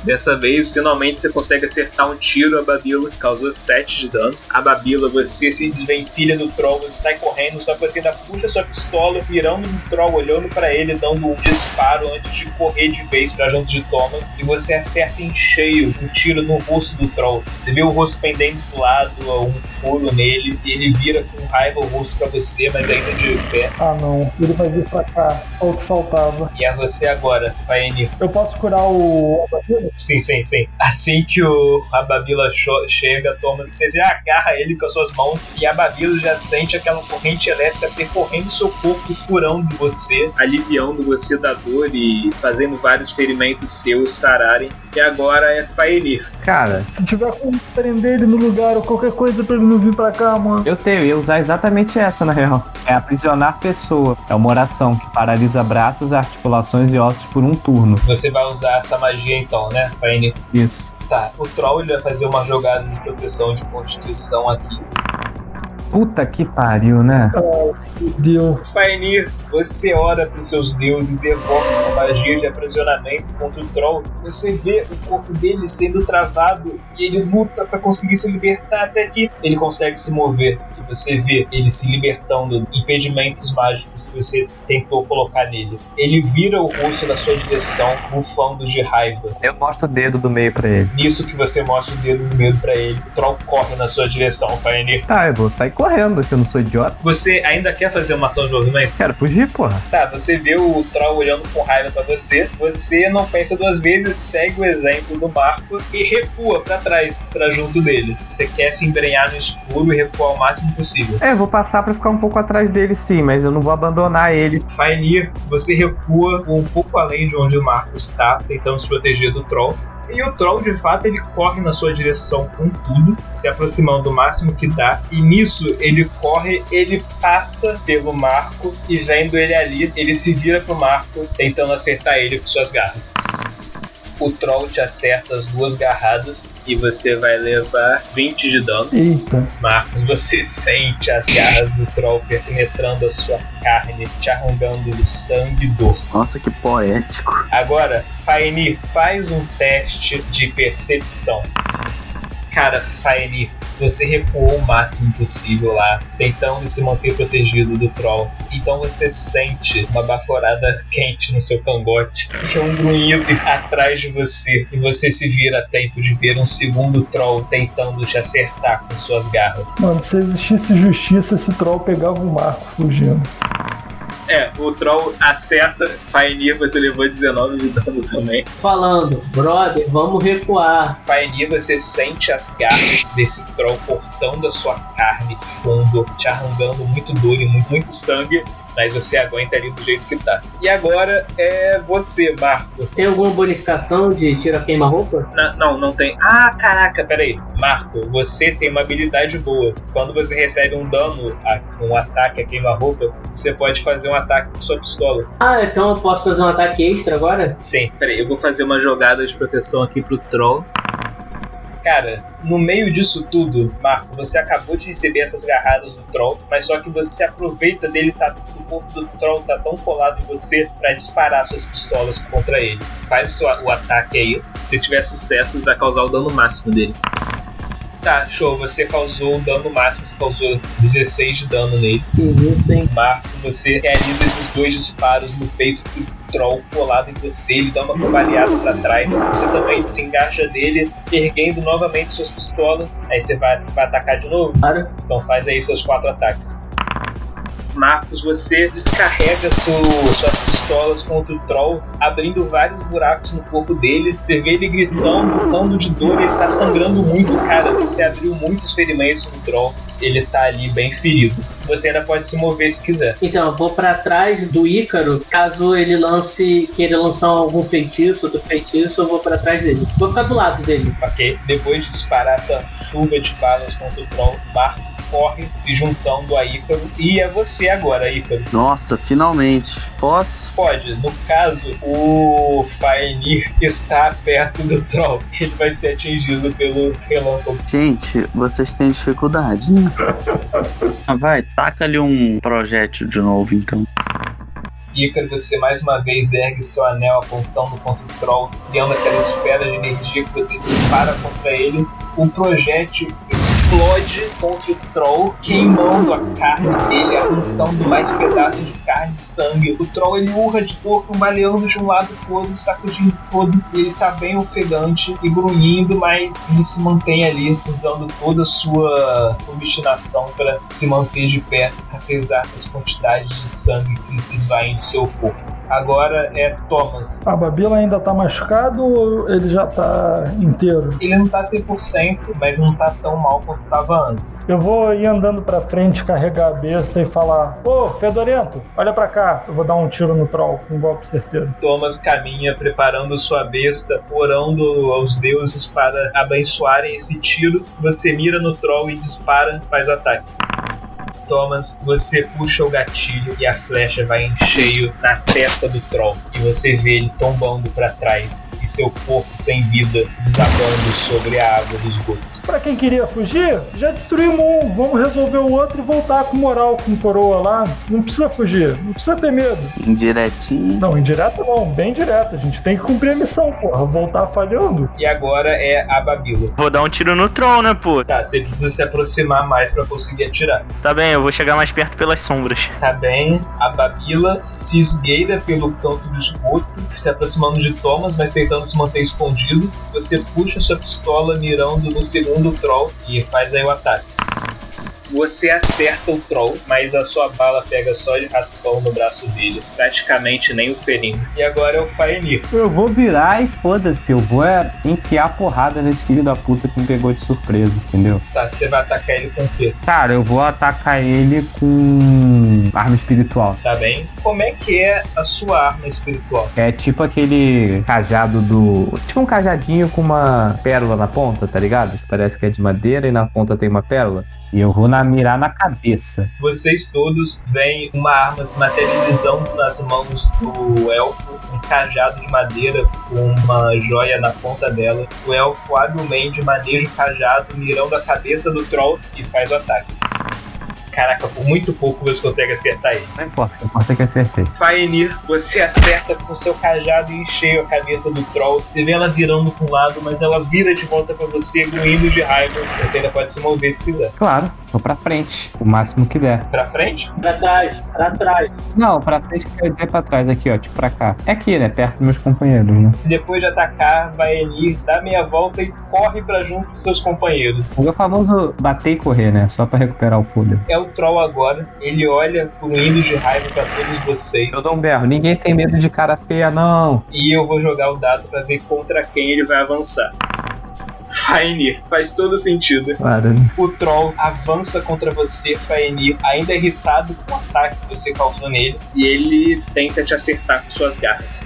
Dessa vez, finalmente você consegue acertar um tiro a Babila, causou 7 de dano. A Babila, você se desvencilha do troll, você sai correndo, só que você ainda puxa sua pistola, virando no troll, olhando pra ele, dando um disparo antes de correr de vez pra junto de Thomas. E você acerta em cheio um tiro no rosto do troll. Você vê o rosto pendendo do lado, um furo nele, e ele vira com raiva o rosto pra você, mas ainda de pé. Ah não, ele vai vir pra cá. Olha o que faltava. E é você agora, Faenir. Eu posso curar o? Sim, sim, sim. Assim que o, a Babila chega, toma, você já agarra ele com as suas mãos e a Babila já sente aquela corrente elétrica percorrendo seu corpo, curando você, aliviando você da dor e fazendo vários ferimentos seus sararem. E agora é Faenir. Cara, Se tiver como prender ele no lugar ou qualquer coisa pra ele não vir pra cá, mano. eu tenho, eu ia usar exatamente essa na real. É aprisionar pessoa. É uma oração que paralisa braços, articulações e ossos por um turno. Você vai usar essa magia então, né, Faenir? Isso. Tá, o Troll ele vai fazer uma jogada de proteção de constituição aqui. Puta que pariu, né? Meu Deus. Faenir, você ora para os seus deuses e evoca uma magia de aprisionamento contra o Troll. Você vê o corpo dele sendo travado e ele luta para conseguir se libertar até que ele consegue se mover. E você vê ele se libertando de impedimentos mágicos que você tentou colocar nele. Ele vira o rosto na sua direção, bufando de raiva. Eu mostro o dedo do meio pra ele. Nisso que você mostra o dedo do medo para ele, o Troll corre na sua direção, Faenir. Tá, eu vou sair correndo, que eu não sou idiota. Você ainda quer fazer uma ação de movimento? Quero fugir, porra. Tá, você vê o Troll olhando com raiva pra você, você não pensa duas vezes, segue o exemplo do Marco e recua pra trás, pra junto dele. Você quer se embrenhar no escuro e recuar o máximo possível. É, eu vou passar pra ficar um pouco atrás dele sim, mas eu não vou abandonar ele. Faenir, você recua um pouco além de onde o Marco está, tentando se proteger do Troll. E o Troll, de fato, ele corre na sua direção com tudo, se aproximando o máximo que dá. E nisso, ele corre, ele passa pelo Marco e vendo ele ali, ele se vira pro Marco, tentando acertar ele com suas garras. O Troll te acerta as duas garradas e você vai levar 20 de dano. Eita. Marcos, você sente as garras do Troll penetrando a sua carne, te arrancando de sangue e dor. Nossa, que poético. Agora, Faenir, faz um teste de percepção. Cara, Faenir, você recuou o máximo possível lá, tentando se manter protegido do troll. Então você sente uma baforada quente no seu cangote e um grunhido atrás de você. E você se vira a tempo de ver um segundo troll tentando te acertar com suas garras. Mano, se existisse justiça, esse troll pegava o Marco fugindo. É, o Troll acerta. Faenir, você levou 19 de dano também. Falando, brother, vamos recuar. Faenir, você sente as garras desse Troll cortando a sua carne fundo, te arrancando muito dor e muito, muito sangue. Mas você aguenta ali do jeito que tá. E agora é você, Marco. Tem alguma bonificação de tira queima-roupa? Não, não tem. Ah, caraca, peraí. Marco, você tem uma habilidade boa. Quando você recebe um dano, um ataque a queima-roupa, você pode fazer um ataque com sua pistola. Ah, então eu posso fazer um ataque extra agora? Sim, peraí, eu vou fazer uma jogada de proteção aqui pro Troll. Cara, no meio disso tudo, Marco, você acabou de receber essas garradas do Troll, mas só que você aproveita dele, tá, o corpo do Troll tá tão colado em você pra disparar suas pistolas contra ele. Faz o, seu- o ataque aí. Se tiver sucesso, vai causar o dano máximo dele. Tá, show, você causou o dano máximo, você causou 16 de dano nele. Que isso, hein? Marco, você realiza esses dois disparos no peito do troll colado em você, ele dá uma cambaleada pra trás, você também se engaja dele, erguendo novamente suas pistolas, aí você vai, vai atacar de novo, Claro. então faz aí seus quatro ataques. Marcos, você descarrega su- suas pistolas contra o troll, abrindo vários buracos no corpo dele. Você vê ele gritando, lutando de dor, ele tá sangrando muito, cara. Você abriu muitos ferimentos no troll, ele tá ali bem ferido. Você ainda pode se mover se quiser. Então, eu vou pra trás do Ícaro, caso ele lance, queira lançar algum feitiço, outro feitiço, eu vou pra trás dele. Vou ficar do lado dele. ok? Depois de disparar essa chuva de balas contra o troll, Marco corre se juntando a Ícaro. E é você agora, Ícaro. Nossa, finalmente. Posso? Pode, no caso, o Faenir está perto do troll. Ele vai ser atingido pelo relâmpago. Gente, vocês têm dificuldade, né? Ah, vai, taca ali um projétil de novo, então. Ícaro, você mais uma vez ergue seu anel apontando contra o troll, criando aquela esfera de energia que você dispara contra ele. O projétil explode contra o troll, queimando a carne dele, arrancando mais pedaços de carne e sangue. O troll ele urra de dor, cambaleando de um lado todo, sacudindo todo. Ele tá bem ofegante e grunhindo, mas ele se mantém ali, usando toda a sua obstinação para se manter de pé, apesar das quantidades de sangue que se esvaem do seu corpo. Agora é Thomas. A Babila ainda tá machucado ou ele já tá inteiro? Ele não tá 100%, mas não tá tão mal quanto tava antes. Eu vou ir andando pra frente, carregar a besta e falar: Ô, Fedorento, olha pra cá. Eu vou dar um tiro no troll com um golpe certeiro. Thomas caminha preparando sua besta, orando aos deuses para abençoarem esse tiro. Você mira no troll e dispara, faz o ataque. Thomas, você puxa o gatilho e a flecha vai em cheio na testa do troll. E você vê ele tombando para trás e seu corpo sem vida desabando sobre a água do esgoto. Pra quem queria fugir, já destruímos um. Vamos resolver o outro e voltar com moral com coroa lá. Não precisa fugir, não precisa ter medo. Indiretinho. Não, indireto não, bem direto. A gente tem que cumprir a missão, porra. Voltar falhando. E agora é a Babila. Vou dar um tiro no troll, né, pô? Tá, você precisa se aproximar mais para conseguir atirar. Tá bem, eu vou chegar mais perto pelas sombras. Tá bem, a Babila se esgueira pelo canto do esgoto, se aproximando de Thomas, mas tentando se manter escondido. Você puxa sua pistola mirando no segundo troll e faz aí o ataque. Você acerta o troll, mas a sua bala pega só de raspão no braço dele, praticamente nem o ferindo. E agora é o Faenir. Eu vou virar e foda-se, eu vou é, enfiar porrada nesse filho da puta que me pegou de surpresa, entendeu? Tá, você vai atacar ele com o quê? Cara, eu vou atacar ele com arma espiritual. Tá bem? Como é que é a sua arma espiritual? É tipo aquele cajado do. Tipo um cajadinho com uma pérola na ponta, tá ligado? Parece que é de madeira e na ponta tem uma pérola. Eu vou na, mirar na cabeça. Vocês todos veem uma arma se materializando nas mãos do elfo, um cajado de madeira com uma joia na ponta dela. O elfo habilmente maneja o cajado, mirando a cabeça do troll e faz o ataque. Caraca, por muito pouco você consegue acertar ele. Não importa, o importante é que acertei. Faenir, você acerta com seu cajado em cheio a cabeça do troll. Você vê ela virando para um lado, mas ela vira de volta para você, gruindo de raiva. Você ainda pode se mover se quiser. Claro, vou pra frente, o máximo que der. Pra frente? Pra trás, pra trás. Não, pra frente quer dizer pra trás, aqui ó, tipo pra cá. É aqui, né? Perto dos meus companheiros, né? Depois de atacar, Vaenir dá meia volta e corre para junto dos seus companheiros. O meu famoso bater e correr, né? Só pra recuperar o fôlego. É o Troll agora. Ele olha com hino de raiva pra todos vocês. Eu dou um berro. Ninguém tem medo de cara feia, não. E eu vou jogar o dado pra ver contra quem ele vai avançar. Faenir, faz todo sentido. Claro. O Troll avança contra você, Faenir, ainda irritado com o ataque que você causou nele, e ele tenta te acertar com suas garras.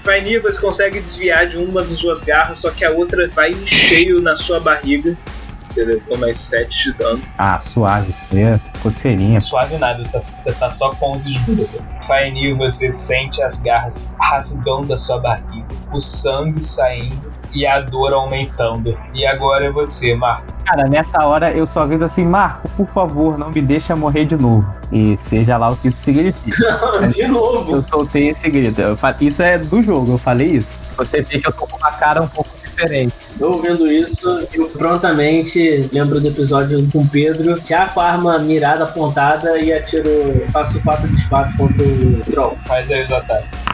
Você consegue desviar de uma das suas garras, só que a outra vai em cheio na sua barriga. Você levou mais 7 de dano. Ah, suave. É coceirinha. Suave nada, você- você tá só com 11 de vida. Faenir, você sente as garras rasgando a sua barriga, o sangue saindo e a dor aumentando. E agora é você, Marco. Cara, nessa hora eu só grito assim, Marco, por favor, não me deixa morrer de novo. E seja lá o que isso significa. De novo. Eu soltei esse grito. Eu fa- Isso é do jogo, eu falei isso. Você vê que eu tô com uma cara um pouco diferente. Eu ouvindo isso, eu prontamente lembro do episódio com o Pedro, já com a arma mirada, apontada e atiro, faço quatro disparos contra o Troll. Faz aí os ataques.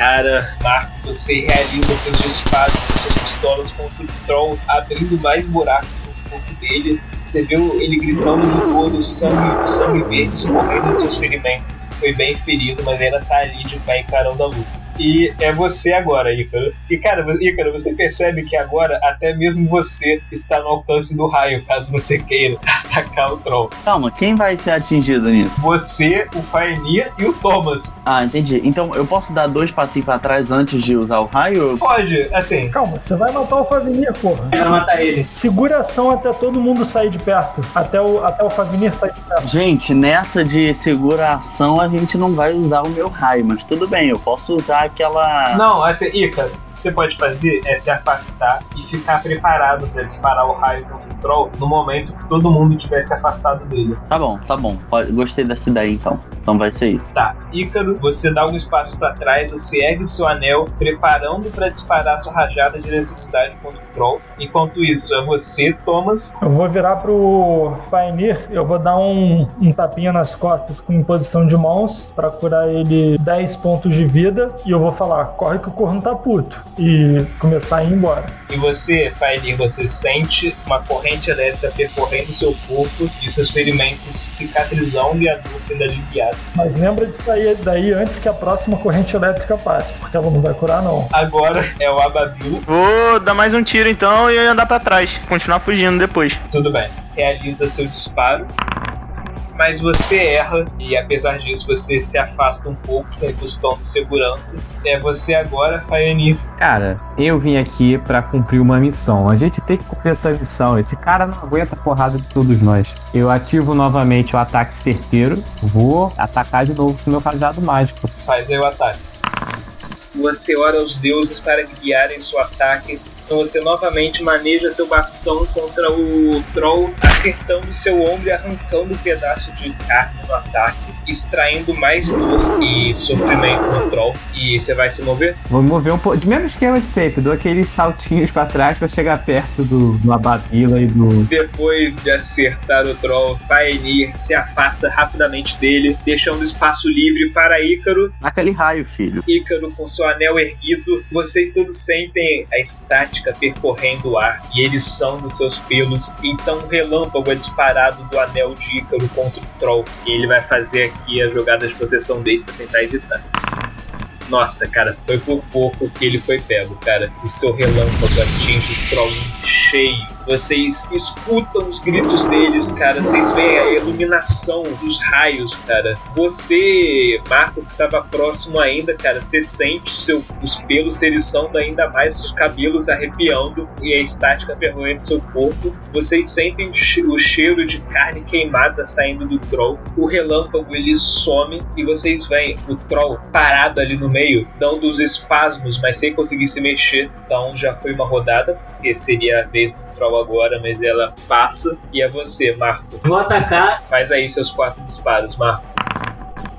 Cara, Marco, você realiza seus disparos com suas pistolas contra o Troll, abrindo mais buracos no corpo dele. Você o- ele gritando de dor, o sangue, o sangue verde escorrendo de seus ferimentos. Foi bem ferido, mas ainda tá ali de pé encarando a luta. E é você agora, Ícaro. E cara, Ícaro, você percebe que agora até mesmo você está no alcance do raio, caso você queira atacar o Troll. Calma, quem vai ser atingido nisso? Você, o Faenir e o Thomas. Ah, entendi. Então eu posso dar dois passinhos pra trás antes de usar o raio? Pode, assim, Calma, você vai matar o Favinir, porra. Vai matar ele. Segura a ação até todo mundo sair de perto. Até o, até o Favinir sair de perto. Gente, nessa de segura ação a gente não vai usar o meu raio, mas tudo bem, eu posso usar aquela. Não, assim, Ica, o que você pode fazer é se afastar e ficar preparado pra disparar o raio contra o troll no momento que todo mundo tivesse afastado dele. Tá bom, tá bom. Gostei dessa ideia então. Então vai ser isso. Tá, Ícaro, você dá um espaço pra trás, você ergue seu anel, preparando pra disparar sua rajada de eletricidade contra o troll. Enquanto isso, é você, Thomas. Eu vou virar pro Faenir, eu vou dar um, um tapinha nas costas com imposição de mãos pra curar ele 10 pontos de vida e eu vou falar, corre que o corno tá puto e começar a ir embora. E você, Faelir, você sente uma corrente elétrica percorrendo seu corpo e seus ferimentos cicatrizando e a dor sendo aliviada. Mas lembra de sair daí antes que a próxima corrente elétrica passe, porque ela não vai curar não. Agora é o Ababil. Vou dar mais um tiro então e andar pra trás. Continuar fugindo depois. Tudo bem. Realiza seu disparo. Mas você erra, e apesar disso você se afasta um pouco com questão de segurança. É você agora, Faenir. Cara, eu vim aqui pra cumprir uma missão. A gente tem que cumprir essa missão. Esse cara não aguenta a porrada de todos nós. Eu ativo novamente o ataque certeiro. Vou atacar de novo com meu cajado mágico. Faz aí o ataque. Você ora aos deuses para guiarem seu ataque. Então você novamente maneja seu bastão contra o troll, acertando seu ombro e arrancando um pedaço de carne no ataque, extraindo mais dor e sofrimento no troll. E você vai se mover? Vou me mover um pouco. De mesmo esquema de sempre. Dou aqueles saltinhos pra trás pra chegar perto do, do Ababila e do. Depois de acertar o troll, Faenir se afasta rapidamente dele, deixando espaço livre para Ícaro. Naquele raio, filho. Ícaro com seu anel erguido, vocês todos sentem a estática percorrendo o ar e eles são dos seus pelos. Então um relâmpago é disparado do anel de Ícaro contra o troll. E ele vai fazer aqui a jogada de proteção dele para tentar evitar. Nossa, cara, foi por pouco que ele foi pego, cara. O seu relâmpago atinge o troll cheio. Vocês escutam os gritos deles, cara. Vocês veem a iluminação dos raios, cara. Você, Marco, que estava próximo ainda, cara, você sente seu, os pelos eriçando ainda mais, seus cabelos arrepiando e a estática percorrendo seu corpo. Vocês sentem o, che- o cheiro de carne queimada saindo do troll. O relâmpago ele some e vocês veem o troll parado ali no meio, dando os espasmos, mas sem conseguir se mexer. Então já foi uma rodada, porque seria a vez do troll agora, mas ela passa. E é você, Marco. Vou atacar. Faz aí seus quatro disparos, Marco.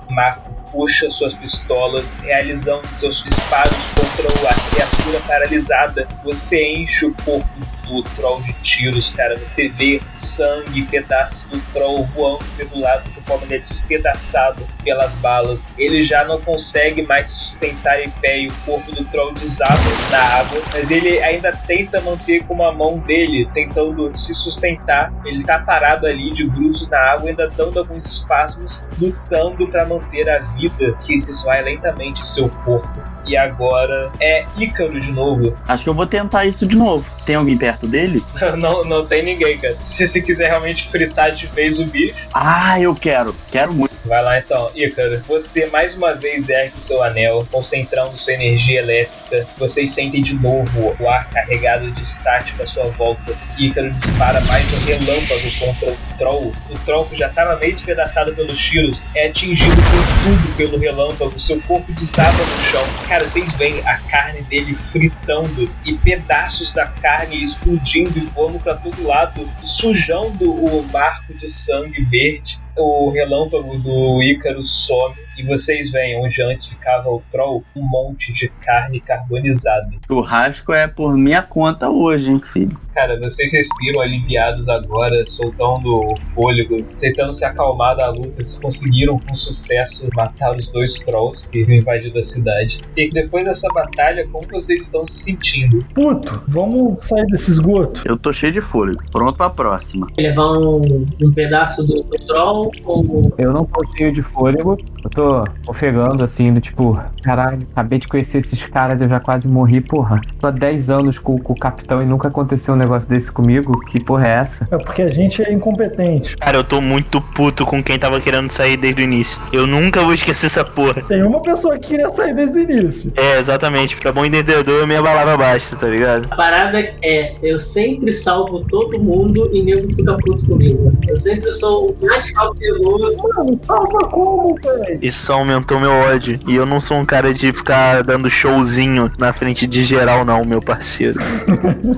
Marco puxa suas pistolas, realizando seus disparos contra a criatura paralisada. Você enche o corpo do troll de tiros, cara. Você vê sangue, pedaços do troll voando pelo lado ele é despedaçado pelas balas. Ele já não consegue mais se sustentar em pé e o corpo do troll desaba na água, mas ele ainda tenta manter com uma mão dele, tentando se sustentar. Ele tá parado ali de bruços na água, ainda dando alguns espasmos, lutando para manter a vida que se esvai lentamente em seu corpo. E agora é Ícaro de novo. Acho que eu vou tentar isso de novo. Tem alguém perto dele? não, não tem ninguém, cara. Se você quiser realmente fritar de vez o bicho, Ah, eu quero. Quero muito. vai lá então. Ícaro, você mais uma vez ergue seu anel, concentrando sua energia elétrica. Vocês sentem de novo o ar carregado de estática à sua volta. Ícaro dispara mais um relâmpago contra o Troll. O Troll, que já estava meio despedaçado pelos tiros, é atingido por tudo pelo relâmpago. Seu corpo desaba no chão. Cara, vocês veem a carne dele fritando e pedaços da carne explodindo e voando para todo lado, sujando o marco de sangue verde. O relâmpago do Ícaro some e vocês veem onde antes ficava o Troll um monte de carne carbonizada. Churrasco é por minha conta hoje, hein, filho? Cara, vocês respiram aliviados agora, soltando o fôlego, tentando se acalmar da luta. Vocês conseguiram com sucesso matar os dois trolls que haviam invadido a cidade. E depois dessa batalha, como vocês estão se sentindo? Puto, vamos sair desse esgoto. Eu tô cheio de fôlego. Pronto pra próxima. Levar um, um pedaço do, do troll ou Eu não tô cheio de fôlego. Eu tô ofegando, assim, do tipo, caralho, acabei de conhecer esses caras, eu já quase morri, porra. Tô há 10 anos com, com o capitão e nunca aconteceu um negócio desse comigo. Que porra é essa? É porque a gente é incompetente. Cara, eu tô muito puto com quem tava querendo sair desde o início. Eu nunca vou esquecer essa porra. Tem uma pessoa que queria sair desde o início. É, exatamente. Pra bom entendedor, minha palavra basta, tá ligado? A parada é, eu sempre salvo todo mundo e nego fica puto comigo. Eu sempre sou o mais cauteloso. Mano, salva como, velho? Isso só aumentou meu ódio. E eu não sou um cara de ficar dando showzinho na frente de geral, não, meu parceiro.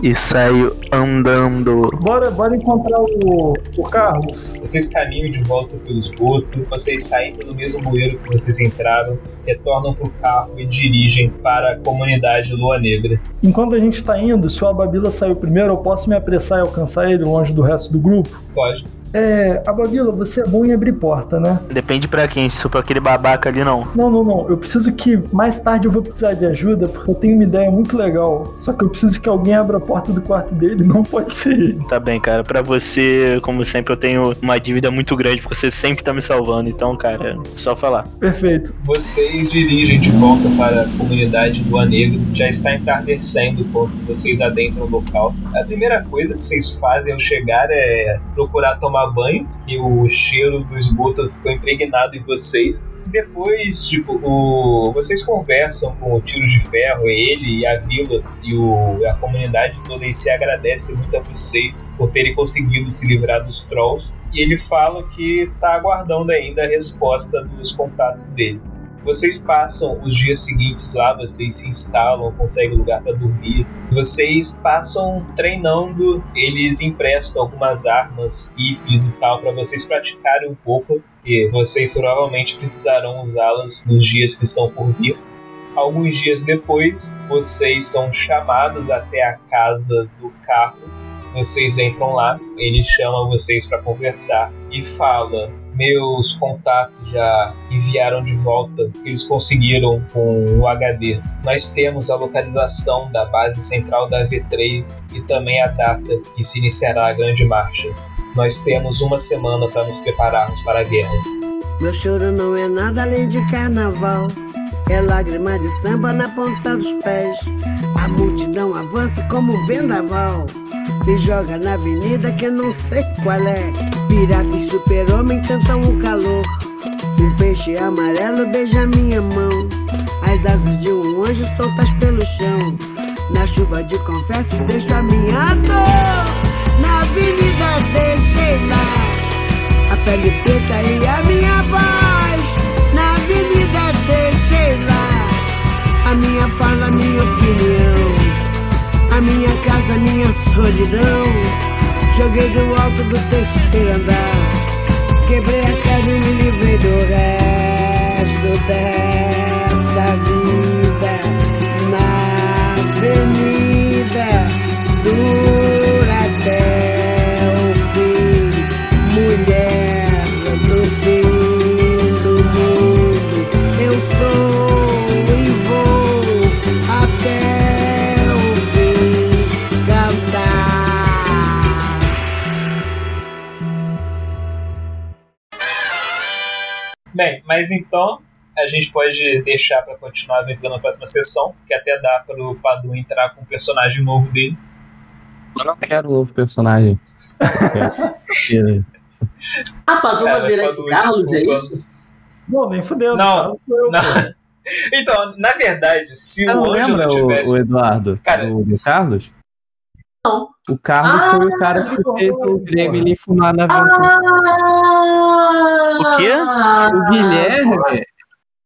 e saio andando. Bora, bora encontrar o, o Carlos. Vocês caminham de volta pelo esgoto, vocês saem pelo mesmo bueiro que vocês entraram, retornam pro carro e dirigem para a comunidade Lua Negra. Enquanto a gente tá indo, se o Ababila saiu primeiro, eu posso me apressar e alcançar ele longe do resto do grupo? Pode. É, Ababila, você é bom em abrir porta, né? Depende pra quem, se for pra aquele babaca ali, não. Não, não, não. Eu preciso que mais tarde eu vou precisar de ajuda porque eu tenho uma ideia muito legal. Só que eu preciso que alguém abra a porta do quarto dele, não pode ser ele. Tá bem, cara. Pra você, como sempre, eu tenho uma dívida muito grande, porque você sempre tá me salvando. Então, cara, só falar. Perfeito. Vocês dirigem de volta para a comunidade Lua Negra. Já está entardecendo quando vocês adentram o local. A primeira coisa que vocês fazem ao chegar é procurar tomar banho, que o cheiro do esgoto ficou impregnado em vocês. Depois, tipo, o... vocês conversam com o Tiro de Ferro, ele e a vila e o... a comunidade toda se agradece muito a vocês por terem conseguido se livrar dos trolls. E ele fala que tá aguardando ainda a resposta dos contatos dele. Vocês passam os dias seguintes lá, vocês se instalam, conseguem lugar para dormir. Vocês passam treinando, eles emprestam algumas armas, rifles e tal, para vocês praticarem um pouco. E vocês provavelmente precisarão usá-las nos dias que estão por vir. Alguns dias depois, vocês são chamados até a casa do Carlos. Vocês entram lá, ele chama vocês para conversar e fala: Meus contatos já enviaram de volta o que eles conseguiram com o HD. Nós temos a localização da base central da V3 e também a data que se iniciará a grande marcha. Nós temos uma semana para nos prepararmos para a guerra. Meu choro não é nada além de carnaval. É lágrima de samba na ponta dos pés. A multidão avança como um vendaval. Me joga na avenida que eu não sei qual é. Pirata e super-homem tentam o calor. Um peixe amarelo beija minha mão. As asas de um anjo soltas pelo chão. Na chuva de confetes deixo a minha dor. Na avenida deixei lá. A pele preta e a minha voz. Na avenida deixei lá. A minha fala, a minha opinião. A minha casa, a minha solidão. Joguei do alto do terceiro andar. Quebrei a casa e me livrei do resto dessa vida. Na avenida Bem, mas então a gente pode deixar pra continuar a aventura na próxima sessão, que até dá pro Padu entrar com o personagem novo dele. Eu não quero um novo personagem. Ah, Padu vai virar esse Carlos, é isso? Não, nem fudeu. Não, não. Então, na verdade, se Você o não Ângelo lembra, o, tivesse. o Eduardo? Cara- do Carlos? Não. O Carlos Ah, foi o cara que fez o Gremlin fumar na aventura. Ah! O quê? O Guilherme.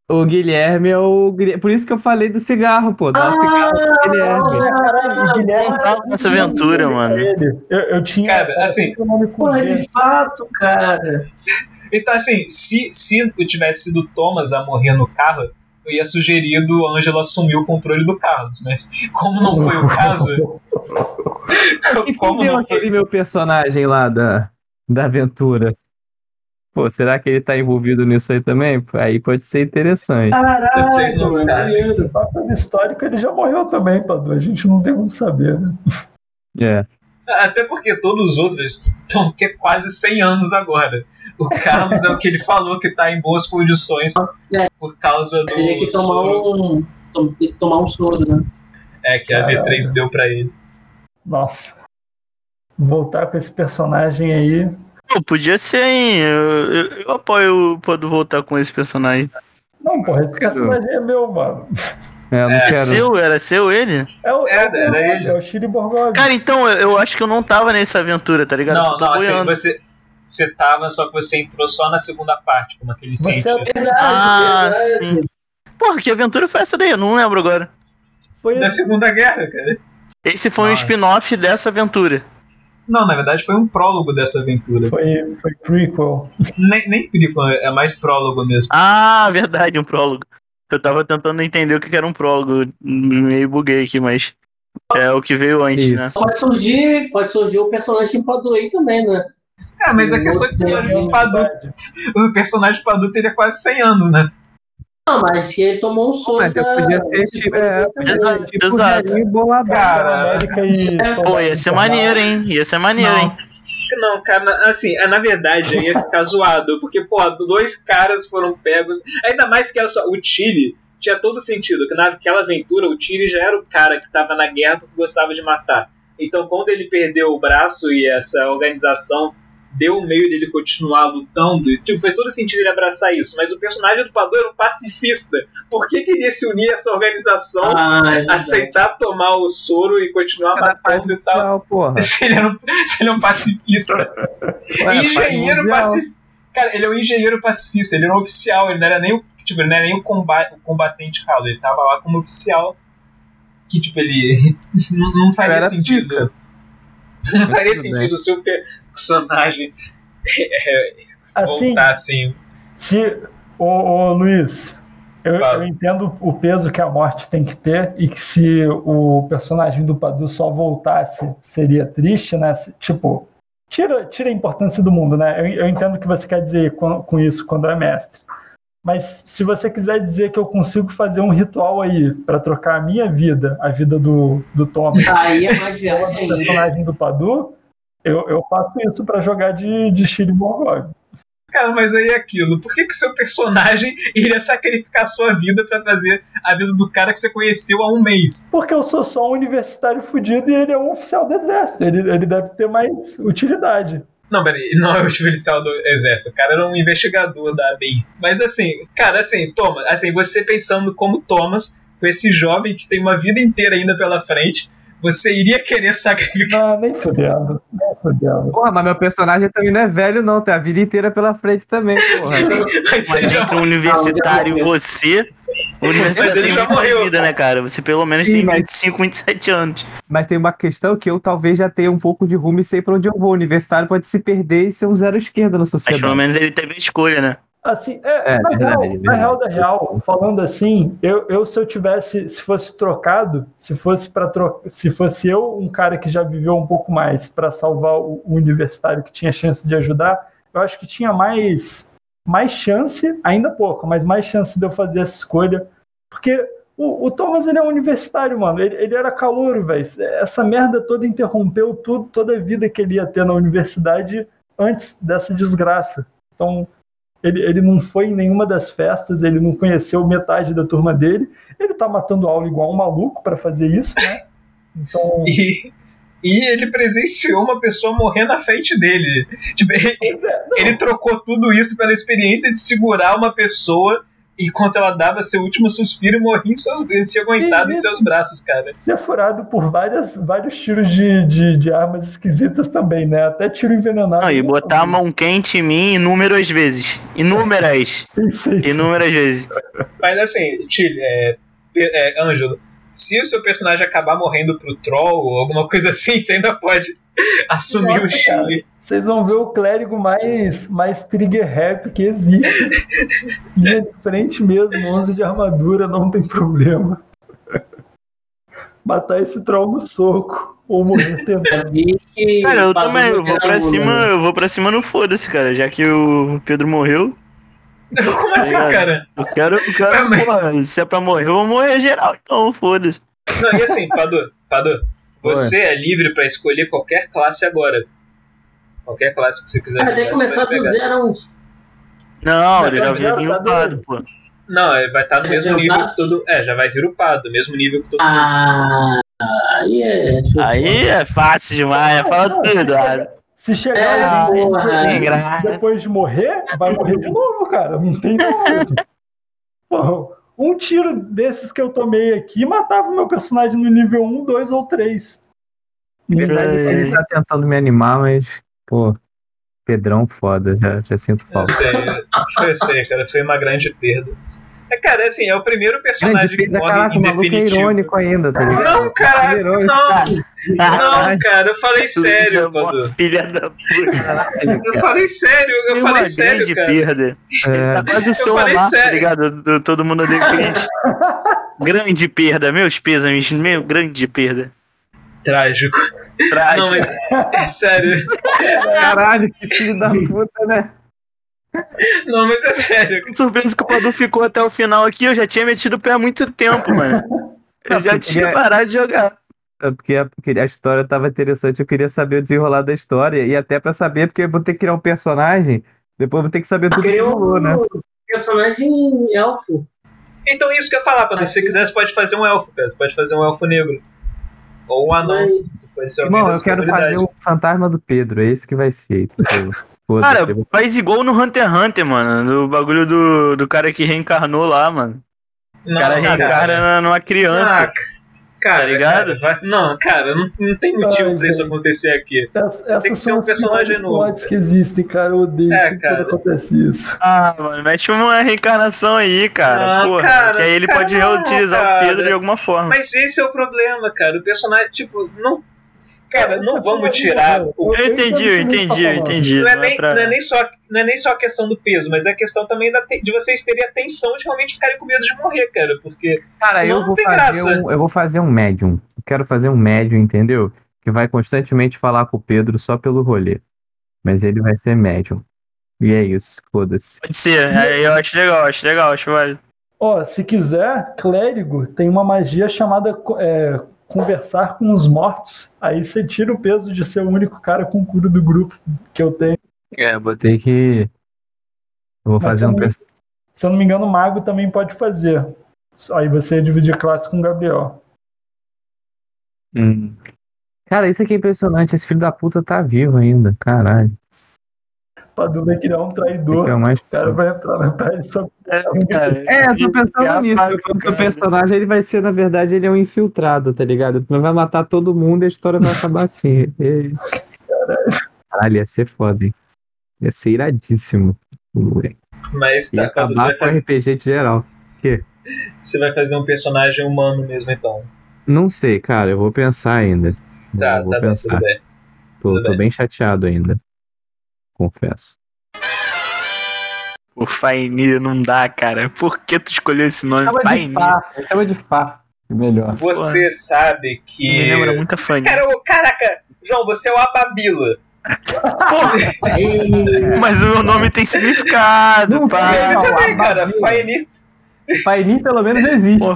O Guilherme é o. Por isso que eu falei do cigarro, pô. Dá o cigarro pro Guilherme. Caralho, o Guilherme tava nessa aventura, mano. Ele. Eu, eu tinha. Cara, assim- Porra, de fato, cara. Então, assim, se, se eu tivesse sido o Thomas a morrer no carro, eu ia sugerir do Ângelo assumir o controle do Carlos. Mas como não foi o caso. E como deu aquele meu personagem lá da, da aventura? Pô, será que ele tá envolvido nisso aí também? Aí pode ser interessante. Caralho, Vocês não sabem. Se for pelo histórico, ele já morreu também, Padu. A gente não tem como saber, né? É. Até porque todos os outros estão que quase 100 anos agora. O Carlos é o que ele falou que tá em boas condições É. por causa do. Teria que tomar soro, um. Tem que tomar um soro, né? É, que a V3 deu pra ele. Nossa. Voltar com esse personagem aí. Pô, podia ser, hein? Eu, eu, eu apoio o Padu voltar com esse personagem. Não, porra, esse personagem é meu, mano. É, não É, É quero. seu? Era seu ele? É o, É, o era Borgog, ele. É o Shiri Borgog. Cara, então, eu, eu acho que eu não tava nessa aventura, tá ligado? Não, não, assim, você. Você tava, só que você entrou só na segunda parte, como aquele Você é cientista. Verdade, Ah, verdade. sim. Porra, que aventura foi essa daí? Eu não lembro agora. Foi Da Segunda Guerra, cara. Esse foi um Nossa. spin-off dessa aventura. Não, na verdade foi um prólogo dessa aventura. Foi, foi prequel. Nem, nem prequel, é mais prólogo mesmo. Ah, verdade, um prólogo. Eu tava tentando entender o que era um prólogo. Meio buguei aqui, mas. É o que veio antes, Isso. né? Pode surgir, pode surgir o personagem Padu aí também, né? É, mas a questão é que o personagem Padu, o personagem Padu teria quase 100 anos, né? Não, mas que ele tomou um soro. Mas eu podia ser desse tipo. Padu É, podia ser tipo exato. velhinho boladão. Cara, América e. Pô, ia ser maneiro, hein? Ia ser maneiro, Não. hein? Não, cara, assim, é, na verdade aí ia ficar zoado, porque, pô, dois caras foram pegos. Ainda mais que, olha só, o Chile tinha todo sentido, que naquela aventura o Chile já era o cara que tava na guerra porque gostava de matar. Então, quando ele perdeu o braço e essa organização deu um meio dele continuar lutando, tipo, fez todo sentido ele abraçar isso. Mas o personagem do Padu era um pacifista. Por que queria se unir a essa organização, Ah, é aceitar tomar o soro e continuar paz matando e tal? mundial. Se ele, era um, se ele é um pacifista. Ué, engenheiro pacifista. Cara, ele é um engenheiro pacifista, ele era um oficial, ele não era nem o, tipo, ele não era nem o, comba- o combatente ralo, ele tava lá como oficial. Que, tipo, ele. não, não faria sentido. Não faria sentido bem. o seu personagem é, Assim, voltar assim. se. Ô, ô Luiz, eu, eu entendo o peso que a morte tem que ter e que se o personagem do Padu só voltasse seria triste, né? Se- Tipo, tira, tira a importância do mundo, né? Eu, eu entendo o que você quer dizer com, com isso quando é mestre. Mas se você quiser dizer que eu consigo fazer um ritual aí pra trocar a minha vida, a vida do, do Thomas, Aí é mais pela viagem personagem do Padu, eu, eu faço isso pra jogar de, de Shiri Morgog. Cara, mas aí é aquilo. Por que que seu personagem iria sacrificar a sua vida pra trazer a vida do cara que você conheceu há um mês? Porque eu sou só um universitário fudido e ele é um oficial do exército. Ele, ele deve ter mais utilidade. Não, peraí, ele não é o oficial do exército, o cara era um investigador da ABI. Mas assim, cara, assim, Thomas, assim, você pensando como Thomas, com esse jovem que tem uma vida inteira ainda pela frente, você iria querer sacrificar. Não, nem fudendo. Nem fudendo. Porra, mas meu personagem também não é velho, não. Tem a vida inteira pela frente também, porra. Mas Mas entre um universitário e você, o Mas universitário tem já muita morreu. vida, né, cara? Você pelo menos Sim, tem mas- 25, 27 anos. Mas tem uma questão que eu talvez já tenha um pouco de rumo e sei pra onde eu vou. O universitário pode se perder e ser um zero esquerda na Mas sociedade. pelo menos ele teve a escolha, né? Assim, é, É, na, verdade, real, verdade. na real da real, falando assim, eu, eu se eu tivesse, se fosse trocado, se fosse para se fosse eu um cara que já viveu um pouco mais para salvar o, o universitário que tinha chance de ajudar, eu acho que tinha mais mais chance, ainda pouco, mas mais chance de eu fazer essa escolha, porque o, o Thomas ele é um universitário, mano. Ele, ele era calouro, velho. Essa merda toda interrompeu tudo, toda a vida que ele ia ter na universidade antes dessa desgraça. Então, ele, ele não foi em nenhuma das festas, ele não conheceu metade da turma dele. Ele tá matando aula igual um maluco pra fazer isso, né? Então, E, e ele presenciou uma pessoa morrer na frente dele. Tipo, ele, ele trocou tudo isso pela experiência de segurar uma pessoa enquanto ela dava seu último suspiro e morria em seus, se aguentado em seus braços, cara. ser furado por várias, vários tiros de, de, de armas esquisitas também, né? Até tiro envenenado. Não, e botar a mão quente em mim inúmeras vezes. Inúmeras. Inúmeras vezes. Mas assim, Tilly, é, é, Ângelo, se o seu personagem acabar morrendo pro troll ou alguma coisa assim, você ainda pode assumir o Nossa, Chile. Vocês vão ver o clérigo mais, mais trigger rap que existe. Linha de frente mesmo, 11 de armadura, não tem problema. Matar esse troll no soco. Ou morrer tentando. Que Cara, eu também, eu vou pra cima, né? eu vou pra cima no foda-se, cara. Já que o Pedro morreu, Como assim, Obrigado. cara? eu quero, eu quero Mas- porra, se é pra morrer, eu vou morrer geral, então foda-se. Não, e assim, Padu, Padu, você é livre pra escolher qualquer classe agora. Qualquer classe que você quiser. Cara, tem você começar do pegar. zero um. Não, ele já tá vinha vendo? Tá upado, pô. Não, é, vai estar no É mesmo upado? nível que todo. É, já vai vir upado, mesmo nível que todo mundo. Ah, aí é. Aí é fácil demais, fala tudo. Ah, Se É, chegar graça. depois de morrer, vai morrer de novo, cara. Não tem. Porra, um tiro desses que eu tomei aqui matava o meu personagem no nível 1, 2 ou 3. verdade, ele tá tentando me animar, mas, pô, Pedrão foda, já, já sinto Eu falta. sei, eu sei, cara, foi uma grande perda. É, cara, assim, é o primeiro Grande personagem que perda, morre caraca, em o maluco é irônico ainda, tá ligado? Não, cara, Irônico. não, não, cara, eu falei sério, é mó Padu. Filha da puta. Eu falei sério, eu falei uma sério, grande cara. perda. É, Tá quase o seu amar, tá sério. ligado? Do, todo mundo odeia grande perda, meus pêsames, meu, grande perda. Trágico. Trágico. Não, mas é sério. caralho, que filho da puta, né? Não, mas é sério. Tô surpreso que o Padu ficou até o final aqui, eu já tinha metido o pé há muito tempo, mano. Eu já porque- tinha parado de jogar. É porque a, porque a história tava interessante, eu queria saber o desenrolar da história, e até pra saber, porque eu vou ter que criar um personagem, depois eu vou ter que saber tudo que rolou, né? um personagem elfo. Então isso que eu ia falar, Padu. Se você quiser, você pode fazer um elfo, cara. Você pode fazer um elfo negro. Ou um anão. Irmão, eu quero fazer o fantasma do Pedro, é esse que vai ser. Cara, faz igual no Hunter x Hunter, mano. Do bagulho do, do cara que reencarnou lá, mano. O Não, cara reencarna na- numa criança. Ah, cara, Tá ligado? cara, não, cara, não, não tem motivo Ai, pra isso acontecer aqui. Essas, Tem que ser um personagem novo. plots que existem, cara. Eu odeio É, cara. quando acontece isso. Ah, mano, mete uma reencarnação aí, cara. Ah, porra. cara, que aí ele cara, pode não, reutilizar cara. o Pedro de alguma forma. Mas esse é o problema, cara. O personagem, tipo, não. Cara, não vamos tirar o. Eu entendi, eu entendi, eu entendi. Não é, Não é nem, não, é nem só, não é nem só a questão do peso, mas é a questão também da te- de vocês terem a tensão de realmente ficarem com medo de morrer, cara. Porque. Cara, senão eu não vou, tem fazer graça. um, eu vou fazer um médium. Eu quero fazer um médium, entendeu? Que vai constantemente falar com o Pedro só pelo rolê. Mas ele vai ser médium. E é isso, foda-se. Pode ser, aí eu acho legal, acho legal, acho válido. Ó, se quiser, clérigo tem uma magia chamada é, conversar com os mortos. Aí você tira o peso de ser o único cara com cura do grupo que eu tenho. É, eu ter que. Eu vou Mas fazer um personagem. Se eu não me engano, o mago também pode fazer. Aí você divide a classe com o Gabriel. Hum. Cara, isso aqui é impressionante. Esse filho da puta tá vivo ainda. Caralho. Um traidor. Que é o mais... O cara vai entrar na pele só É, eu tô pensando nisso. Eu tô- O personagem ele vai ser, na verdade, ele é um infiltrado, tá ligado? Ele vai matar todo mundo e a história vai acabar assim. E- Caralho, ia ser foda, hein? Ia ser iradíssimo. Mas Ia tá, você acabar vai, com o fazer, RPG de geral. você vai fazer um personagem humano mesmo, então. Não sei, cara, eu vou pensar ainda. Tá, eu vou tá bem, pensar. tudo bem. Tô, tudo tô bem. bem chateado ainda. Confesso. O Faini não dá, cara. Por que tu escolheu esse nome? Faini. chama de Fá. Melhor. Você sabe que. Me lembra muito a Fanny. Cara, caraca, João, você é o Ababila. Mas o meu nome tem significado, Não, pá. Ele também, cara. Faini. Paini pelo menos existe. Pô,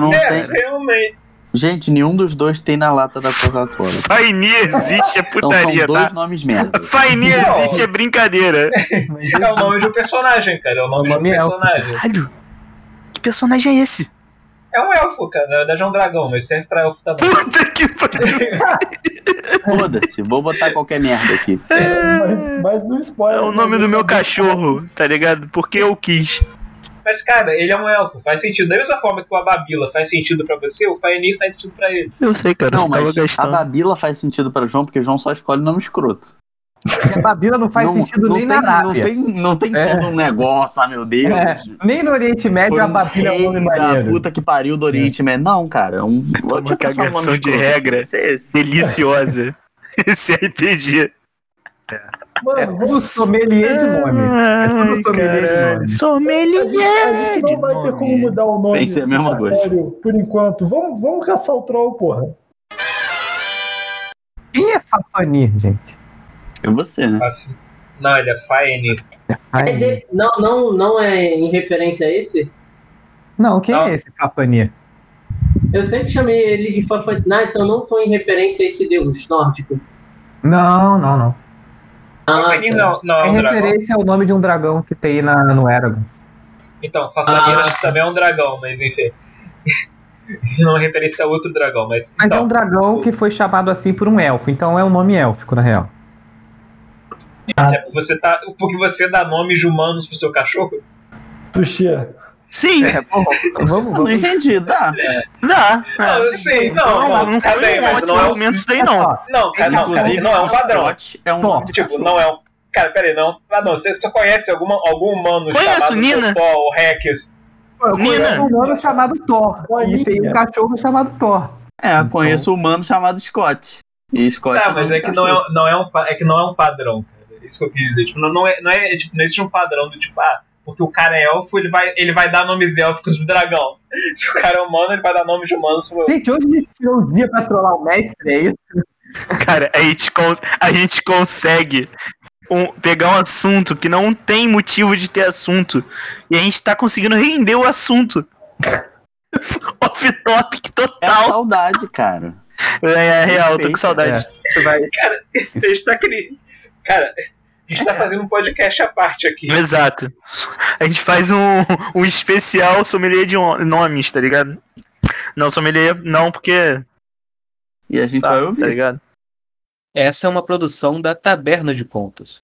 não É, tem. realmente. Gente, nenhum dos dois tem na lata da Coca-Cola. Faini existe é Então são putaria, dois tá? nomes merda. Faini existe é brincadeira. É o nome de um personagem, cara. É o nome de um nome é elfo. personagem. Caralho. Que personagem é esse? É um elfo, cara. Na verdade é um dragão, mas serve pra elfo também. Puta que pariu. Foda-se, vou botar qualquer merda aqui. Mas, mas um spoiler. É o nome né? do meu cachorro, tá ligado? Porque eu quis. Mas, cara, ele é um elfo. Faz sentido. Da mesma forma que o Ababila faz sentido pra você, o Faenir faz sentido pra ele. Eu sei, cara, Não, você tava mas a gastando. Babila faz sentido pra João, porque João só escolhe nome escroto. Porque a Babila não faz não, sentido não nem tem, na Arábia. Não tem, não tem É. todo um negócio, ah, meu Deus. É, nem no Oriente Médio Foi a Babila é um nome maneiro. puta que pariu do Oriente Médio. Não, cara, é um. Vou te passar um nome cagação de regra. Esse é. Deliciosa. Esse RPG. Mano, É vamos sommelier de nome. É tudo Ai, sommelier de nome. A Sommelier gente, a gente de não vai ter como mudar o nome Tem que ser a mesma coisa. por enquanto. Vamos, vamos caçar o troll, porra. Quem é Fafanir, gente? É você, né? Não, ele é Faenir. Ai, É de- Não, não, não é em referência a esse? Não, quem Não. é esse Fafanir? Eu sempre chamei ele de Fafan. Não, então não foi em referência a esse deus nórdico. Não, não, não. Ah, tá. não, não é É um dragão. referência ao nome de um dragão que tem na, no Eragon. Então, Fafanir Ah. acho que também é um dragão, mas enfim. não é referência a outro dragão, mas. Mas então, é um dragão que foi chamado assim por um elfo, então é um nome élfico, na real. é porque você tá. Porque você dá nomes de humanos pro seu cachorro? Tuxia. Sim, Vamos, Não vamos. entendi, tá? dá. Não, sim, não, Não, não, não tá bem, mas não é um. argumento isso daí, não. Não, cara, não, cara, não é um padrão. Scott é um de Tipo, cachorro. não é um. Cara, peraí, não. Ah, não, você só conhece alguma, algum humano Conheço, chamado Nina. Ou Rex? Eu Nina. um humano chamado Thor. E tem um cachorro chamado Thor. É, conheço um humano chamado Scott. E Scott Tá, o mas é que não é, não é, um, é que não é um padrão, cara. Isso que eu quis dizer. Tipo, não, não é, não é, tipo, não existe um padrão do tipo, ah, porque o cara é elfo, ele vai, ele vai dar nomes élficos pro dragão. Se o cara é humano, ele vai dar nomes de humanos pro. Gente, hoje a gente tirou um dia pra trollar o mestre, é isso? Cara, a gente, cons- a gente consegue um- pegar um assunto que não tem motivo de ter assunto. E a gente tá conseguindo render o assunto. Off-topic É a total. saudade, cara. É, é real, tô com saudade. Você vai. A gente tá querendo. Cara, a gente tá fazendo um podcast à parte aqui. Exato. A gente faz um, um especial sommelier de nomes, tá ligado? Não, sommelier não, porque. E a gente Tá, vai tá ouvir. ligado? Essa é uma produção da Taberna de Contos.